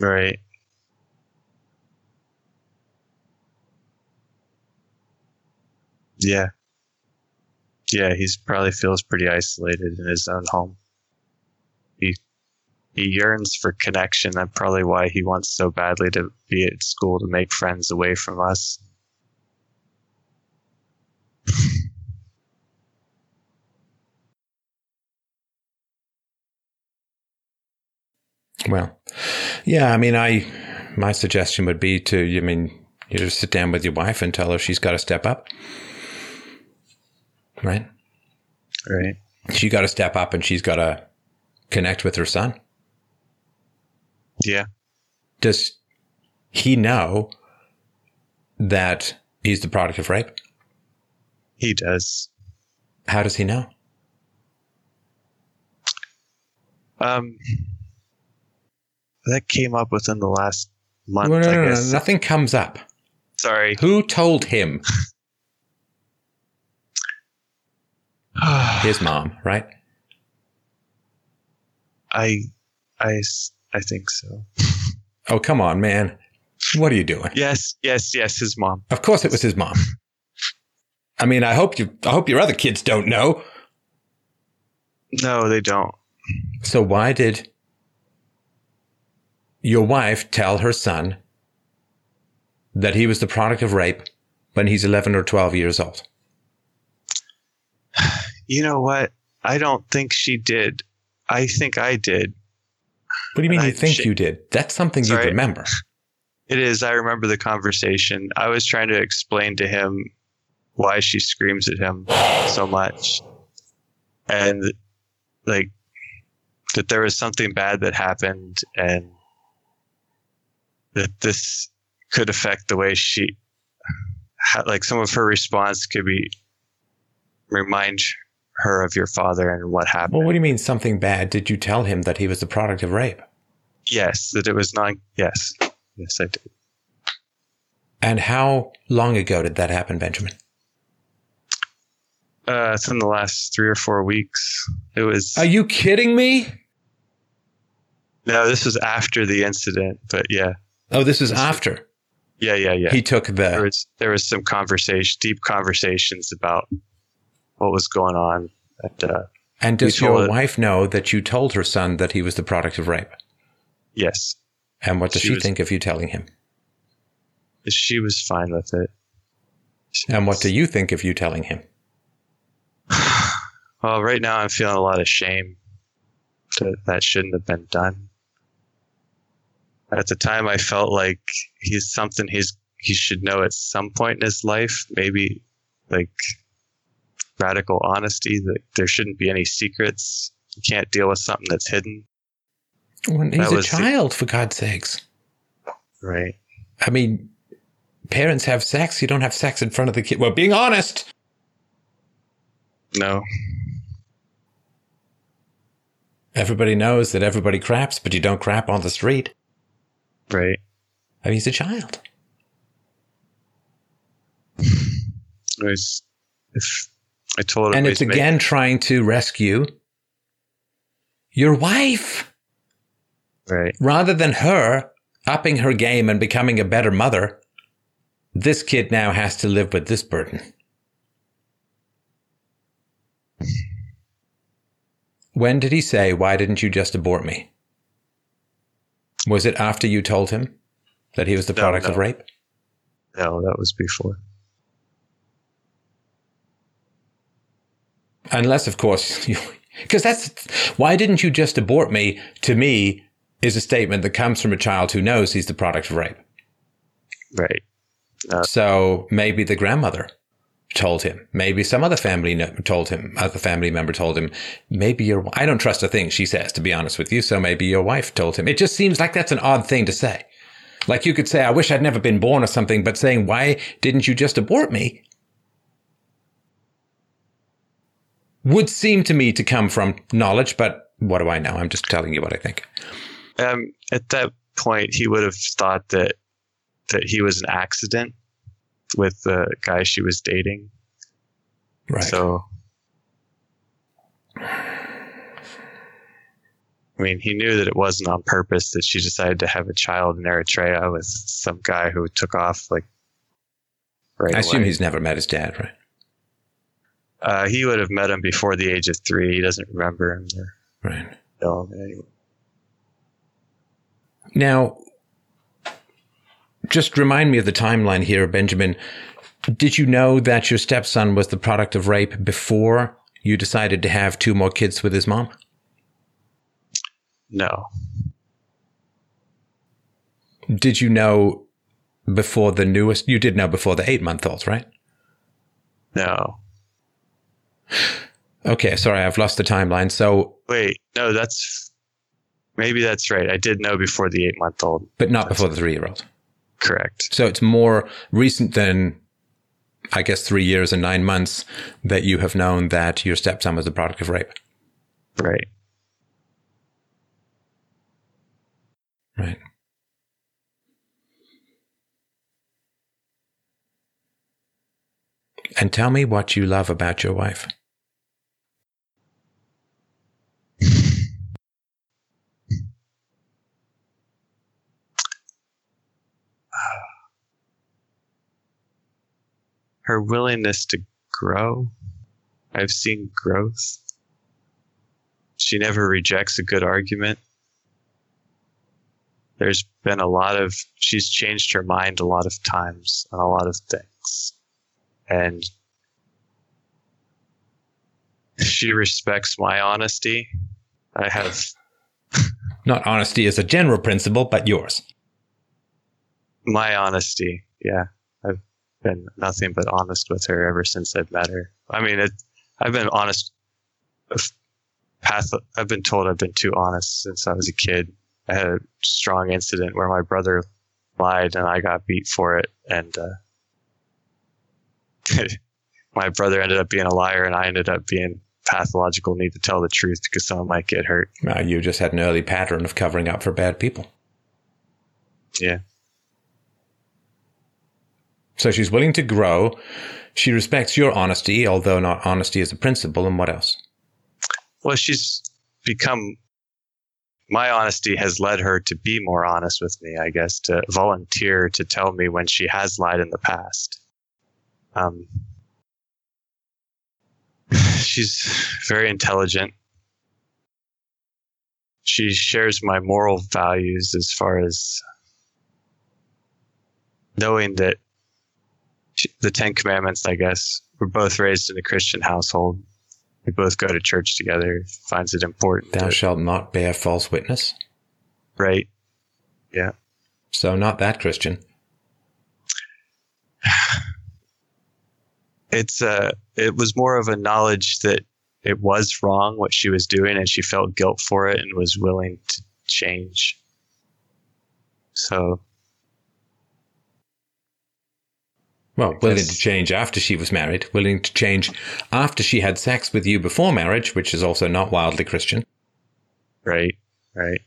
Right. Yeah. Yeah, he's probably feels pretty isolated in his own home. He he yearns for connection. That's probably why he wants so badly to be at school to make friends away from us. Well, yeah, I mean, I my suggestion would be to, I mean, you just sit down with your wife and tell her she's got to step up, right? Right. She got to step up and she's got to connect with her son. Yeah. Does he know that he's the product of rape? He does. How does he know? Um, that came up within the last month. No, no, I no, no, guess. nothing comes up. Sorry. Who told him? (sighs) His mom, right? I, I, I think so. (laughs) Oh, come on, man. What are you doing? Yes, yes, yes. His mom. Of course it was his mom. I mean, I hope you I hope your other kids don't know. No, they don't. So why did your wife tell her son that he was the product of rape when he's 11 or 12 years old? You know what? I don't think she did. I think I did. What do you mean I- you think she- you did? That's something you remember. (laughs) It is. I remember the conversation. I was trying to explain to him why she screams at him so much. And like that there was something bad that happened and that this could affect the way she ha- like some of her response could be remind her of your father and what happened. Well, what do you mean something bad? Did you tell him that he was the product of rape? yes, that it was not yes. Yes, I did. And how long ago did that happen, Benjamin? Uh, it's in the last three or four weeks. It was Are you kidding me? no, this was after the incident, but yeah, Oh, this is after yeah, yeah, yeah. he took there the. was there was some conversation, deep conversations about what was going on, and uh, And does your it- wife know that you told her son that he was the product of rape? yes, And what does She she was- think of you telling him? she was fine with it. She And what do you think of you telling him? (sighs) Well, right now I'm feeling a lot of shame that that shouldn't have been done. At the time, I felt like he's something he's he should know at some point in his life. Maybe like radical honesty that there shouldn't be any secrets. You can't deal with something that's hidden, When he's a was the- child, for God's sakes. right? I mean, parents have sex. You don't have sex in front of the kid. Well, being honest. No, Everybody knows that everybody craps, but you don't crap on the street. Right? I mean, he's a child. (laughs) It was if I told And it's again trying to rescue your wife. right. Rather than her upping her game and becoming a better mother, this kid now has to live with this burden. When did he say, Why didn't you just abort me? Was it after you told him that he was the No, product no. of rape? No, that was before. Unless, of course, (laughs) you. Because that's. Why didn't you just abort me? To me, is a statement that comes from a child who knows he's the product of rape. Right. Uh, so maybe the grandmother told him. Maybe some other family told him. Other family member told him. Maybe your. I don't trust a thing she says, to be honest with you. So maybe your wife told him. It just seems like that's an odd thing to say. Like you could say, "I wish I'd never been born" or something, but saying, "Why didn't you just abort me?" would seem to me to come from knowledge. But what do I know? I'm just telling you what I think. Um, at that point, he would have thought that that he was an accident with the guy she was dating. Right. So, I mean, he knew that it wasn't on purpose that she decided to have a child in Eritrea with some guy who took off like right I assume away. he's never met his dad, right? Uh, he would have met him before the age of three. He doesn't remember him or Right. anyway. Now, just remind me of the timeline here, Benjamin. Did you know that your stepson was the product of rape before you decided to have two more kids with his mom? No, Did you know before the newest? You did know before the eight month old, right? no. Okay, sorry, I've lost the timeline. So, Wait, no, that's maybe that's right. I did know before the eight month old. but not before the three year old. Correct. So it's more recent than, I guess, three years and nine months that you have known that your stepson was the product of rape. Right. Right. And tell me what you love about your wife. Her willingness to grow. I've seen growth. She never rejects a good argument. There's been a lot of, she's changed her mind a lot of times on a lot of things. And she respects my honesty. I have (laughs) Not honesty as a general principle, but yours. my honesty. Yeah, been nothing but honest with her ever since I've met her. I mean, it, I've been honest. Path. I've been told I've been too honest since I was a kid. I had a strong incident where my brother lied and I got beat for it, and uh, (laughs) my brother ended up being a liar, and I ended up being pathological need to tell the truth because someone might get hurt. Uh, you just had an early pattern of covering up for bad people. Yeah. So she's willing to grow. She respects your honesty, although not honesty as a principle. And what else? well she's become my honesty has led her to be more honest with me i guess to volunteer to tell me when she has lied in the past um, (sighs) she's very intelligent she shares my moral values as far as knowing that the ten commandments i guess we're both raised in a christian household we both go to church together finds it important Thou shalt not bear false witness. right Yeah. So not that Christian. (sighs) it's uh it was more of a knowledge that it was wrong what she was doing and she felt guilt for it and was willing to change so Well, willing Yes. to change after she was married, willing to change after she had sex with you before marriage, which is also not wildly Christian. right right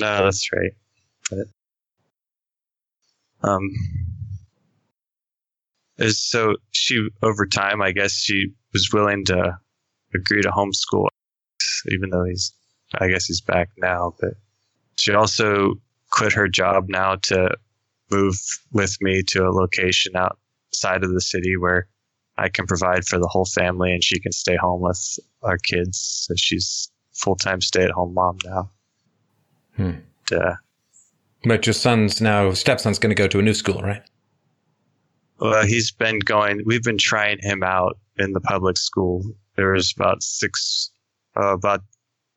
no that's right but, um is so she over time i guess she was willing to agree to homeschool even though he's i guess he's back now but she also quit her job now to move with me to a location outside of the city where i can provide for the whole family and she can stay home with our kids so she's full-time stay-at-home mom now Hmm. And, uh, But your son's now, stepson's going to go to a new school, right? Well, he's been going. We've been trying him out in the public school. There was about six, uh, about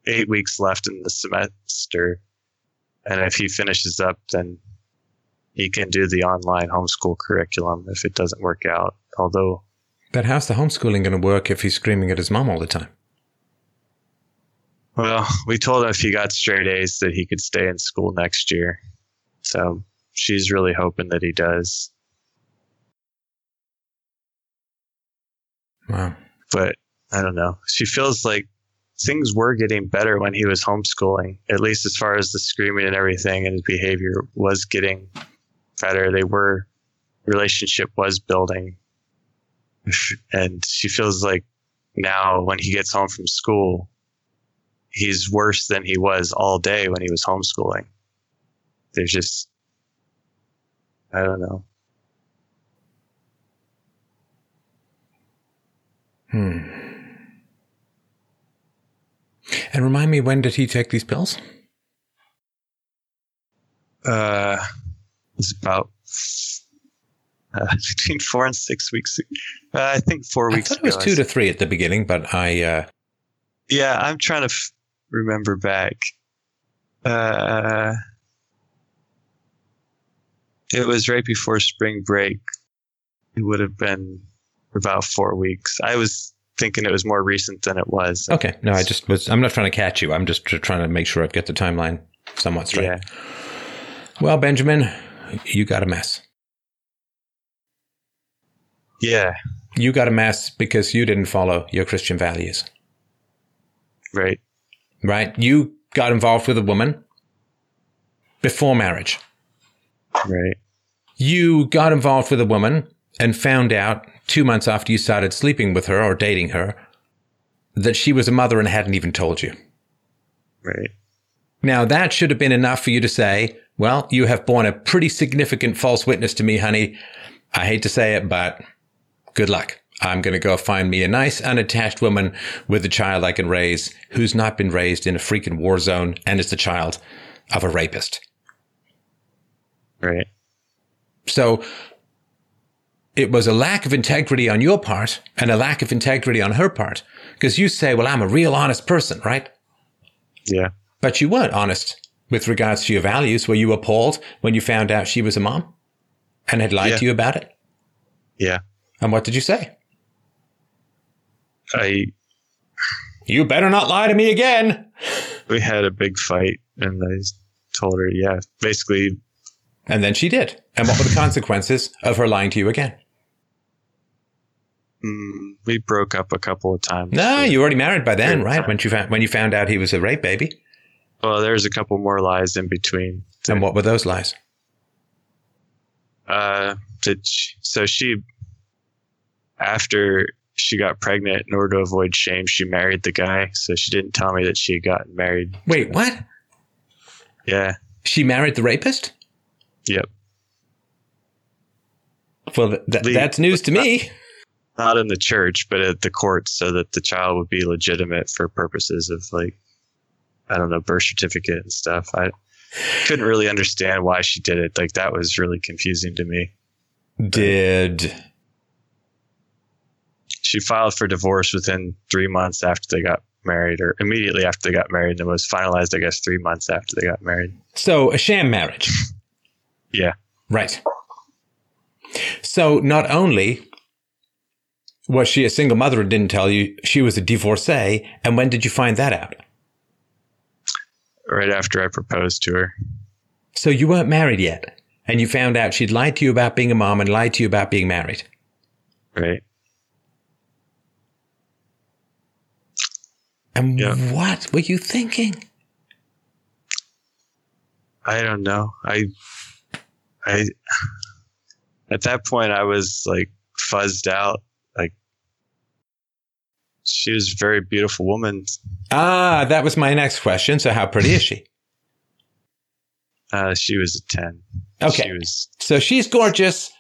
eight weeks left in the semester, and if he finishes up, then he can do the online homeschool curriculum. If it doesn't work out, although But how's the homeschooling going to work if he's screaming at his mom all the time? well, (laughs) we told him if he got straight A's that he could stay in school next year. So she's really hoping that he does. Wow. but I don't know. She feels like things were getting better when he was homeschooling, at least as far as the screaming and everything and his behavior was getting better. They were, relationship was building. And she feels like now when he gets home from school, he's worse than he was all day when he was homeschooling. There's just, I don't know. Hmm. And remind me, when did he take these pills? Uh, it's about uh, (laughs) between four and six weeks. Uh, I think four I weeks. thought it was ago. two to three at the beginning, but I. Uh, Yeah, I'm trying to f- remember back. Uh, it was right before spring break. It would have been about four weeks. I was thinking it was more recent than it was. okay, no, I just was. I'm not trying to catch you. I'm just trying to make sure I get the timeline somewhat straight. Yeah. Well, Benjamin, you got a mess. Yeah. You got a mess because you didn't follow your Christian values, Right. right? You got involved with a woman before marriage. Right. You got involved with a woman and found out two months after you started sleeping with her or dating her that she was a mother and hadn't even told you. Right. Now, that should have been enough for you to say, well, you have borne a pretty significant false witness to me, honey. I hate to say it, but good luck. I'm going to go find me a nice, unattached woman with a child I can raise who's not been raised in a freaking war zone and is the child of a rapist. Right. So it was a lack of integrity on your part and a lack of integrity on her part. Because you say, well, I'm a real honest person, right? Yeah. But you weren't honest with regards to your values. Were you appalled when you found out she was a mom and had lied Yeah. to you about it? Yeah. And what did you say? I You better not lie to me again. we had a big fight, and I told her, yeah, basically, And then she did. And what were the consequences of her lying to you again? mm, we broke up a couple of times. No, you were already married by then, right? time. When you found when you found out he was a rape baby. Well, there's a couple more lies in between. And what were those lies? Uh, she, so she after she got pregnant, in order to avoid shame, she married the guy. So she didn't tell me that she had gotten married. Wait, what? Yeah. She married the rapist? Yep. Well, th- th- The- that's news to me. (laughs) Not in the church, but at the court, so that the child would be legitimate for purposes of like, I don't know, birth certificate and stuff. I couldn't really understand why she did it. Like that was really confusing to me. Did She filed for divorce within three months after they got married, or immediately after they got married, and it was finalized, I guess, three months after they got married. so a sham marriage? (laughs) Yeah. Right. So not only was she a single mother and didn't tell you, she was a divorcee. And when did you find that out? Right after I proposed to her. So you weren't married yet, and you found out she'd lied to you about being a mom and lied to you about being married. Right. And Yeah. what were you thinking? I don't know. I, I, (sighs) at that point, I was like fuzzed out. She was a very beautiful woman. Ah, that was my next question. So how pretty is she? Uh, she was a 10. Okay. She was, So she's gorgeous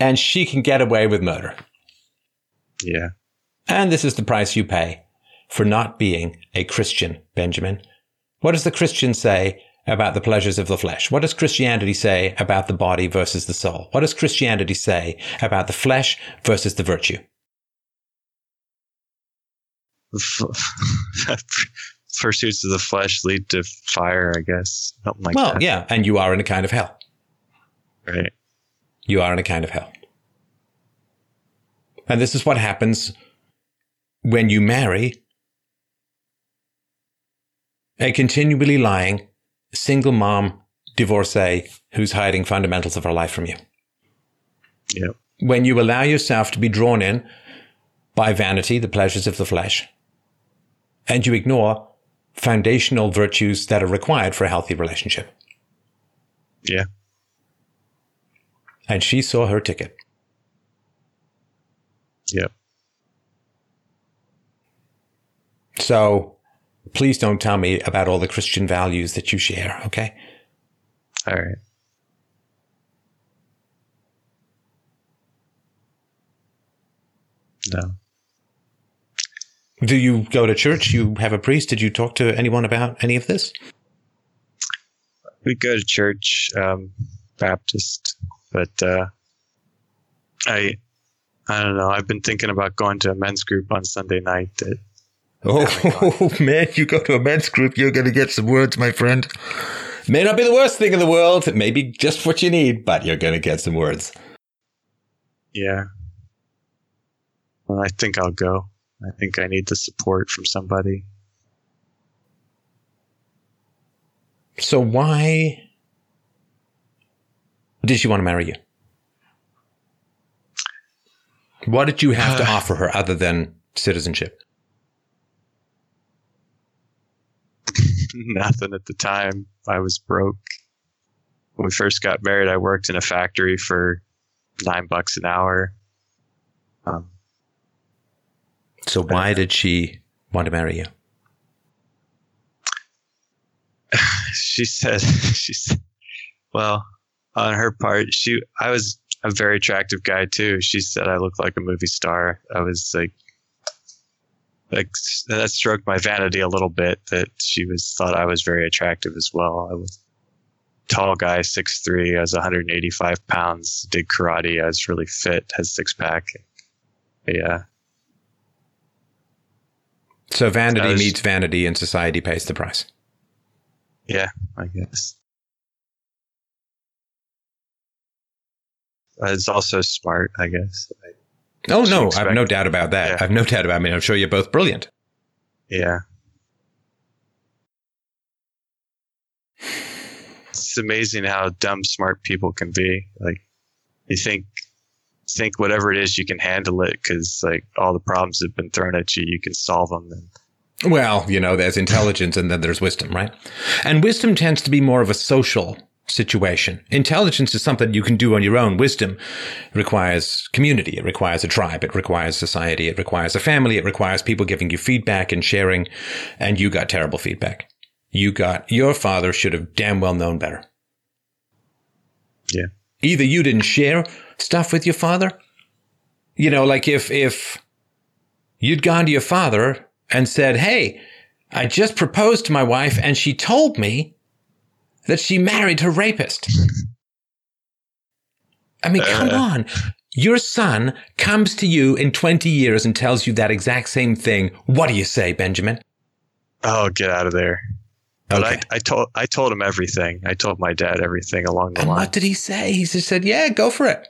and she can get away with murder. yeah. And this is the price you pay for not being a Christian, Benjamin. What does the Christian say about the pleasures of the flesh? What does Christianity say about the body versus the soul? What does Christianity say about the flesh versus the virtue? (laughs) Pursuits of the flesh lead to fire, I guess. Something like well, that. yeah, and you are in a kind of hell. Right. You are in a kind of hell. And this is what happens when you marry a continually lying single mom divorcee who's hiding fundamentals of her life from you. Yep. When you allow yourself to be drawn in by vanity, the pleasures of the flesh, and you ignore foundational virtues that are required for a healthy relationship. Yeah. And she saw her ticket. Yeah. So please don't tell me about all the Christian values that you share, okay? All right. No. Do you go to church? You have a priest? Did you talk to anyone about any of this? We go to church, um, Baptist, but uh, I, I don't know. I've been thinking about going to a men's group on Sunday night. That Oh, (laughs) man, you go to a men's group, you're going to get some words, my friend. May not be the worst thing in the world. It may be just what you need, but you're going to get some words. yeah. Well, I think I'll go. I think I need the support from somebody. So why did she want to marry you? What did you have to (sighs) offer her other than citizenship? (laughs) Nothing at the time. I was broke. When we first got married, I worked in a factory for nine bucks an hour. Um, So why uh, did she want to marry you? (sighs) she said (laughs) she said well on her part she i was a very attractive guy too. She said i looked like a movie star. I was like like that stroked my vanity a little bit that she was thought i was very attractive as well. I was tall guy six three i was 185 pounds did karate i was really fit has six pack. Yeah So vanity meets vanity and society pays the price. Yeah, I guess. It's also smart, I guess. I- Oh, no, I've no doubt about that. Yeah. I've no doubt about it. I mean, I'm sure you're both brilliant. Yeah. It's amazing how dumb smart people can be. Like, you think think whatever it is you can handle it because like all the problems have been thrown at you, you can solve them. And Well, you know, there's intelligence and then there's wisdom, right? And wisdom tends to be more of a social situation. Intelligence is something you can do on your own. Wisdom requires community. It requires a tribe. It requires society. It requires a family. It requires people giving you feedback and sharing. And you got terrible feedback. You got, your father should have damn well known better. Yeah. Either you didn't share stuff with your father. You know, like if, if you'd gone to your father and said, Hey, I just proposed to my wife and she told me that she married her rapist. I mean, come Uh. on. Your son comes to you in 20 years and tells you that exact same thing. What do you say, Benjamin? oh, get out of there. But Okay. I, I told I told him everything. I told my dad everything along the And line. what did he say? He just said, Yeah, go for it.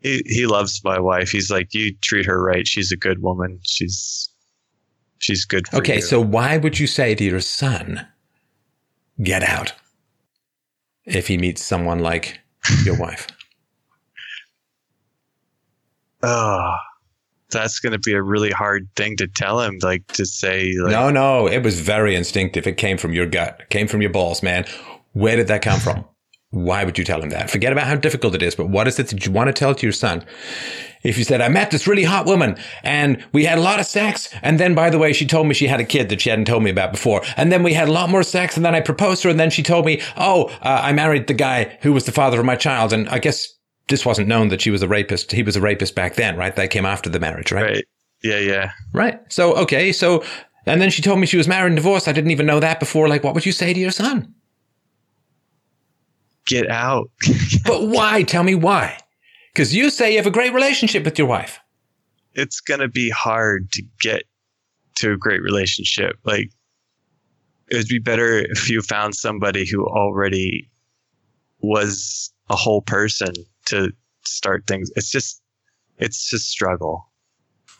He he loves my wife. He's like, you treat her right. She's a good woman. She's she's good for Okay, you. so why would you say to your son, get out if he meets someone like your (laughs) wife? oh, that's going to be a really hard thing to tell him. Like to say, like, no, no, it was very instinctive. It came from your gut, it came from your balls, man. Where did that come from? Why would you tell him that? Forget about how difficult it is, but what is it that you want to tell to your son? If you said, I met this really hot woman and we had a lot of sex. And then, by the way, she told me she had a kid that she hadn't told me about before. And then we had a lot more sex. And then I proposed to her. And then she told me, Oh, uh, I married the guy who was the father of my child. And I guess this wasn't known that she was a rapist. He was a rapist back then, right? That came after the marriage, right? right? Yeah, yeah. Right. So, okay. So, and then she told me she was married and divorced. I didn't even know that before. Like, what would you say to your son? Get out. (laughs) But why? Tell me why. Because you say you have a great relationship with your wife. it's going to be hard to get to a great relationship. Like, it would be better if you found somebody who already was a whole person to start things. It's just, it's just struggle.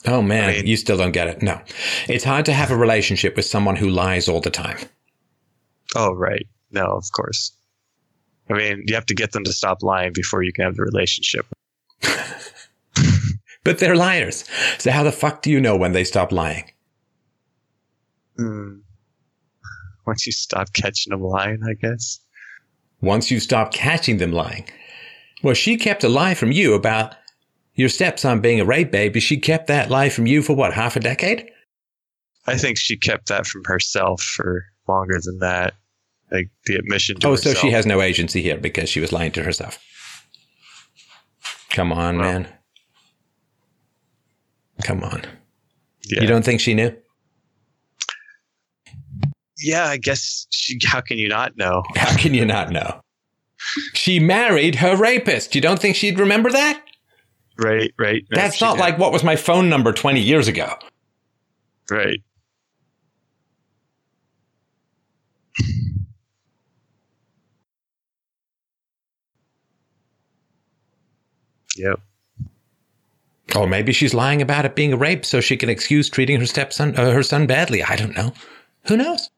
Oh man, I mean- you still don't get it. No. It's hard to have a relationship with someone who lies all the time. Oh, right. No, of course. I mean, you have to get them to stop lying before you can have the relationship. (laughs) But they're liars. So how the fuck do you know when they stop lying? Hmm. Once you stop catching them lying, I guess. Once you stop catching them lying. Well, she kept a lie from you about your stepson being a rape baby. She kept that lie from you for what, half a decade? I think she kept that from herself for longer than that. Like the admission to Oh, herself. so she has no agency here because she was lying to herself. Come on, Well, man. Come on. Yeah. You don't think she knew? yeah, I guess she. How can you not know? (laughs) How can you not know? She married her rapist. You don't think she'd remember that? Right, right. No, That's not did. like what was my phone number 20 years ago. right. Yep. Or maybe she's lying about it being a rape so she can excuse treating her stepson, uh, her son badly. I don't know. Who knows?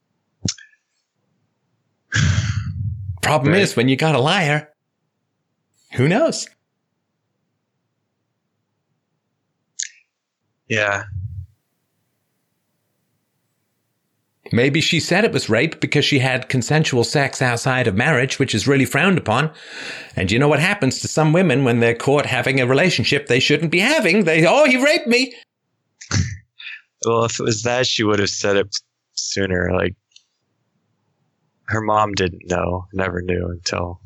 Problem Right. is, when you got a liar, who knows? Yeah. Maybe she said it was rape because she had consensual sex outside of marriage, which is really frowned upon. And you know what happens to some women when they're caught having a relationship they shouldn't be having? They, oh, he raped me. (laughs) Well, if it was that, she would have said it sooner. Like her mom didn't know, never knew until.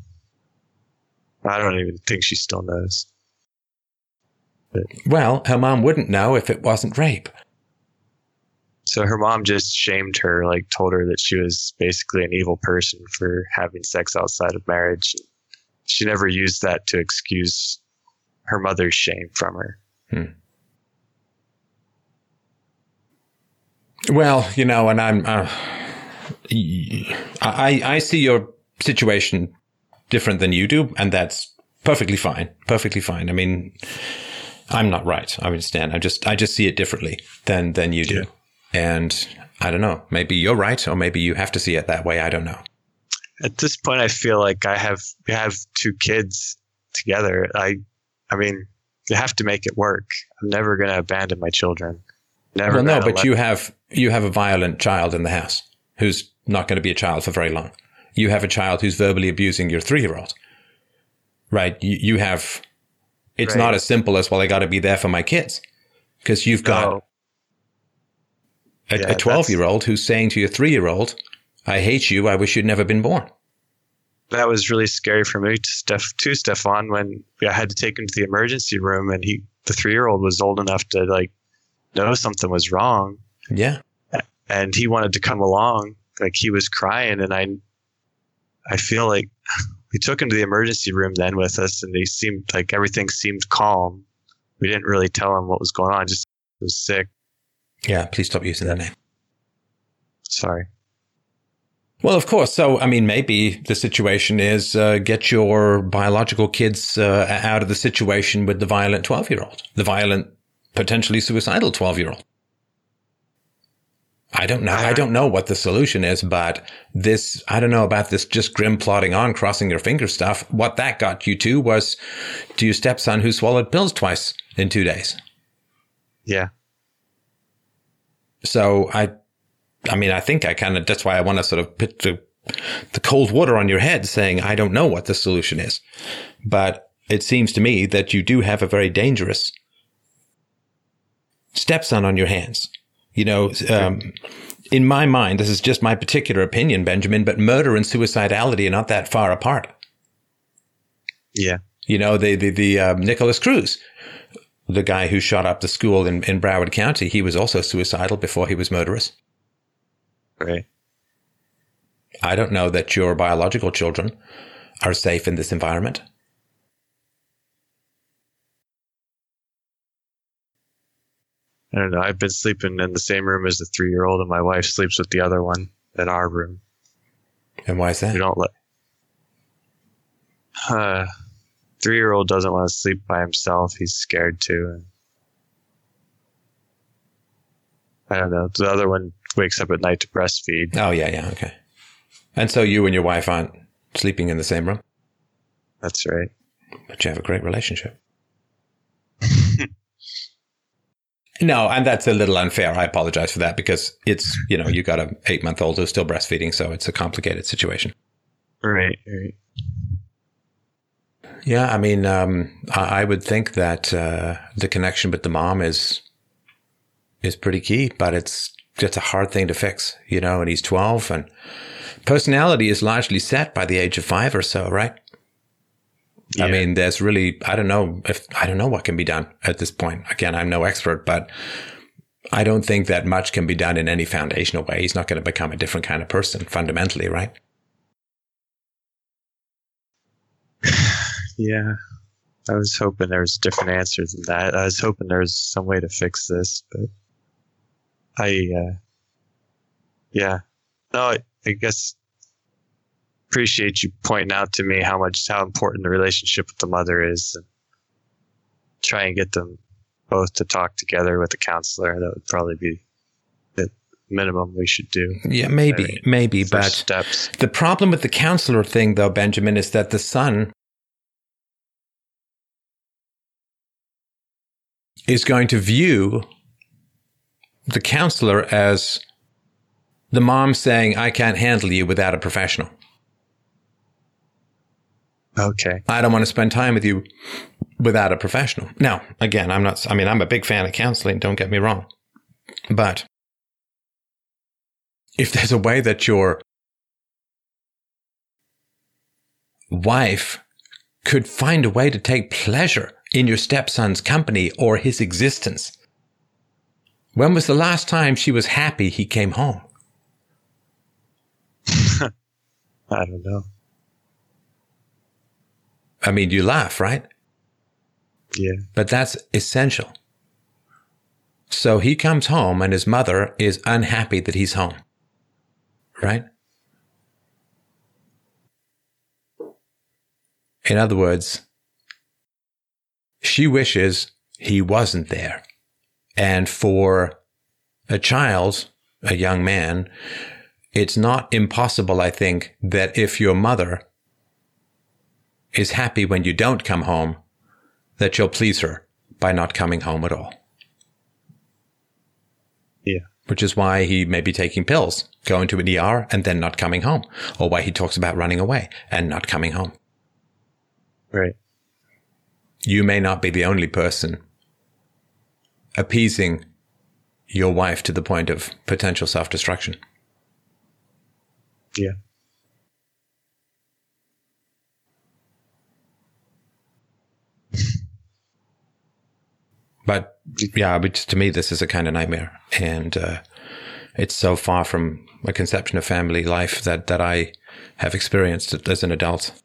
I don't even think she still knows. Well, her mom wouldn't know if it wasn't rape. So her mom just shamed her, like told her that she was basically an evil person for having sex outside of marriage. She never used that to excuse her mother's shame from her. Well, you know, and I'm, uh, I, I see your situation different than you do, and that's perfectly fine. Perfectly fine. I mean, I'm not right. I understand. I just, I just see it differently than, than you do. And I don't know. Maybe you're right, or maybe you have to see it that way. I don't know. At this point, I feel like I have we have two kids together. I, I mean, you have to make it work. I'm never going to abandon my children. Never. well, no, but you have, you have a violent child in the house who's not going to be a child for very long. You have a child who's verbally abusing your three year old. Right. You, you have, it's Right. not as simple as, well, I got to be there for my kids. Because you've got No. A- Yeah, a 12 year old who's saying to your three year old, I hate you. I wish you'd never been born. that was really scary for me to Steph to Stefan when I had to take him to the emergency room and he the three year old was old enough to like know something was wrong Yeah. and he wanted to come along like he was crying and I I feel like (laughs) we took him to the emergency room then with us and he seemed like everything seemed calm. We didn't really tell him what was going on, just he was sick. Yeah. Please stop using that name. Sorry. Well, of course. So, I mean, maybe the situation is uh, get your biological kids uh, out of the situation with the violent 12 year old, the violent, potentially suicidal 12 year old. I don't know. I don't know what the solution is, but this, I don't know about this just grim plodding on, crossing your fingers stuff. What that got you to was to your stepson who swallowed pills twice in two days. Yeah. So I, I mean, I think I kind of, that's why I want to sort of put the, the cold water on your head saying, I don't know what the solution is. But it seems to me that you do have a very dangerous stepson on your hands. You know, um, in my mind, this is just my particular opinion, Benjamin, but murder and suicidality are not that far apart. Yeah. You know, the, the, the, um, Nikolas Cruz, the guy who shot up the school in, in Broward County, he was also suicidal before he was murderous. Right. I don't know that your biological children are safe in this environment. I don't know. I've been sleeping in the same room as the three year old and my wife sleeps with the other one in our room. And why is We that? don't let. Uh, three year old doesn't want to sleep by himself. He's scared too. I don't know. The other one wakes up at night to breastfeed. Oh, yeah, yeah, okay. And so you and your wife aren't sleeping in the same room, That's right. but you have a great relationship. (laughs) No, and that's a little unfair. I apologize for that because it's, you know, you got a eight month old who's still breastfeeding. So it's a complicated situation. Right, right. Yeah. I mean, um, I, I, would think that, uh, the connection with the mom is, is pretty key, but it's, it's a hard thing to fix, you know, and he's 12 and personality is largely set by the age of five or so, right? Yeah. I mean, there's really, I don't know if, I don't know what can be done at this point. Again, I'm no expert, but I don't think that much can be done in any foundational way. He's not going to become a different kind of person fundamentally, right? Yeah. I was hoping there was a different answer than that. I was hoping there was some way to fix this, but I, uh, yeah. No, I, I guess appreciate you pointing out to me how much how important the relationship with the mother is and try and get them both to talk together with the counselor that would probably be the minimum we should do yeah maybe I mean, maybe but steps. the problem with the counselor thing though benjamin is that the son is going to view the counselor as the mom saying i can't handle you without a professional Okay. I don't want to spend time with you without a professional. Now, again, I'm not, I mean, I'm a big fan of counseling, don't get me wrong. But if there's a way that your wife could find a way to take pleasure in your stepson's company or his existence, when was the last time she was happy he came home? (laughs) I don't know. I mean, you laugh, right? Yeah. But that's essential. So he comes home and his mother is unhappy that he's home. Right? In other words, she wishes he wasn't there. And for a child, a young man, it's not impossible, I think, that if your mother is happy when you don't come home, that you'll please her by not coming home at all. Yeah. Which is why he may be taking pills, going to an ER and then not coming home, or why he talks about running away and not coming home. Right. You may not be the only person appeasing your wife to the point of potential self destruction. Yeah. But yeah, but to me, this is a kind of nightmare, and uh, it's so far from a conception of family life that that I have experienced as an adult.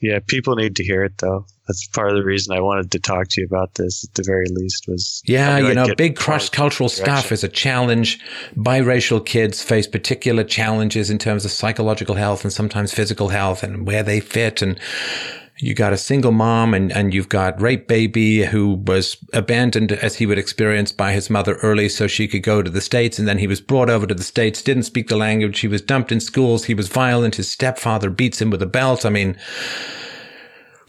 Yeah, people need to hear it though. That's part of the reason I wanted to talk to you about this at the very least was Yeah, you know, big cross cultural stuff is a challenge. Biracial kids face particular challenges in terms of psychological health and sometimes physical health and where they fit and you got a single mom and, and you've got rape baby who was abandoned as he would experience by his mother early so she could go to the States. And then he was brought over to the States, didn't speak the language. He was dumped in schools. He was violent. His stepfather beats him with a belt. I mean, (sighs)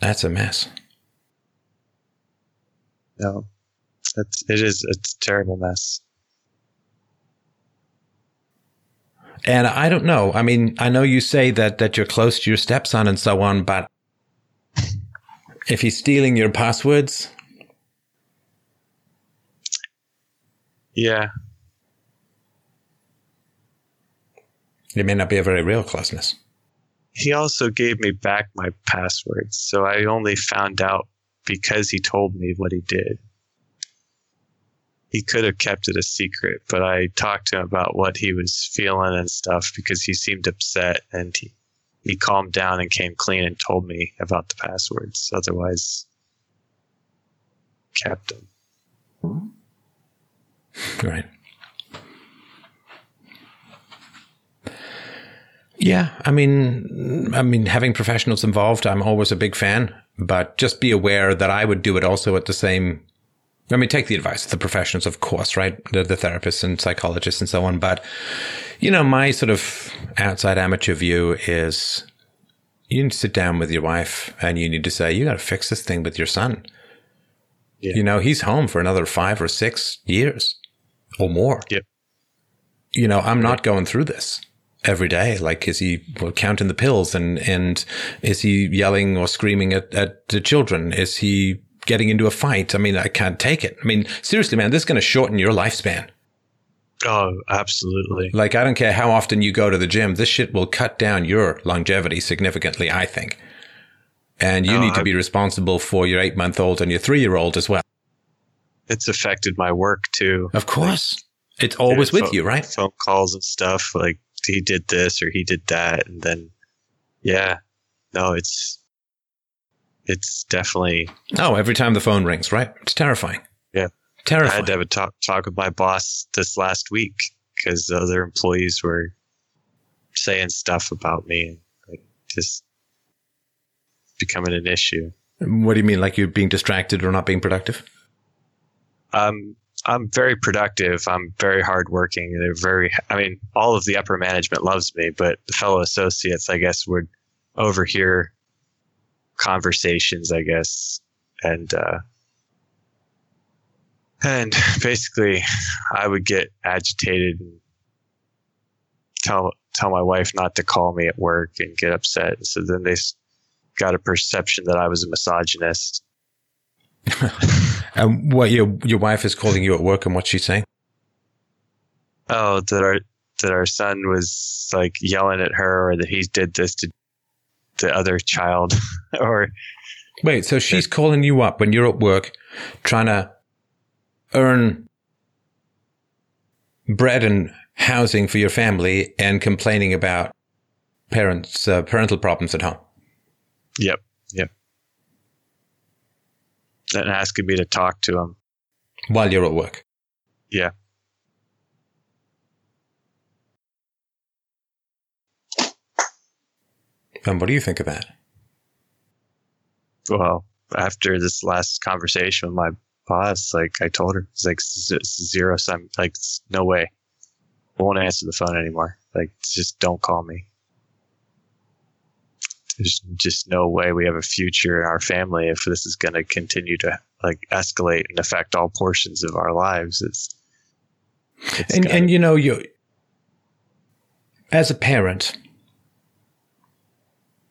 that's a mess. No, it's, it is, a terrible mess. And I don't know. I mean, I know you say that that you're close to your stepson and so on, but if he's stealing your passwords, yeah, it may not be a very real closeness. He also gave me back my passwords, so I only found out because he told me what he did he could have kept it a secret, but I talked to him about what he was feeling and stuff because he seemed upset and he, he calmed down and came clean and told me about the passwords. Otherwise, kept them. Right. Yeah, I mean, I mean, having professionals involved, I'm always a big fan. But just be aware that I would do it also at the same I mean, take the advice of the professionals, of course, right? The, the therapists and psychologists and so on. But, you know, my sort of outside amateur view is you need to sit down with your wife and you need to say, you got to fix this thing with your son. Yeah. You know, he's home for another five or six years or more. Yep. You know, I'm not going through this every day. Like, is he counting the pills and, and is he yelling or screaming at, at the children? Is he getting into a fight? I mean, I can't take it. I mean, seriously, man, this is going to shorten your lifespan. Oh, absolutely. Like, I don't care how often you go to the gym. This shit will cut down your longevity significantly, I think. And you Oh, need to I- be responsible for your eight month old and your three year old as well. It's affected my work too. Of course. It's always with pho- you, right? Phone calls and stuff like he did this or he did that, and then yeah, no, it's it's definitely. Oh, every time the phone rings, right? It's terrifying. Yeah. Terrifying. I had to have a talk talk with my boss this last week because other employees were saying stuff about me and like just becoming an issue. what do you mean? Like you're being distracted or not being productive? Um, I'm very productive. I'm very hardworking. They're very, I mean, all of the upper management loves me, but the fellow associates, I guess, would overhear conversations, I guess. And, uh, and (laughs) basically I would get agitated and tell, tell my wife not to call me at work and get upset. So then they got a perception that I was a misogynist. (laughs) And what your your wife is calling you at work and what's she saying? oh that our that our son was like yelling at her or that he did this to the other child (laughs) or Wait, so she's calling you up when you're at work trying to earn bread and housing for your family and complaining about parents uh, parental problems at home. yep yep and asking me to talk to him while you're at work. yeah And what do you think of that? well after this last conversation with my boss like i told her it's like zero sum like no way. I won't answer the phone anymore. Like just don't call me. There's just no way we have a future in our family if this is going to continue to like escalate and affect all portions of our lives. It's, it's and gotta- and you know you as a parent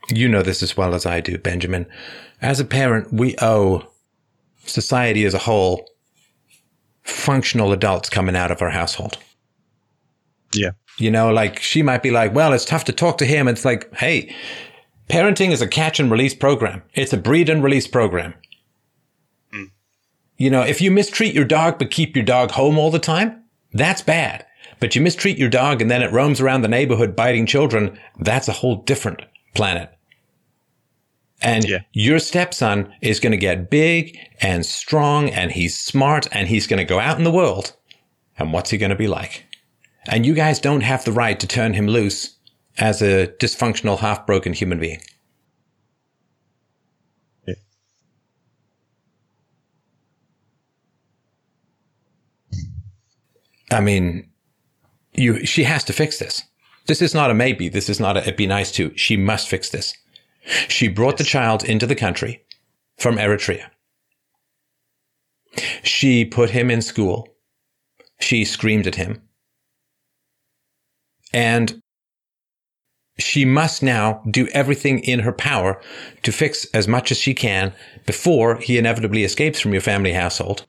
you know this as well as I do Benjamin. As a parent we owe society as a whole functional adults coming out of our household. Yeah. You know like she might be like well it's tough to talk to him. It's like hey parenting is a catch and release program. It's a breed and release program. Hmm. You know if you mistreat your dog but keep your dog home all the time that's bad. But you mistreat your dog and then it roams around the neighborhood biting children that's a whole different planet and Yeah. your stepson is going to get big and strong and he's smart and he's going to go out in the world and what's he going to be like and you guys don't have the right to turn him loose as a dysfunctional, half broken human being. Yeah. I mean, you, she has to fix this. This is not a maybe. This is not a, it'd be nice to. She must fix this. She brought the child into the country from Eritrea. She put him in school. She screamed at him. And she must now do everything in her power to fix as much as she can before he inevitably escapes from your family household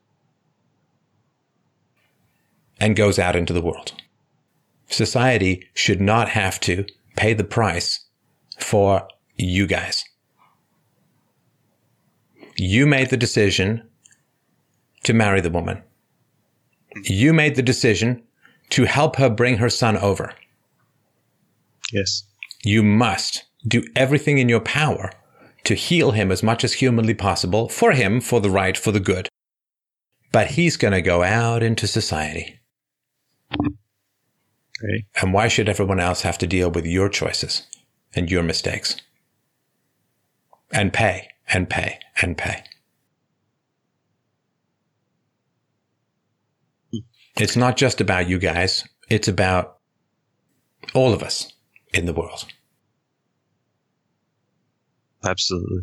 and goes out into the world. Society should not have to pay the price for you guys. You made the decision to marry the woman. You made the decision to help her bring her son over. yes You must do everything in your power to heal him as much as humanly possible for him, for the right, for the good. But he's going to go out into society. right And why should everyone else have to deal with your choices and your mistakes? And pay and pay and pay. It's not just about you guys. It's about all of us in the world. absolutely.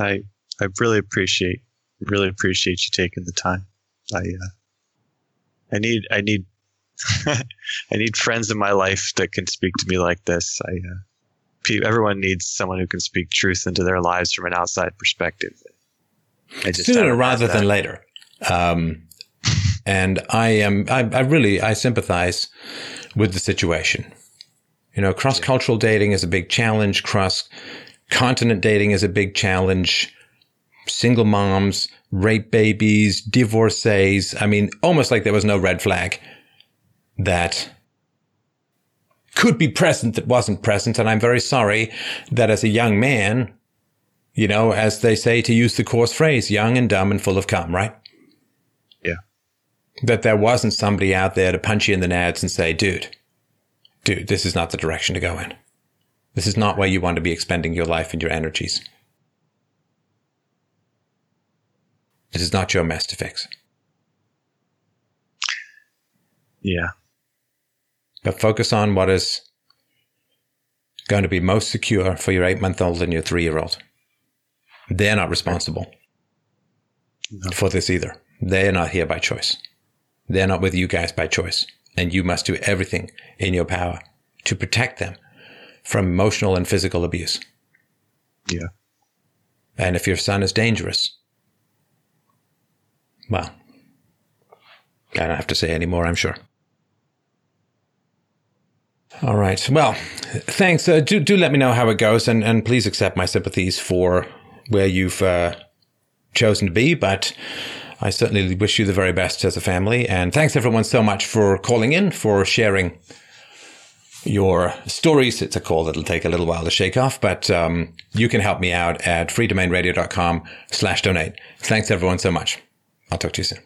I I really appreciate really appreciate you taking the time. I uh, I need I need (laughs) I need friends in my life that can speak to me like this. I uh, everyone needs someone who can speak truth into their lives from an outside perspective. I just sooner rather than later. Um, and I am I, I really I sympathize with the situation. You know, cross cultural dating is a big challenge. Cross continent dating is a big challenge. Single moms, rape babies, divorcees. I mean, almost like there was no red flag that could be present that wasn't present. And I'm very sorry that as a young man, you know, as they say to use the coarse phrase, young and dumb and full of cum, right? Yeah. That there wasn't somebody out there to punch you in the nads and say, dude, dude, this is not the direction to go in. This is not where you want to be expending your life and your energies. This is not your mess to fix. Yeah. But focus on what is going to be most secure for your eight month old and your three year old. They're not responsible no. for this either. They're not here by choice. They're not with you guys by choice. And you must do everything in your power to protect them from emotional and physical abuse. Yeah. And if your son is dangerous, well, I don't have to say any more, I'm sure. All right. Well, thanks. Uh, do do let me know how it goes, and and please accept my sympathies for where you've uh, chosen to be. But I certainly wish you the very best as a family, and thanks everyone so much for calling in, for sharing your stories. It's a call that'll take a little while to shake off, but um, you can help me out at freedomainradio.com slash donate. Thanks everyone so much. I'll talk to you soon.